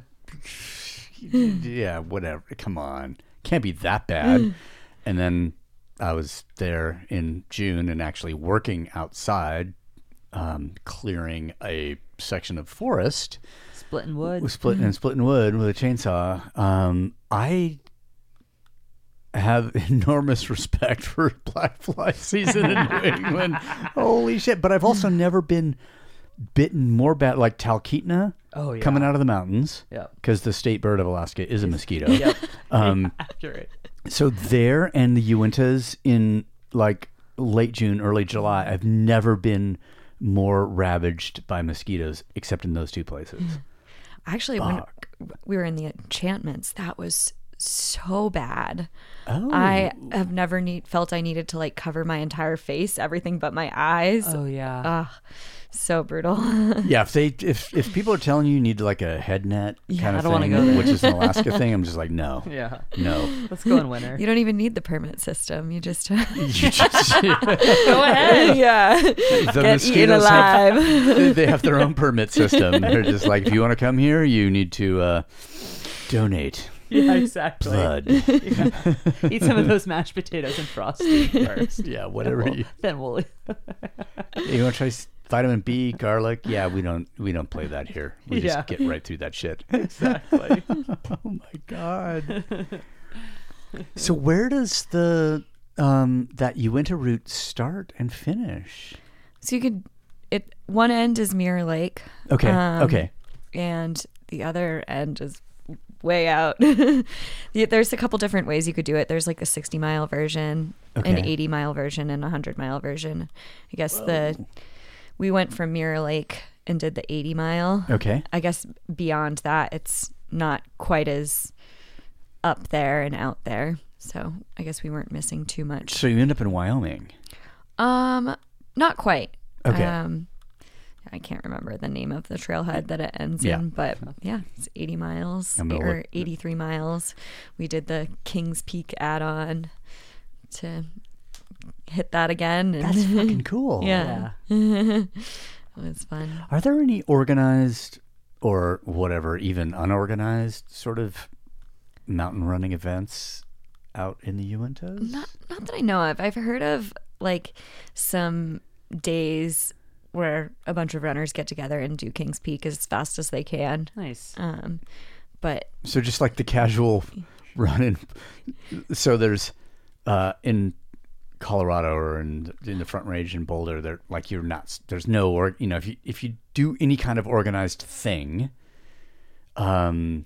yeah, whatever. Come on, can't be that bad. and then I was there in June and actually working outside, um, clearing a section of forest Splitting wood. was splitting and splitting wood with a chainsaw. Um, I have enormous respect for black fly season in New England. Holy shit! But I've also never been bitten more bad like Talkeetna. Oh, yeah. coming out of the mountains. Yep. because the state bird of Alaska is a mosquito. Yep. Um, Accurate. so there and the Uintas in like late June, early July, I've never been more ravaged by mosquitoes except in those two places. Actually, when we were in the enchantments, that was so bad. Oh, I have never need, felt I needed to like cover my entire face, everything but my eyes. Oh yeah. Ugh, so brutal. Yeah, if they if if people are telling you you need like a head net kind I of don't thing, go there. which is an Alaska thing, I'm just like no, yeah. no. Let's go in winter. you don't even need the permit system. You just You just, go ahead. yeah, the get eaten mosquitoes have, alive. they- they have their own permit system. They're just like if you want to come here, you need to uh, donate Yeah, exactly. blood. Eat some of those mashed potatoes and frosty first. yeah, whatever. Then You, we'll, then we'll you want to try vitamin B, garlic? Yeah, we don't we don't play that here. We Yeah. just get right through that shit. exactly. Oh my god. so where does the um that Uinta route start and finish? so you could. It one end is Mirror Lake. Okay. Um, okay. and the other end is way out. Yeah, There's a couple different ways you could do it. There's like a 60 mile version, an 80 mile version, and a 100 mile version. I guess the we went from Mirror Lake and did the 80 mile. Okay. I guess beyond that, it's not quite as up there and out there. So I guess we weren't missing too much. So you end up in Wyoming. Um, not quite. Okay. Um, I can't remember the name of the trailhead that it ends Yeah. in, but yeah, it's 80 miles or look- 83 miles. We did the Kings Peak add-on to hit that again. And That's fucking cool. yeah, it was fun. Are there any organized or whatever, even unorganized sort of mountain running events out in the Uintas? Not, not that I know of. I've heard of like some days where a bunch of runners get together and do Kings Peak as fast as they can. Nice. Um, but So just like the casual running. So there's uh, in Colorado or in in the Front Range in Boulder, there like you're not. There's no or you know if you if you do any kind of organized thing, um,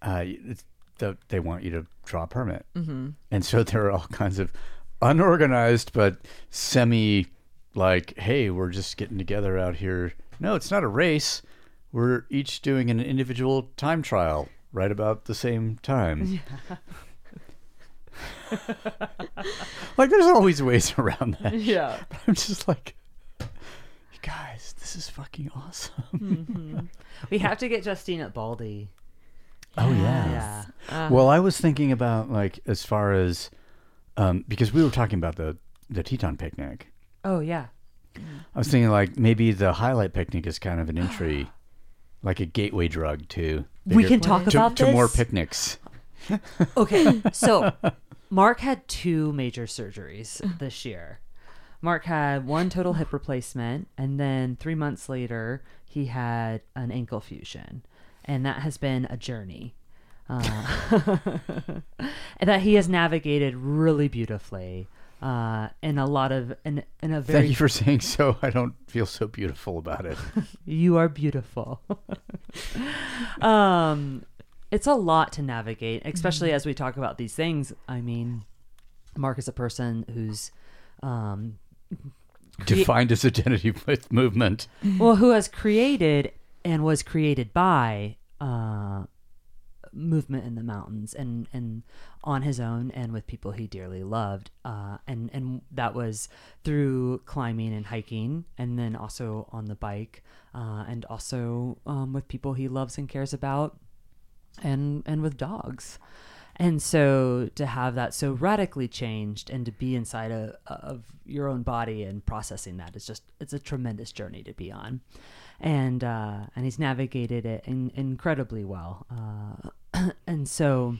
uh, it's, the, they want you to draw a permit, mm-hmm. and so there are all kinds of unorganized but semi like, hey, we're just getting together out here. No, it's not a race. We're each doing an individual time trial right about the same time. like, there's always ways around that. Yeah. I'm just like, you guys, this is fucking awesome. We have to get Justine at Baldy. Oh yeah. Yeah. uh, Well, I was thinking about like as far as um, because we were talking about the the Teton picnic. Oh yeah. I was thinking like maybe the highlight picnic is kind of an entry, like a gateway drug to We bigger- can talk to, about to more picnics. Okay, so Mark had two major surgeries this year. Mark had one total hip replacement, and then three months later, he had an ankle fusion. And that has been a journey. Uh, that he has navigated really beautifully. Uh, in a lot of in, in a very Thank you for saying so. I don't feel so beautiful about it. You are beautiful. um, it's a lot to navigate, especially as we talk about these things. I mean, Mark is a person who's, um, Defined his identity with movement. well, who has created and was created by uh, movement in the mountains and and on his own and with people he dearly loved. Uh, and and that was through climbing and hiking, and then also on the bike, uh, and also um, with people he loves and cares about, and and with dogs. And so to have that so radically changed and to be inside of, of your own body and processing that is just it's a tremendous journey to be on. And uh, and he's navigated it in, incredibly well. Uh, and so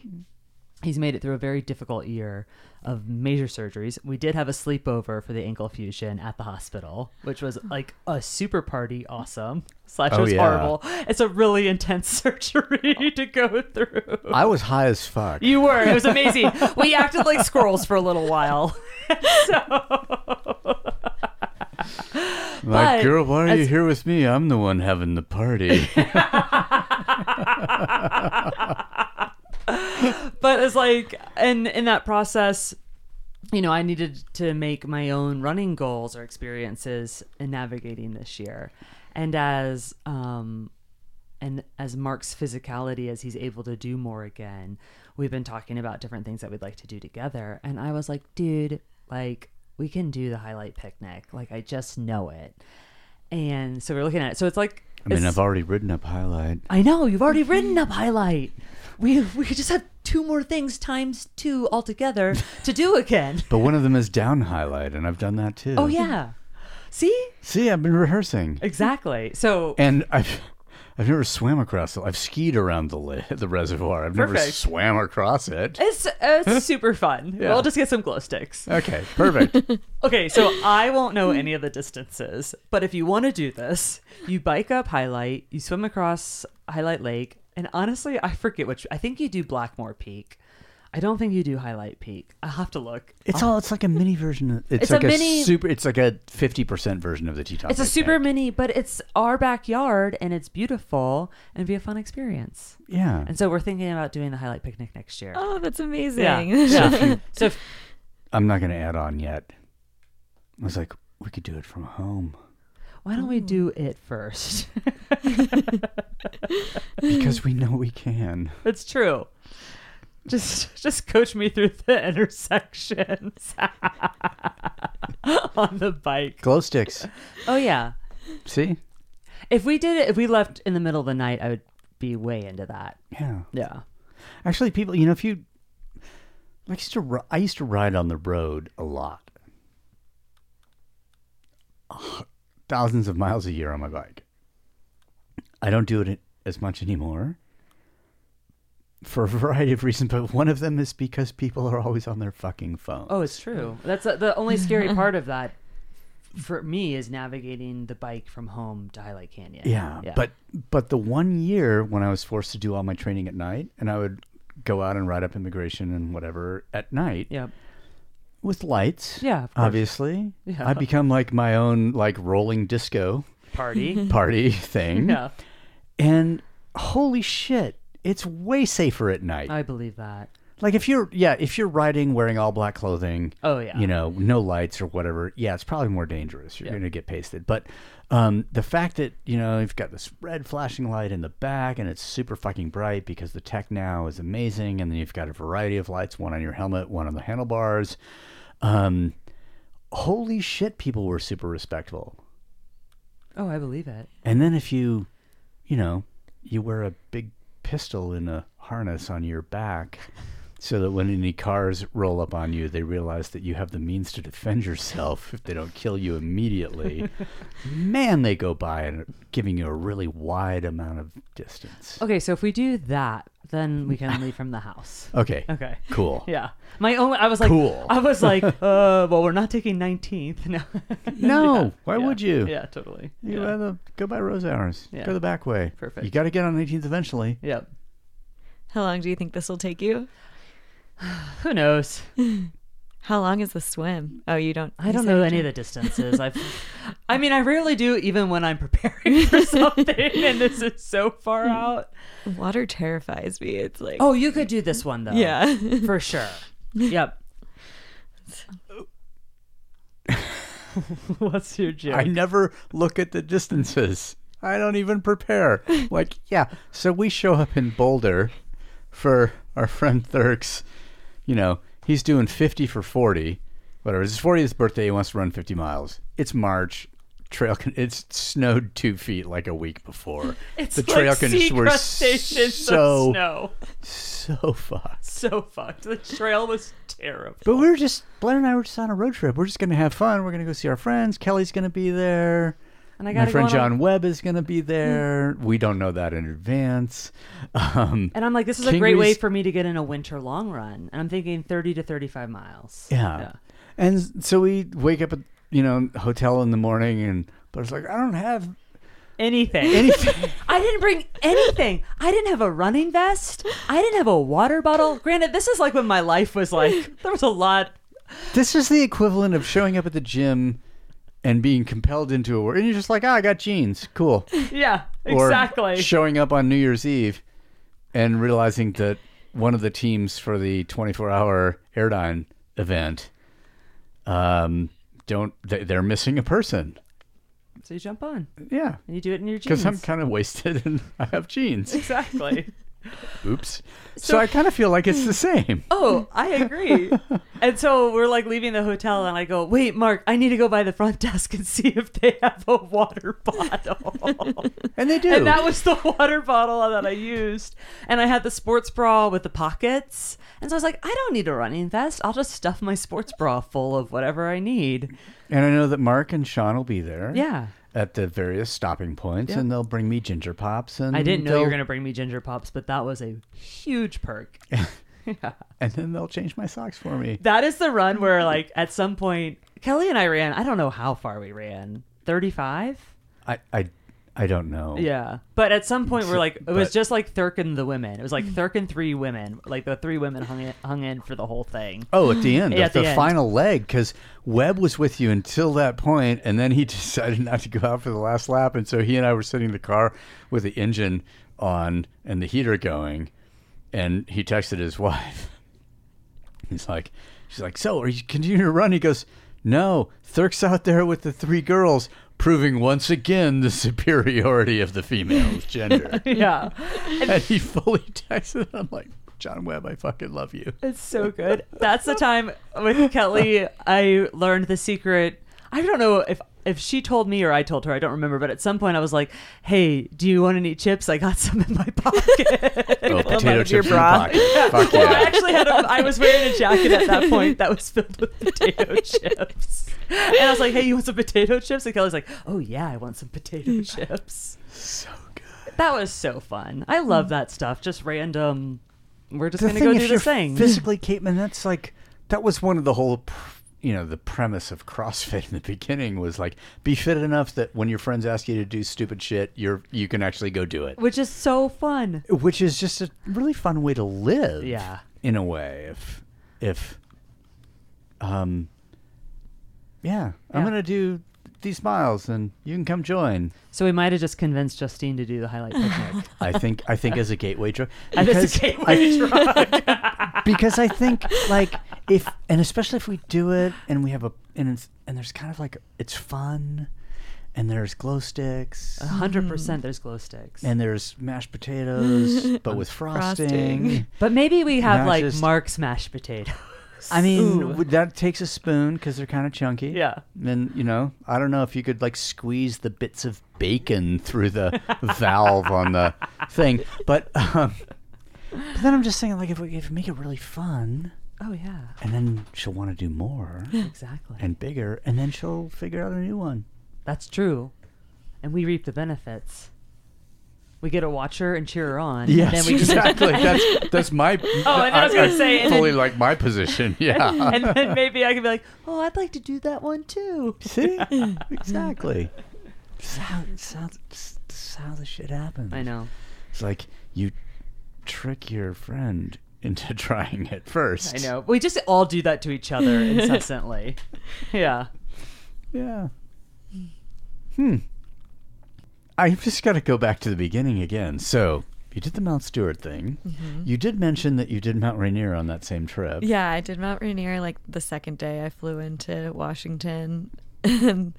he's made it through a very difficult year of major surgeries. We did have a sleepover for the ankle fusion at the hospital, which was oh. like a super party, awesome. Slash, it Oh, was yeah. horrible. It's a really intense surgery oh. to go through. I was high as fuck. You were. It was amazing. we acted like squirrels for a little while. like, but girl, why are you here with me? I'm the one having the party. but it's like and in that process you know i needed to make my own running goals or experiences in navigating this year and as um and as mark's physicality as he's able to do more again we've been talking about different things that we'd like to do together and i was like dude like we can do the highlight picnic like i just know it and so we're looking at it so it's like I mean, I've already ridden up highlight. I know you've already written up highlight. We we could just have two more things times two altogether to do again. But one of them is down highlight, and I've done that too. Oh yeah, see See, I've been rehearsing, exactly. So and I've I've never swam across it. I've skied around the li- the reservoir. I've never swam across it. it's it's super fun. Yeah. We'll just get some glow sticks. Okay, perfect. Okay, so I won't know any of the distances, but if you want to do this, you bike up Highlight, you swim across Highlight Lake, and honestly, I forget which. I think you do Blackmore Peak. I don't think you do Highlight Peak. I'll have to look. It's all. It's like a mini version. Of, it's, It's a like a, mini- super. It's like a fifty percent version of the Teton. It's a super Bank. mini, but it's our backyard and it's beautiful and be a fun experience. Yeah. And so we're thinking about doing the Highlight Picnic next year. Oh, that's amazing. yeah. yeah. so if, I'm not going to add on yet. I was like, we could do it from home why don't we oh. do it first? because we know we can. It's true. Just just coach me through the intersections on the bike. Glow sticks. Oh yeah. See? If we did it if we left in the middle of the night, I would be way into that. Yeah. Yeah. Actually, people, you know, if you, I used to, ri- I used to ride on the road a lot, Ugh, thousands of miles a year on my bike. I don't do it as much anymore for a variety of reasons, but one of them is because people are always on their fucking phone. Oh, it's true. That's uh, the only scary part of that for me is navigating the bike from home to Highlight Canyon. Yeah, but but the one year when I was forced to do all my training at night, and I would go out and ride up Emigration and whatever at night yeah. with lights. Yeah, of obviously. Yeah. I become like my own like rolling disco Party. party thing. yeah. And holy shit, it's way safer at night. I believe that. like if you're yeah, if you're riding wearing all black clothing, Oh, yeah. you know, no lights or whatever, yeah, it's probably more dangerous. You're Yeah. going to get pasted. But um, the fact that you know you've got this red flashing light in the back and it's super fucking bright because the tech now is amazing, and then you've got a variety of lights, one on your helmet, one on the handlebars. Um, holy shit, people were super respectful. Oh, I believe it. And then if you, you know, you wear a big pistol in a harness on your back so that when any cars roll up on you, they realize that you have the means to defend yourself if they don't kill you immediately. Man, they go by and are giving you a really wide amount of distance. Okay, so if we do that, then we can leave from the house. Okay. Okay. Cool. Yeah. My only I was like Cool. I was like, uh, well, we're not taking 19th. No. No, why Yeah. would you? Yeah, totally. You yeah. rather go by Rose Hours. Yeah. Go the back way. Perfect. You got to get on 18th eventually. Yep. How long do you think this will take you? Who knows? How long is the swim? Oh, you don't. I don't know any of the distances. I've I mean, I rarely do even when I'm preparing for something and this is so far out. Water terrifies me. It's like. Oh, you could do this one though. Yeah. For sure. Yep. What's your joke? I never look at the distances. I don't even prepare. Like, yeah. So we show up in Boulder for our friend Thurks. You know, he's doing 50 for 40. Whatever. It's his 40th birthday. He wants to run 50 miles. It's March. Trail can, it's snowed two feet like a week before. It's the like trail sea conditions were so snow. so fucked. So fucked. The trail was terrible. But we were just Blair and I were just on a road trip. We're just gonna have fun. We're gonna go see our friends. Kelly's gonna be there. And I My got friend John Webb is going to be there. We don't know that in advance. Um, And I'm like, this is a great way for me to get in a winter long run. And I'm thinking 30 to 35 miles. yeah. And so we wake up at, you know, hotel in the morning and but it's like, I don't have Anything. anything. I didn't bring anything. I didn't have a running vest. I didn't have a water bottle. Granted, this is like when my life was like, there was a lot. this is the equivalent of showing up at the gym and being compelled into a work. And you're just like, ah, I got jeans. Cool. Yeah, Or exactly. showing up on New Year's Eve and realizing that one of the teams for the 24 hour Airdyne event um, don't, they- they're missing a person. so you jump on Yeah. and you do it in your jeans. Because I'm kind of wasted and I have jeans. exactly. Oops. So, I kind of feel like it's the hmm. same. Oh, I agree. and so we're like leaving the hotel, and I go, "Wait, Mark, I need to go by the front desk and see if they have a water bottle." And they do. and that was the water bottle that I used. And I had the sports bra with the pockets. And so I was like, I don't need a running vest. I'll just stuff my sports bra full of whatever I need. and I know that Mark and Sean will be there. Yeah. At the various stopping points, Yeah. and they'll bring me ginger pops, and I didn't know you were going to bring me ginger pops, but that was a huge perk. yeah. and then they'll change my socks for me. That is the run where, like, at some point, Kelly and I ran, I don't know how far we ran. 35? I, I, I don't know. Yeah, but at some point we're like, it was But- just like Thirk and the women. It was like Thirk and three women. Like the three women hung in, hung in for the whole thing. Oh, at the end, Yeah, at at the the, end. final leg, because Webb was with you until that point, and then he decided not to go out for the last lap, and so he and I were sitting in the car with the engine on and the heater going, and he texted his wife. He's like, she's like, so are you continuing to run? He goes, no, Thurk's out there with the three girls, proving once again the superiority of the female gender. Yeah, and he fully texted. It. I'm like, John Webb, I fucking love you. it's so good. That's the time with Kelly I learned the secret. I don't know if if she told me or I told her. I don't remember. But at some point I was like, "Hey, do you want any chips? I got some in my pocket." Oh, potato out of your chips in the bra. pocket. Fuck Well, I actually had a, I was wearing a jacket at that point that was filled with potato chips. And I was like, hey, you want some potato chips? And Kelly's like, oh, yeah, I want some potato chips. So good. That was so fun. I love that stuff. Just random. We're just The going to thing, go do you're this thing. physically capable, that's like that was one of the whole, pr- you know, the premise of CrossFit in the beginning was like be fit enough that when your friends ask you to do stupid shit, you're you can actually go do it, which is so fun. which is just a really fun way to live. Yeah. in a way. If if um, yeah, I'm gonna do these miles, and you can come join. So we might have just convinced Justine to do the highlight picnic. I think I think as a gateway drug because a gateway drug. because I think like if and especially if we do it and we have a and it's, and there's kind of like it's fun and there's glow sticks A hundred percent. There's glow sticks. and there's mashed potatoes but with frosting. Frosting. but maybe we have Not like just- Mark's mashed potatoes. I mean Ooh. w- that takes a spoon because they're kind of chunky. Yeah. And you know I don't know if you could like squeeze the bits of bacon through the valve on the thing, but um, but then I'm just saying like if we, if we make it really fun. Oh yeah. And then she'll want to do more Exactly. and bigger, and then she'll figure out a new one. That's true. And we reap the benefits. We get to watch her and cheer her on. and then we just- exactly. that's that's my. Oh, and then I was gonna say, and fully then- like my position. Yeah. and then maybe I can be like, oh, I'd like to do that one too. See, exactly. This is how, this how, this how the shit happens. I know. It's like you trick your friend into trying it first. I know. We just all do that to each other incessantly. yeah. Yeah. Hmm. I've just got to go back to the beginning again. So you did the Mount Stuart thing. You did mention that you did Mount Rainier on that same trip. Yeah, I did Mount Rainier like the second day I flew into Washington. And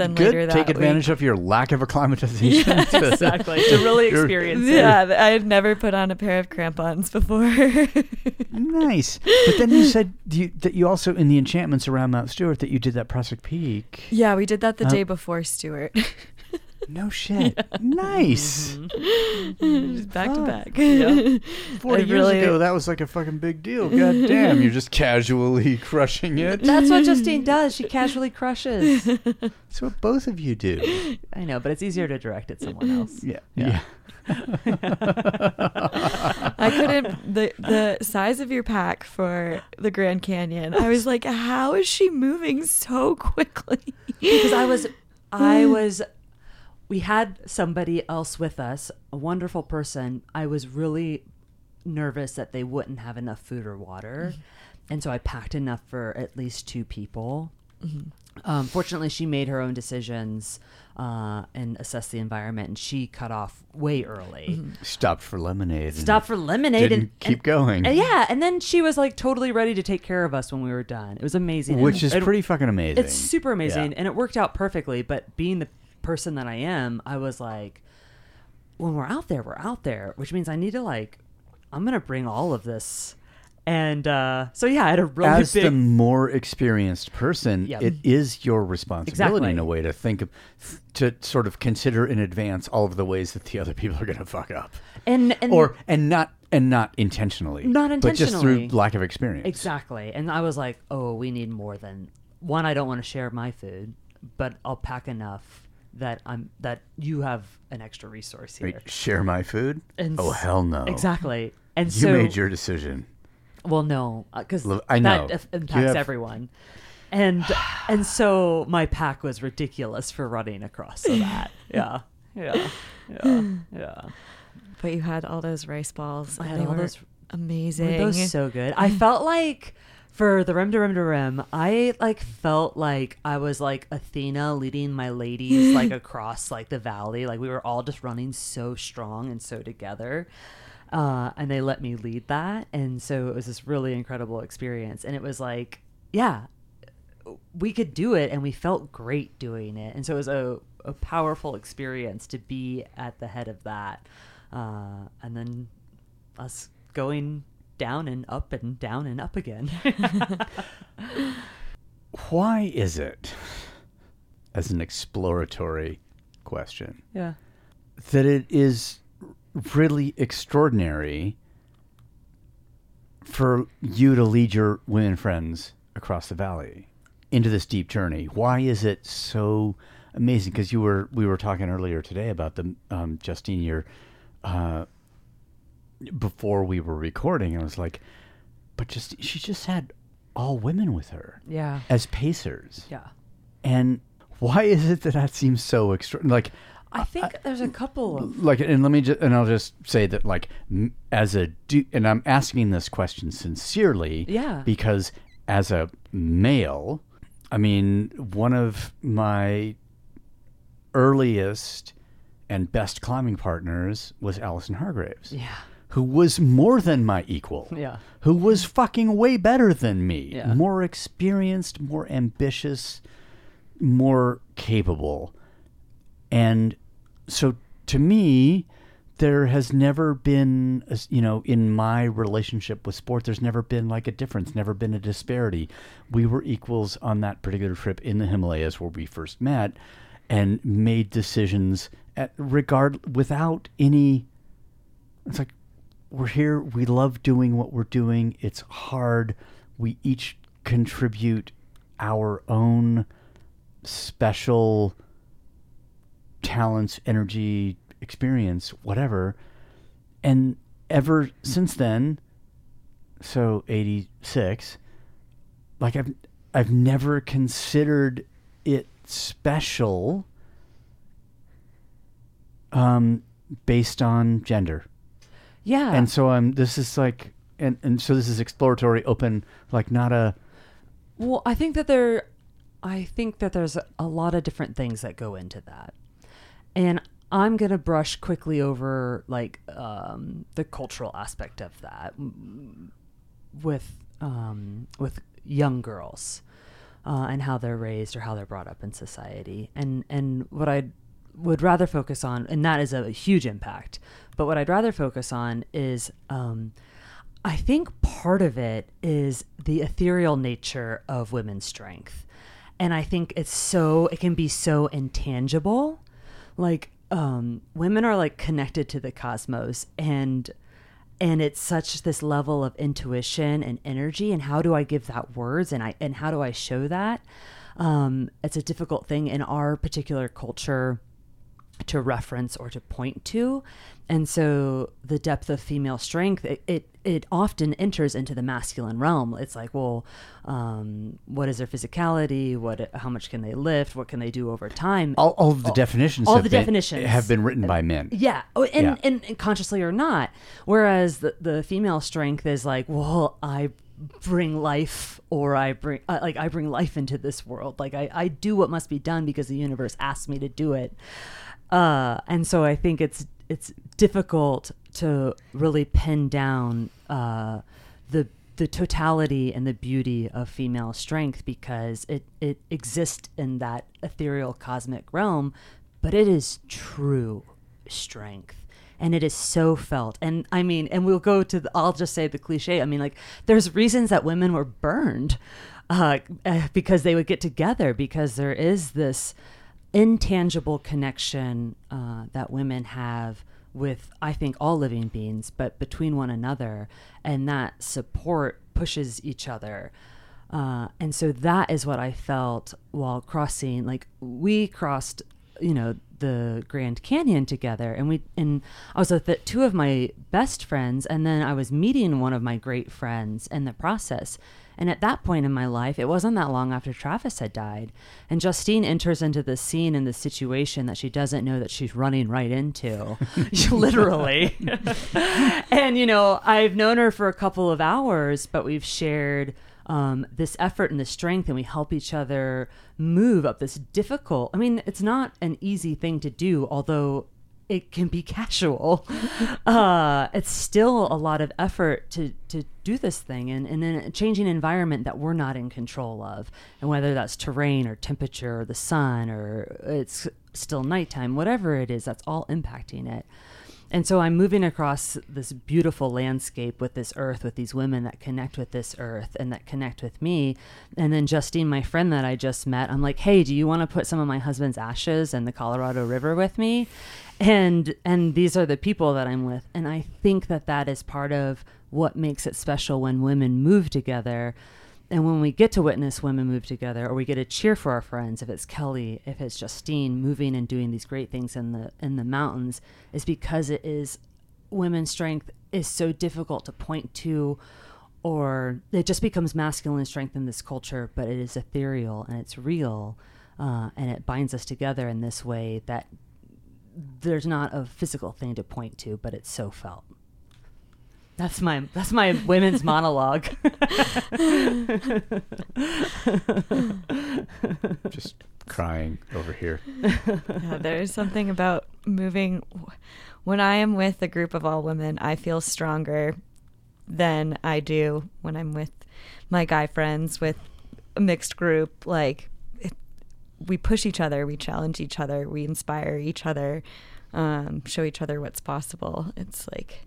then Good. later that Take advantage week, of your lack of acclimatization. to- Exactly. To really experience it. Yeah, I had never put on a pair of crampons before. Nice. But then you said you, that you also, in the enchantments around Mount Stuart, that you did that Prusik Peak. yeah, we did that the Uh, day before Stuart. No shit. Nice. Mm-hmm. Just back to Fuck. back. Forty I years really- ago, that was like a fucking big deal. God damn, you're just casually crushing it. That's what Justine does. She casually crushes. That's what both of you do. I know, but it's easier to direct at someone else. Yeah. Yeah. I couldn't the the size of your pack for the Grand Canyon. I was like, how is she moving so quickly? because I was, I was, we had somebody else with us, a wonderful person. I was really nervous that they wouldn't have enough food or water, and so I packed enough for at least two people. Um, fortunately, she made her own decisions uh, and assessed the environment, and she cut off way early. Stopped for lemonade. Stopped for lemonade Didn't and keep and- going. and yeah, and then she was like totally ready to take care of us when we were done. It was amazing, Which is And- pretty fucking amazing. it's super amazing Yeah. and it worked out perfectly but being the person that i am i was like when we're out there we're out there which means i need to like i'm gonna bring all of this and uh so yeah i had a really As big the more experienced person, Yeah. it is your responsibility Exactly. in a way to think of, to sort of consider in advance all of the ways that the other people are going to fuck up, and, and or and not and not intentionally, Not intentionally, but just through lack of experience. exactly and i was like oh we need more than one i don't want to share my food but i'll pack enough that i'm that you have an extra resource here Wait, share my food? And oh hell no! exactly and You so made your decision. Well, no, uh, because Lo- I know. that impacts have- everyone, and and so my pack was ridiculous for running across. So that, yeah, yeah, yeah, yeah. But you had all those rice balls. I had all were those- amazing. Were those so good? I felt like for the rim to rim to rim, I like felt like I was like Athena leading my ladies like across like the valley. Like we were all just running so strong and so together. Uh, and they let me lead that. And so it was this really incredible experience. And it was like, yeah, we could do it and we felt great doing it. And so it was a, a powerful experience to be at the head of that. Uh, and then us going down and up and down and up again. Why is it, as an exploratory question, yeah. that it is really extraordinary for you to lead your women friends across the valley into this deep journey. Why is it so amazing? Because you were we were talking earlier today about the um, Justine, your uh, before we were recording, I was like, but just she just had all women with her Yeah. as pacers, Yeah. and why is it that that seems so extra? Like I think there's a couple of like and let me just and i'll just say that like as a du- and i'm asking this question sincerely Yeah. because as a male i mean one of my earliest and best climbing partners was alison hargreaves yeah. Who was more than my equal Yeah. who was fucking way better than me Yeah. more experienced more ambitious more capable and so to me, there has never been, a you know, in my relationship with sport, there's never been like a difference, never been a disparity. We were equals on that particular trip in the Himalayas where we first met and made decisions at regard without any. It's like, we're here. We love doing what we're doing. It's hard. We each contribute our own special talents, energy, experience, whatever. And ever since then, so 86, like I've I've never considered it special um based on gender. Yeah. And so I'm this is like and and so this is exploratory open like not a Well, I think that there, I think that there's a lot of different things that go into that, and I'm gonna brush quickly over like um, the cultural aspect of that with um, with young girls uh, and how they're raised or how they're brought up in society, and and what I would rather focus on, and that is a huge impact. But what I'd rather focus on is. Um, I think part of it is the ethereal nature of women's strength. And I think it's so, it can be so intangible. Like, um, women are like connected to the cosmos and and it's such this level of intuition and energy and how do i give that words and i and how do i show that um, it's a difficult thing in our particular culture to reference or to point to and so the depth of female strength it, it it often enters into the masculine realm it's like well um, what is their physicality what how much can they lift what can they do over time all, all of the definitions all have the been, definitions. have been written by men. yeah, oh, and, Yeah. And, and consciously or not. Whereas the, the female strength is like, well, I bring life, or I bring uh, like I bring life into this world. Like I, I do what must be done because the universe asked me to do it. Uh, and so I think it's it's difficult to really pin down uh, the the totality and the beauty of female strength because it, it exists in that ethereal cosmic realm, but it is true strength. And it is so felt. And I mean, and we'll go to, the, I'll just say the cliche. I mean, like, there's reasons that women were burned uh, because they would get together, because there is this intangible connection uh, that women have with I think all living beings, but between one another, and that support pushes each other. Uh, and so that is what I felt while crossing. Like we crossed you know, the Grand Canyon together, and we and I was with the, two of my best friends, and then I was meeting one of my great friends in the process. And at that point in my life, it wasn't that long after Travis had died. And Justine enters into the scene in the situation that she doesn't know that she's running right into, literally. and, you know, I've known her for a couple of hours, but we've shared um, this effort and the strength, and we help each other move up this difficult. I mean, it's not an easy thing to do, although it can be casual. Uh, it's still a lot of effort to to do this thing, and and in a changing environment that we're not in control of, and whether that's terrain or temperature or the sun or it's still nighttime, whatever it is, that's all impacting it. And so I'm moving across this beautiful landscape with this earth, with these women that connect with this earth and that connect with me. And then Justine, my friend that I just met, I'm like, hey, do you want to put some of my husband's ashes in the Colorado River with me? And and these are the people that I'm with. And I think that that is part of what makes it special when women move together and when we get to witness women move together or we get to cheer for our friends if it's kelly if it's justine moving and doing these great things in the in the mountains is because it is women's strength is so difficult to point to or it just becomes masculine strength in this culture but it is ethereal and it's real uh, and it binds us together in this way that there's not a physical thing to point to but it's so felt that's my that's my women's monologue. Just crying over here. Yeah, there's something about moving. When I am with a group of all women, I feel stronger than I do when I'm with my guy friends with a mixed group. Like, it, we push each other, we challenge each other, we inspire each other, um, show each other what's possible. It's like,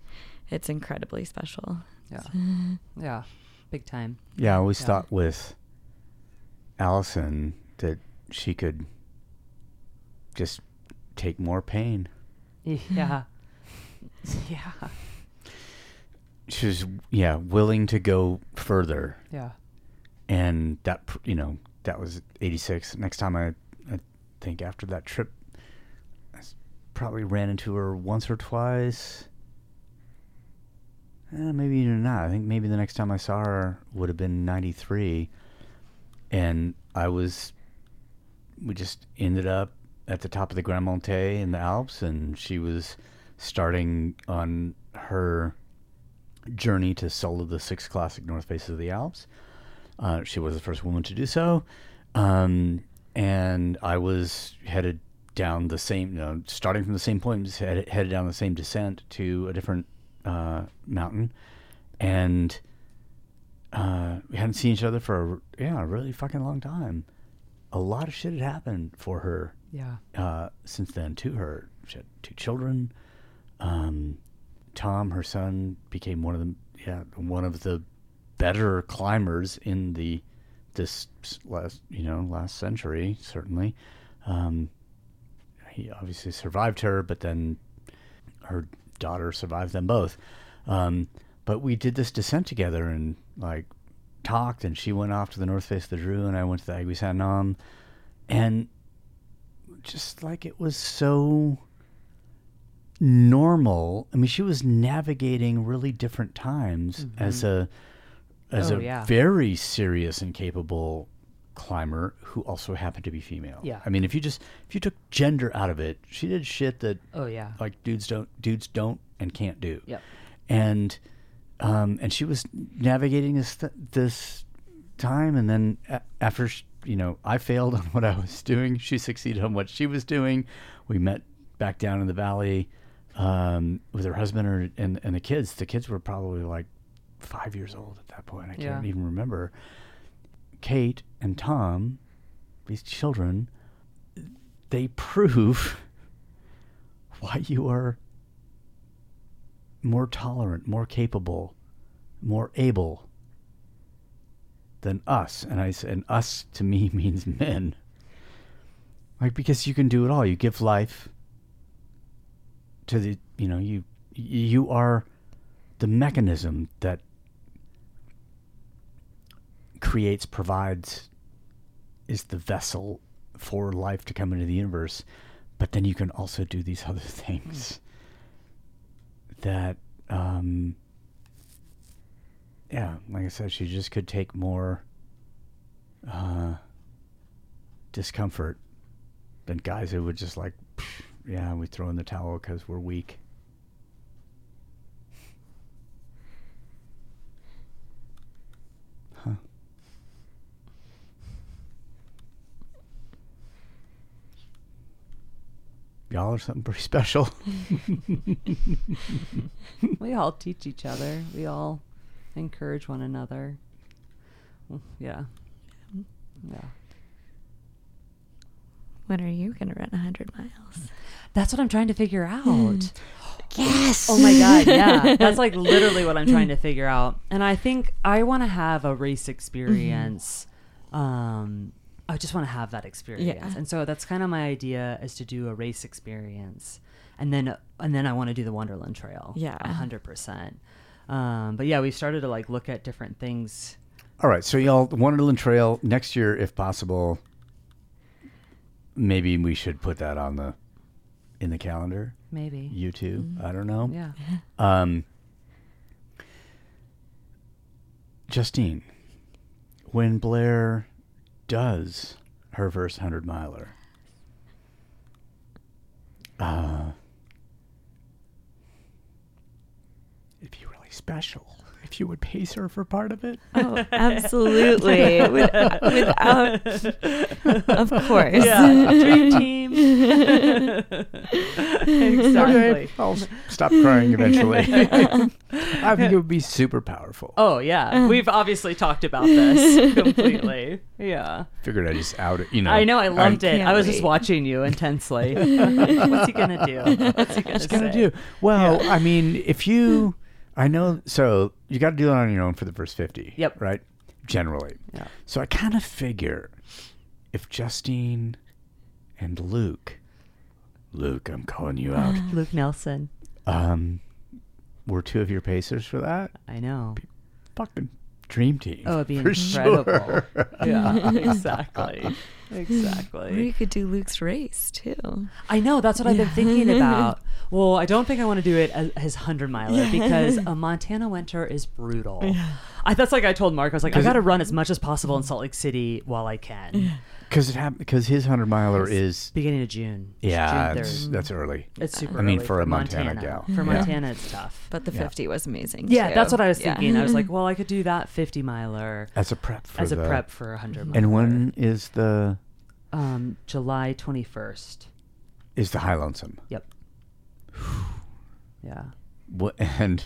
it's incredibly special. yeah, yeah, big time. Yeah, I always Yeah. thought with Alison that she could just take more pain. Yeah, yeah, She was, yeah, willing to go further. yeah. And that, you know, that was 86. Next time I, I think after that trip, I probably ran into her once or twice. Eh, maybe even not. I think maybe the next time I saw her would have been 93. And I was, we just ended up at the top of the Grands Montets in the Alps, and she was starting on her journey to solo the six classic North Faces of the Alps. Uh, she was the first woman to do so. Um, and I was headed down the same, you know, starting from the same point, headed, headed down the same descent to a different uh, mountain. And uh, we hadn't seen each other for, a, yeah, a really fucking long time. A lot of shit had happened for her Yeah. uh, since then to her. She had two children. Um, Tom, her son, became one of the yeah one of the better climbers in the this last you know last century certainly. Um, he obviously survived her, but then her daughter survived them both. Um, but we did this descent together and like talked, and she went off to the north face of the Dru, and I went to the Aiguille Sans Nom, and just like it was so normal. I mean, she was navigating really different times as a as Oh, a yeah. very serious and capable climber who also happened to be female. Yeah. I mean, if you just if you took gender out of it, she did shit that Oh yeah. like dudes don't dudes don't and can't do. Yep. And um and she was navigating this th- this time and then a- after sh- you know I failed on what I was doing, she succeeded on what she was doing. We met back down in the valley um with her husband or, and and the kids. The kids were probably like 5 years old at that point. I can't Yeah. even remember. Kate and Tom, these children, they prove why you are more tolerant, more capable, more able than us. And I said, and us to me means men. Like because you can do it all. You give life to the, you know, you you are the mechanism that creates, provides, is the vessel for life to come into the universe. but then you can also do these other things that, um, yeah, like I said, she just could take more uh, discomfort than guys who would just like, yeah, we throw in the towel because we're weak. Huh. Y'all are something pretty special. We all teach each other. We all encourage one another. Yeah. Yeah. When are you going to run 100 miles? That's what I'm trying to figure out. Yes. Oh my god, yeah. That's like literally what I'm trying to figure out. And I think I want to have a race experience. Um I just want to have that experience. Yeah. And so that's kind of my idea is to do a race experience. And then and then I want to do the Wonderland Trail. Yeah. a 100%. Um but yeah, we started to like look at different things. All right, so y'all, the Wonderland Trail next year, if possible. Maybe we should put that on the in the calendar. Maybe. You too. I don't know. Yeah. Um, Justine, when Blair does her first hundred miler, uh, it'd be really special if you would pace her for part of it. Oh, absolutely. With, without, of course. Yeah. Dream team. exactly. Okay, I'll stop crying eventually. I think it would be super powerful. Oh yeah, uh-huh. we've obviously talked about this completely. Yeah, Figured I just out it. You know, I know. I loved it. I was just watching you intensely. What's he gonna do? What's he gonna, What's gonna do? Well, I mean, if you, I know, so you got to do it on your own for the first fifty. Yep. Right. Generally. Yeah. So I kind of figure if Justine and Luke, Luke, I'm calling you out, Luke Nelson. um, were two of your pacers for that. I know. Fucking dream team. Oh, it'd be for incredible. sure. Yeah, exactly. Exactly we Exactly. could do Luke's race too. I know. That's what I've been thinking about. Well, I don't think I want to do it as his hundred miler because a Montana winter is brutal. I that's like I told Mark. I was like, I got to run as much as possible in Salt Lake City while I can. Because it happened. Because his hundred miler is Beginning of June. Yeah, June it's, that's early. It's super. I mean, early for a Montana gal. For Yeah. Montana, it's tough. But the Yeah. 50 was amazing. Yeah, too. that's what I was Yeah. thinking. I was like, well, I could do that fifty miler As a prep for as a prep for a hundred. And when is the Um, July twenty first. is the High Lonesome? Yep. yeah, What and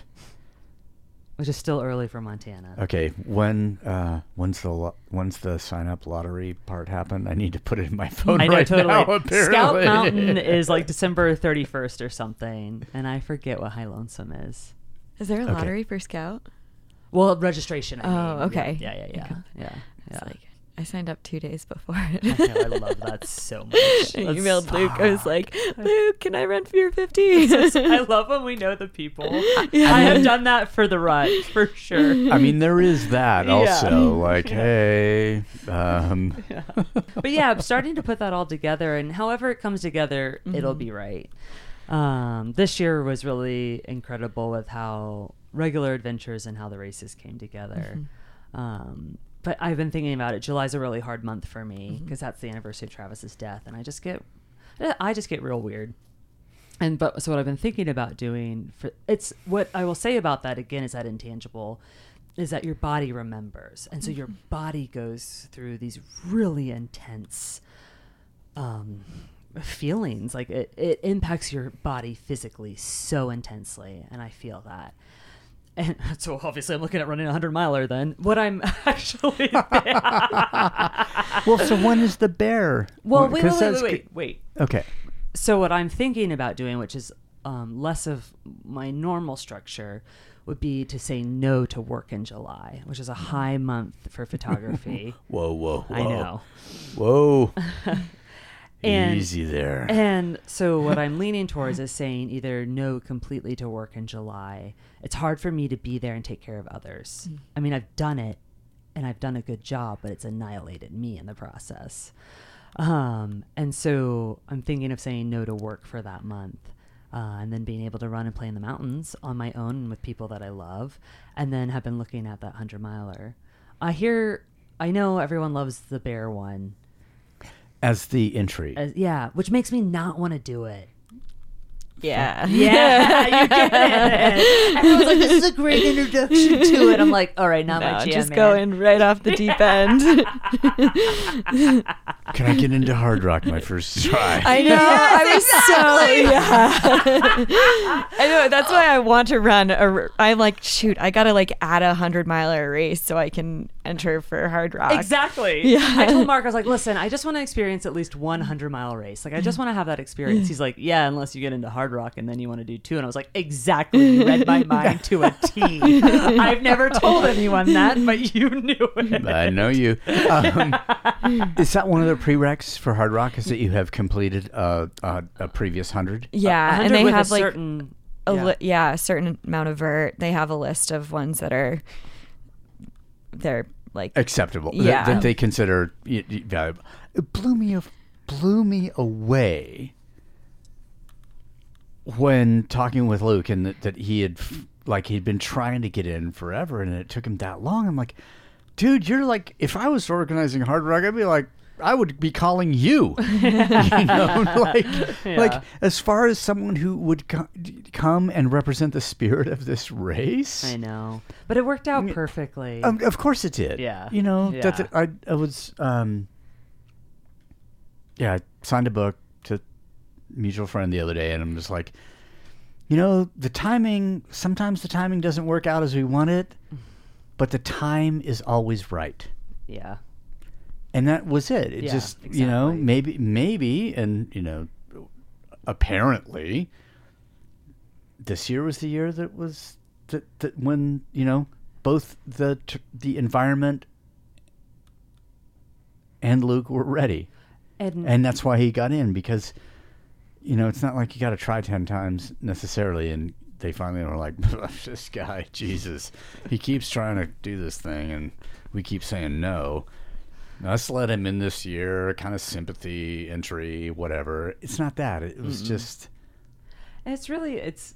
which is still early for Montana. okay, when uh when's the lo- when's the sign up lottery part happen? I need to put it in my phone I know right totally. now. Scout Mountain is like December thirty first or something, and I forget what High Lonesome is. Is there a Okay. lottery for Scout? Well, registration. I Oh, mean. okay. Yeah, yeah, yeah, Okay. yeah, It's yeah. like I signed up two days before I know, I love that so much. I That's- emailed Luke. I was like, Luke, can I run for your 50? I love when we know the people. I have done that for the rut for sure. I mean, there is that Yeah. also. Like, hey, um, But yeah, I'm starting to put that all together, and however it comes together, it'll be right. Um, this year was really incredible with how regular adventures and how the races came together. Um, but I've been thinking about it. July's a really hard month for me because that's the anniversary of Travis's death, and I just get, I just get real weird. And but so what I've been thinking about doing for it's what I will say about that again is that intangible is that your body remembers, and so your body goes through these really intense um, feelings. Like it, it impacts your body physically so intensely, and I feel that. And so obviously I'm looking at running a hundred miler. Then what I'm actually well, so when is the bear? well, Well, wait, 'cause wait, wait, wait, wait, wait. Okay, So what I'm thinking about doing, which is um, less of my normal structure, would be to say no to work in July, which is a high month for photography. whoa, whoa, whoa, I know. whoa, And- easy there. And so what I'm leaning towards is saying either no completely to work in July. It's hard for me to be there and take care of others. I mean, I've done it and I've done a good job, but it's annihilated me in the process. Um, and so I'm thinking of saying no to work for that month. Uh, and then being able to run and play in the mountains on my own with people that I love, and then have been looking at that hundred miler. I hear, I know everyone loves the bear one, As the entry. as, yeah, which makes me not want to do it. Yeah. Yeah, you get it. Everyone's like, "This is a great introduction to it." I'm like, "All right, not No, my jam." just man." going right off the deep end. Can I get into Hardrock my first try? I know. I was so yeah. I know. That's why I want to run. A, r- I'm like, shoot, I gotta like add a hundred miler race so I can enter for Hardrock. Exactly. Yeah. I told Mark, I was like, listen, I just want to experience at least one 100 mile race. Like, I just want to have that experience. He's like, yeah, unless you get into hard rock and then you want to do two. And I was like, exactly. You read my mind to a T. I've never told anyone that, but you knew it. I know you. Um, is that one of the prereqs for Hardrock? Is that you have completed uh, uh, a previous hundred? Yeah, 100 and they have a like certain. a yeah. li- yeah, a certain amount of vert. They have a list of ones that are they're like acceptable. that- Yeah. that, they consider y- y- valuable. It blew me af- blew me away when talking with Luke and that, that he had like he'd been trying to get in forever and it took him that long. I'm like, dude, you're like if I was organizing Hardrock, I'd be like. I would be calling you, you know, like, like as far as someone who would co- come and represent the spirit of this race. I know. But it worked out perfectly. Um, of course it did. Yeah. You know, Yeah. that I I was um yeah, I signed a book mutual friend the other day and I'm just like you know, the timing sometimes the timing doesn't work out as we want it, but the time is always right. yeah. And that was it. It Yeah, just you know, maybe maybe and you know apparently this year was the year that was that, that when you know both the the environment and Luke were ready, And, and that's why he got in because you know it's not like you got to try ten times necessarily, and they finally were like, this guy, Jesus, he keeps trying to do this thing, and we keep saying no. Let's let him in this year, kind of sympathy entry, whatever. It's not that. It was just. It's really it's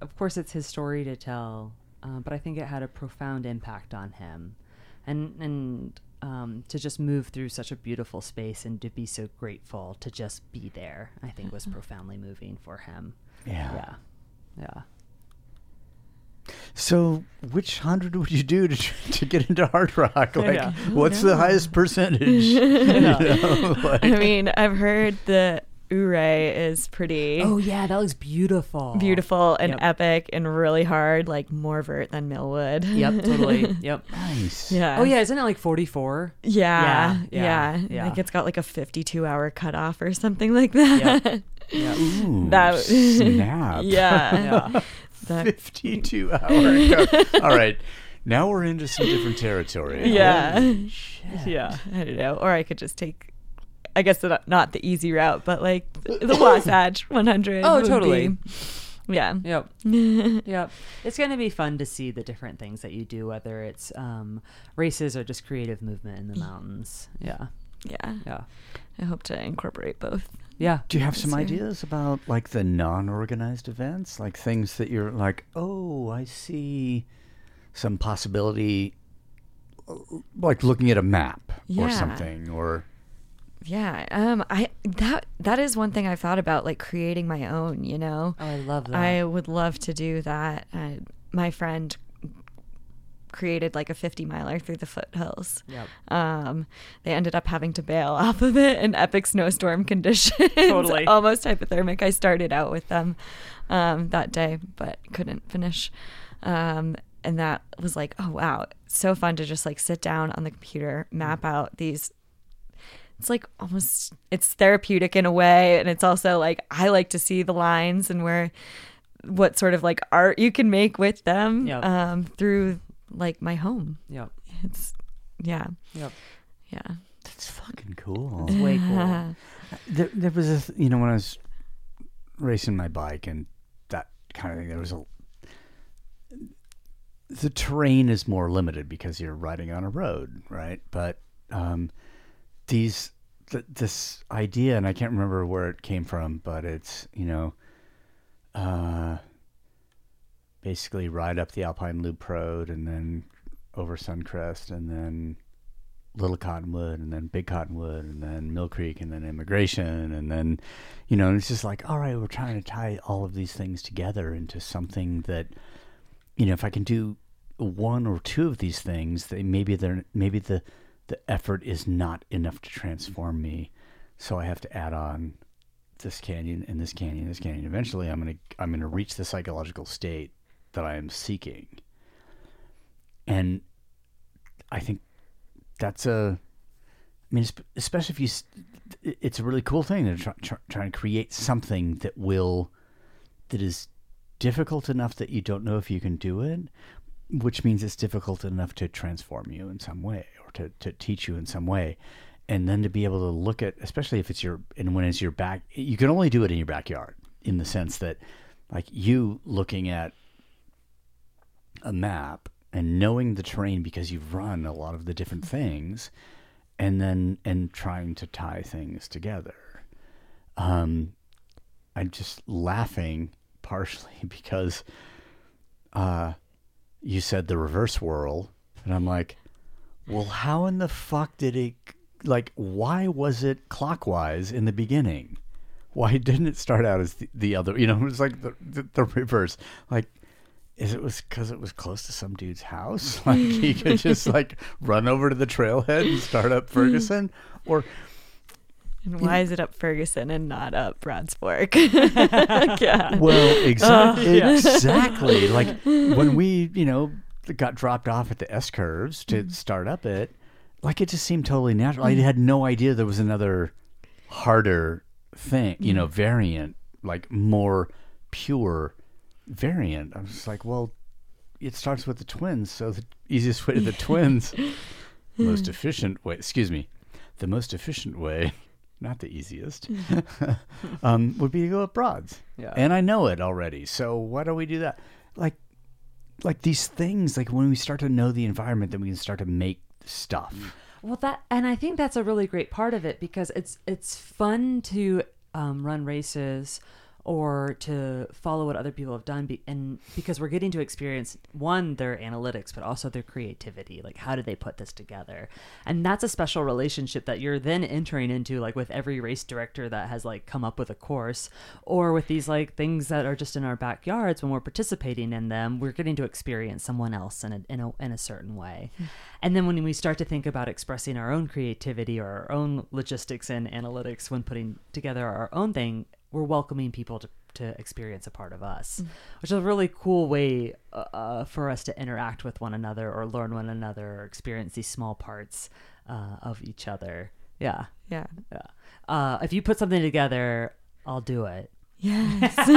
of course it's his story to tell, uh, but I think it had a profound impact on him, and and um, to just move through such a beautiful space and to be so grateful to just be there, I think was profoundly moving for him. Yeah. Yeah, yeah. So, which hundred would you do to to get into Hardrock? Like, Yeah. what's the highest percentage? You know, like- I mean, I've heard the Ouray is pretty Oh yeah, that looks beautiful. beautiful and Yep. epic and really hard, like more vert than Millwood. Yep, totally. Yep. nice. Yeah. Oh yeah, isn't it like forty four? Yeah, Yeah, yeah, yeah, yeah. think it's got like a 52 hour cutoff or something like that. Yeah. Ooh, That- snap. yeah. Yeah. That- Fifty-two hour. All right, now we're into some different territory. Yeah. Holy shit. yeah. I don't know. Or I could just take, I guess the, not the easy route, but like the, the Wasatch 100. Oh, totally. be- yeah. Yep. yep. It's going to be fun to see the different things that you do, whether it's um, races or just creative movement in the mountains. Yeah. Yeah. Yeah. I hope to incorporate both. Yeah. Do you have some ideas about like the non-organized events, like things that you're like, oh, I see some possibility, like looking at a map or something, or Yeah. Um. I that that is one thing I've thought about, like creating my own. You know. Oh, I love that. I would love to do that. Uh, my friend created like a 50 miler through the foothills. Yep. Um, they ended up having to bail off of it in epic snowstorm conditions. Totally. Almost hypothermic. I started out with them um, that day, but couldn't finish. Um, and that was like, oh, wow. So fun to just like sit down on the computer, map out these it's like almost it's therapeutic in a way and it's also like i like to see the lines and where what sort of like art you can make with them Yep. um through like my home Yep. it's yeah Yep. yeah that's fucking cool. It's way cool. there, there was a, th- you know, when I was racing my bike and that kind of thing, there was a. The terrain is more limited because you're riding on a road, right? But um, these th- this idea, and I can't remember where it came from, but it's you know, uh, basically ride up the Alpine Loop Road and then over Suncrest and then Little Cottonwood and then Big Cottonwood and then Mill Creek and then Emigration and then, you know, it's just like, all right, we're trying to tie all of these things together into something that, you know, if I can do one or two of these things, they maybe they're maybe the the effort is not enough to transform me, so I have to add on this canyon and this canyon, and this canyon. Eventually, I'm gonna I'm gonna reach the psychological state that I am seeking, and I think that's a. I mean, especially if you, it's a really cool thing to try, try, try and create something that will, that is difficult enough that you don't know if you can do it, which means it's difficult enough to transform you in some way to, to teach you in some way. And then to be able to look at, especially if it's your, and when it's your back, you can only do it in your backyard in the sense that, like, you looking at a map and knowing the terrain because you've run a lot of the different things and then and trying to tie things together um i'm just laughing partially because uh you said the reverse WURL and i'm like well how in the fuck did it like why was it clockwise in the beginning? Why didn't it start out as the, the other you know it was like the, the, the reverse. Like is it was because it was close to some dude's house? Like he could just like run over to the trailhead and start up hmm. ferguson? Or And why is it up Ferguson and not up Broads Fork? yeah. well exactly exactly. Like when we you know got dropped off at the s curves to mm-hmm. start up it like it just seemed totally natural. I mm-hmm. had no idea there was another harder thing you know mm-hmm. variant like more pure variant. I was just like well it starts with the twins so the easiest way to the twins. Most efficient way excuse me the most efficient way not the easiest um, would be to go up broads Yeah. and i know it already so why don't we do that? Like like these things like when we start to know the environment then we can start to make stuff. Well, that and I think that's a really great part of it because it's it's fun to um, run races or to follow what other people have done, be, and because we're getting to experience one their analytics, but also their creativity. Like, how did they put this together? And that's a special relationship that you're then entering into, like with every race director that has like come up with a course, or with these like things that are just in our backyards when we're participating in them. We're getting to experience someone else in a in a, in a certain way. Hmm. And then when we start to think about expressing our own creativity or our own logistics and analytics when putting together our own thing, we're welcoming people to, to experience a part of us, which is a really cool way uh, uh, for us to interact with one another or learn one another or experience these small parts uh, of each other. Yeah. Yeah. Yeah. Uh, if you put something together, I'll do it. Yes.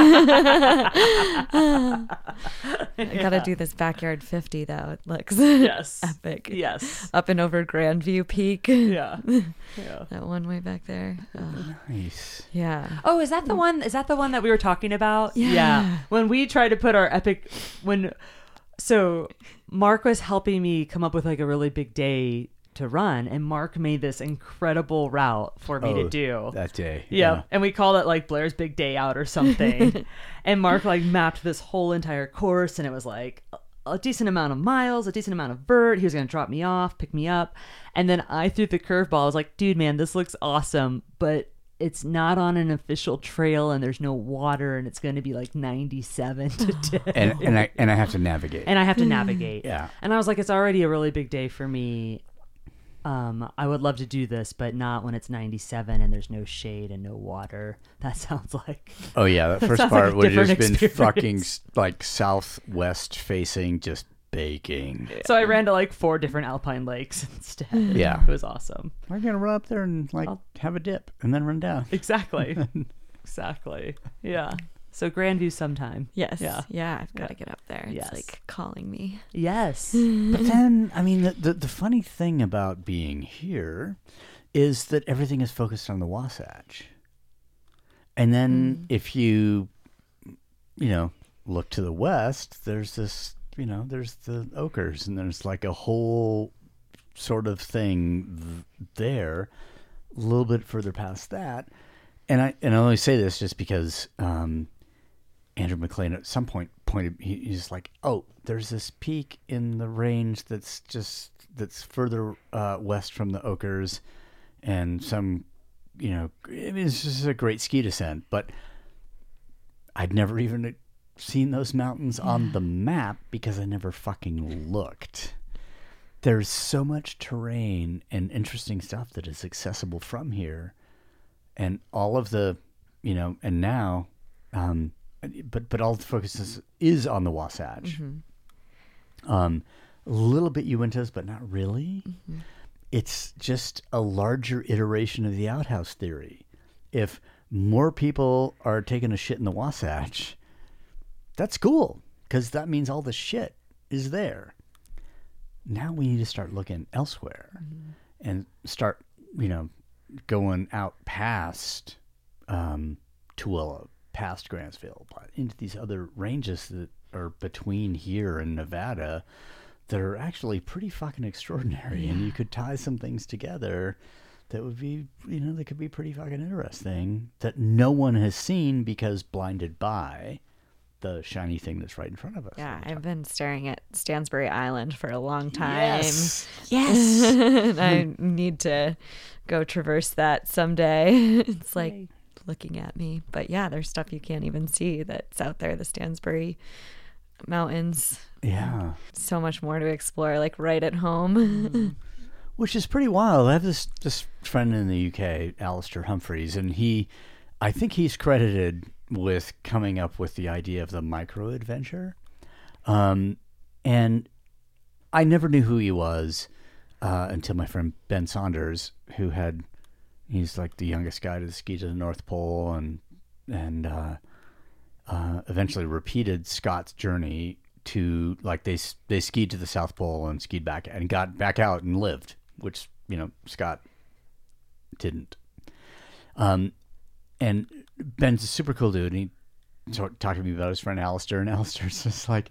I gotta do this backyard 50 though. It looks Yes. epic. Yes. Up and over Grandview Peak. Yeah. Yeah. That one way back there. Oh, nice yeah. Oh, is that the one? Is that the one that we were talking about? Yeah. When we tried to put our epic, when, so Mark was helping me come up with like a really big day to run, and Mark made this incredible route for me to Oh, do. that day Yeah. And we called it like Blair's Big Day Out or something. and Mark like mapped this whole entire course and it was like a- a decent amount of miles, a decent amount of vert. He was going to drop me off, pick me up. And then I threw the curveball. I was like, dude, man, this looks awesome, but it's not on an official trail and there's no water and it's going to be like 97 today. and and i and i have to navigate and I have to mm. navigate. Yeah. And I was like, it's already a really big day for me. Um, I would love to do this, but not when it's 97 and there's no shade and no water. That sounds like Oh yeah, that first Sounds like part a would have just different been fucking experience. s- like southwest facing, just baking. So I ran to like four different alpine lakes instead. Yeah. It was awesome. We're gonna run up there and like have a dip and then run down. Exactly. exactly. Yeah. So Grandview sometime. Yes. Yeah. Yeah. I've got to get up there. It's Yes. like calling me. Yes. But then, I mean, the, the the funny thing about being here is that everything is focused on the Wasatch. And then if you, you know, look to the west, there's this, you know, there's the Oquirrhs, and there's like a whole sort of thing th- there, a little bit further past that, and I and I only say this just because um, Andrew McLean at some point pointed he, he's like, oh, there's this peak in the range that's just that's further uh, west from the Oquirrhs, and some, you know, I mean, it's just a great ski descent, but I'd never even seen those mountains on the map because I never fucking looked. There's so much terrain and interesting stuff that is accessible from here, and all of the, you know, and now, um, but but all the focus is, is on the Wasatch. Um, a little bit Uintas, but not really. It's just a larger iteration of the outhouse theory. If more people are taking a shit in the Wasatch, that's cool because that means all the shit is there. Now we need to start looking elsewhere and start, you know, going out past um, Tooele, past Grantsville, but into these other ranges that are between here and Nevada that are actually pretty fucking extraordinary. And you could tie some things together that would be, you know, that could be pretty fucking interesting that no one has seen because blinded by the shiny thing that's right in front of us. Yeah, I've been staring at Stansbury Island for a long time. Yes. Yes. I need to go traverse that someday. It's like looking at me. But yeah, there's stuff you can't even see that's out there, the Stansbury Mountains. Yeah. So much more to explore, like right at home. which is pretty wild. I have this this friend in the UK, Alastair Humphreys, and he, I think he's credited with coming up with the idea of the micro adventure, um, and I never knew who he was uh, until my friend Ben Saunders, who had, he's like the youngest guy to ski to the North Pole, and and uh, uh, eventually repeated Scott's journey to like they they skied to the South Pole and skied back and got back out and lived, which you know Scott didn't. Um, and Ben's a super cool dude. And he talked to me about his friend Alastair, and Alastair's just like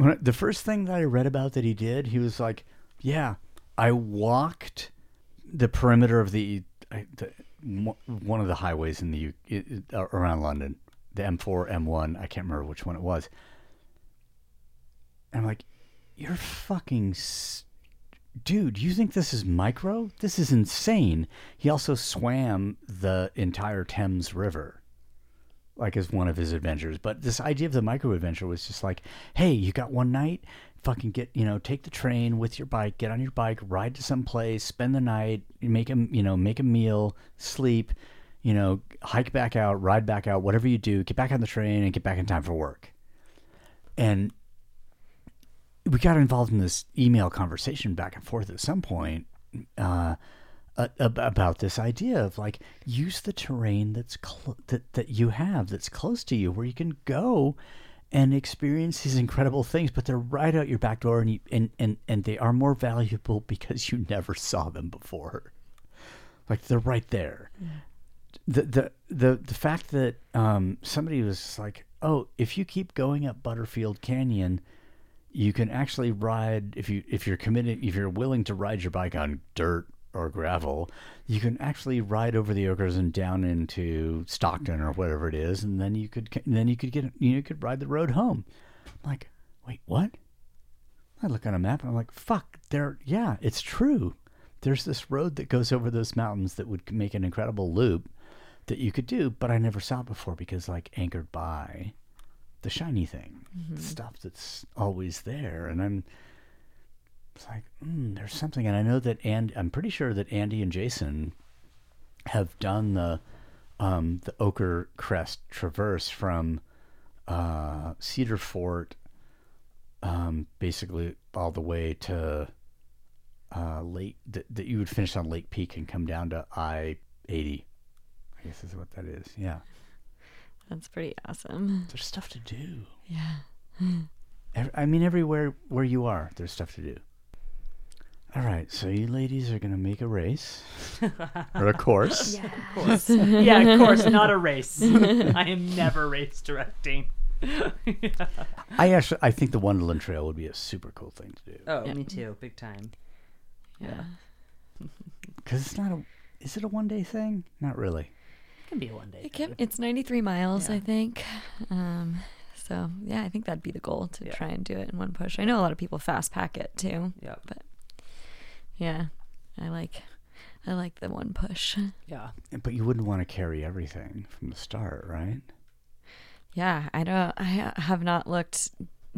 I- the first thing that I read about that he did, he was like, "Yeah, I walked the perimeter of the, The one of the highways in the U- i- i- uh, around London, the M4, M1. I can't remember which one it was." And I'm like, "You're fucking." Dude, you think this is micro? This is insane. He also swam the entire Thames River like as one of his adventures. But this idea of the micro adventure was just like, hey, you got one night, fucking get, you know, take the train with your bike, get on your bike, ride to some place, spend the night, make a, you know, make a meal, sleep, you know, hike back out, ride back out, whatever you do, get back on the train and get back in time for work. And we got involved in this email conversation back and forth at some point uh, about this idea of like use the terrain that's cl- that that you have that's close to you where you can go and experience these incredible things but they're right out your back door and you, and, and and they are more valuable because you never saw them before. Like they're right there. The the the the fact that um, somebody was like, "Oh, if you keep going up Butterfield Canyon, you can actually ride if you if you're committed if you're willing to ride your bike on dirt or gravel, you can actually ride over the Oquirrhs and down into Stockton or whatever it is, and then you could then you could get you could ride the road home." I'm like, wait, what? I look on a map and I'm like, fuck, there, yeah, it's true. There's this road that goes over those mountains that would make an incredible loop that you could do, but I never saw it before because, like, anchored by the shiny thing, the stuff that's always there. And I'm, it's like, mm, there's something. And I know that, and I'm pretty sure that Andy and Jason have done the, um, the Oquirrh Crest Traverse from uh, Cedar Fort um, basically all the way to uh, Lake that, that you would finish on Lake Peak and come down to I eighty. I guess is what that is. Yeah, That's pretty awesome. there's stuff to do. Yeah. I mean, everywhere where you are, there's stuff to do. All right, so you ladies are gonna make a race or a course. yeah, of course. Yeah, of course, not a race. I am never race directing. I actually, I think the Wonderland Trail would be a super cool thing to do Oh, me too, big time. Yeah. because it's not a, is it a one day thing? Not really. It can be a one day. It can, it's 93 miles, Yeah. I think. Um, so yeah, I think that'd be the goal to Yeah. try and do it in one push. I know a lot of people fast pack it too. Yeah. But yeah, I like I like the one push. Yeah. But you wouldn't want to carry everything from the start, right? Yeah, I don't. I have not looked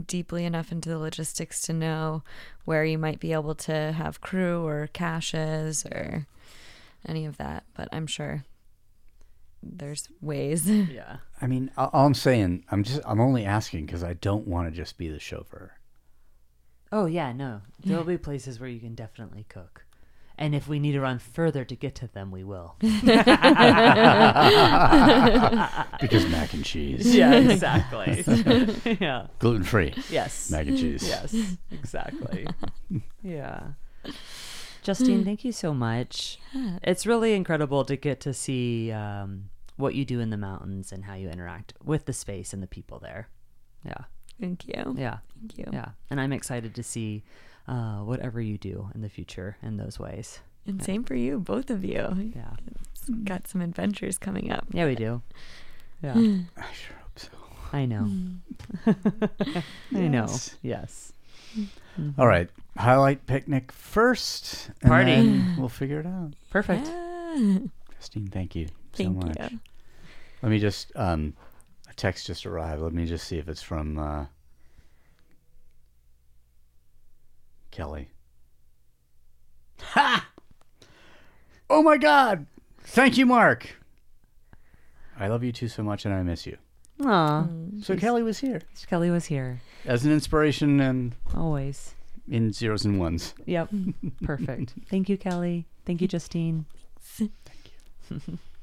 deeply enough into the logistics to know where you might be able to have crew or caches or any of that. But I'm sure there's ways. Yeah. I mean, all all I'm saying, I'm just, I'm only asking because I don't want to just be the chauffeur. Oh yeah, no. There'll be places where you can definitely cook. And if we need to run further to get to them, we will. Because mac and cheese, yeah, exactly. yeah. gluten free Yes. mac and cheese. Yes, exactly. yeah. Justine, thank you so much. It's really incredible to get to see um, what you do in the mountains and how you interact with the space and the people there. Yeah, Thank you. yeah, Thank you. yeah. And I'm excited to see uh, whatever you do in the future in those ways. And same for you, both of you. Yeah, Got some adventures coming up. yeah, we do. Yeah, I sure hope so. I know. I know. Yes. All right, highlight picnic first. and Party. then we'll figure it out. Perfect. Ah, Christine, thank you so much. you. Let me just um, a text just arrived. Let me just see if it's from uh, Kelly. Ha! Oh my God! Thank you, Mark. I love you too so much, and I miss you. Aw, So Kelly was here Kelly was here as an inspiration and always. in zeros and ones. Yep. Perfect. Thank you, Kelly. Thank you, Justine. Thank you.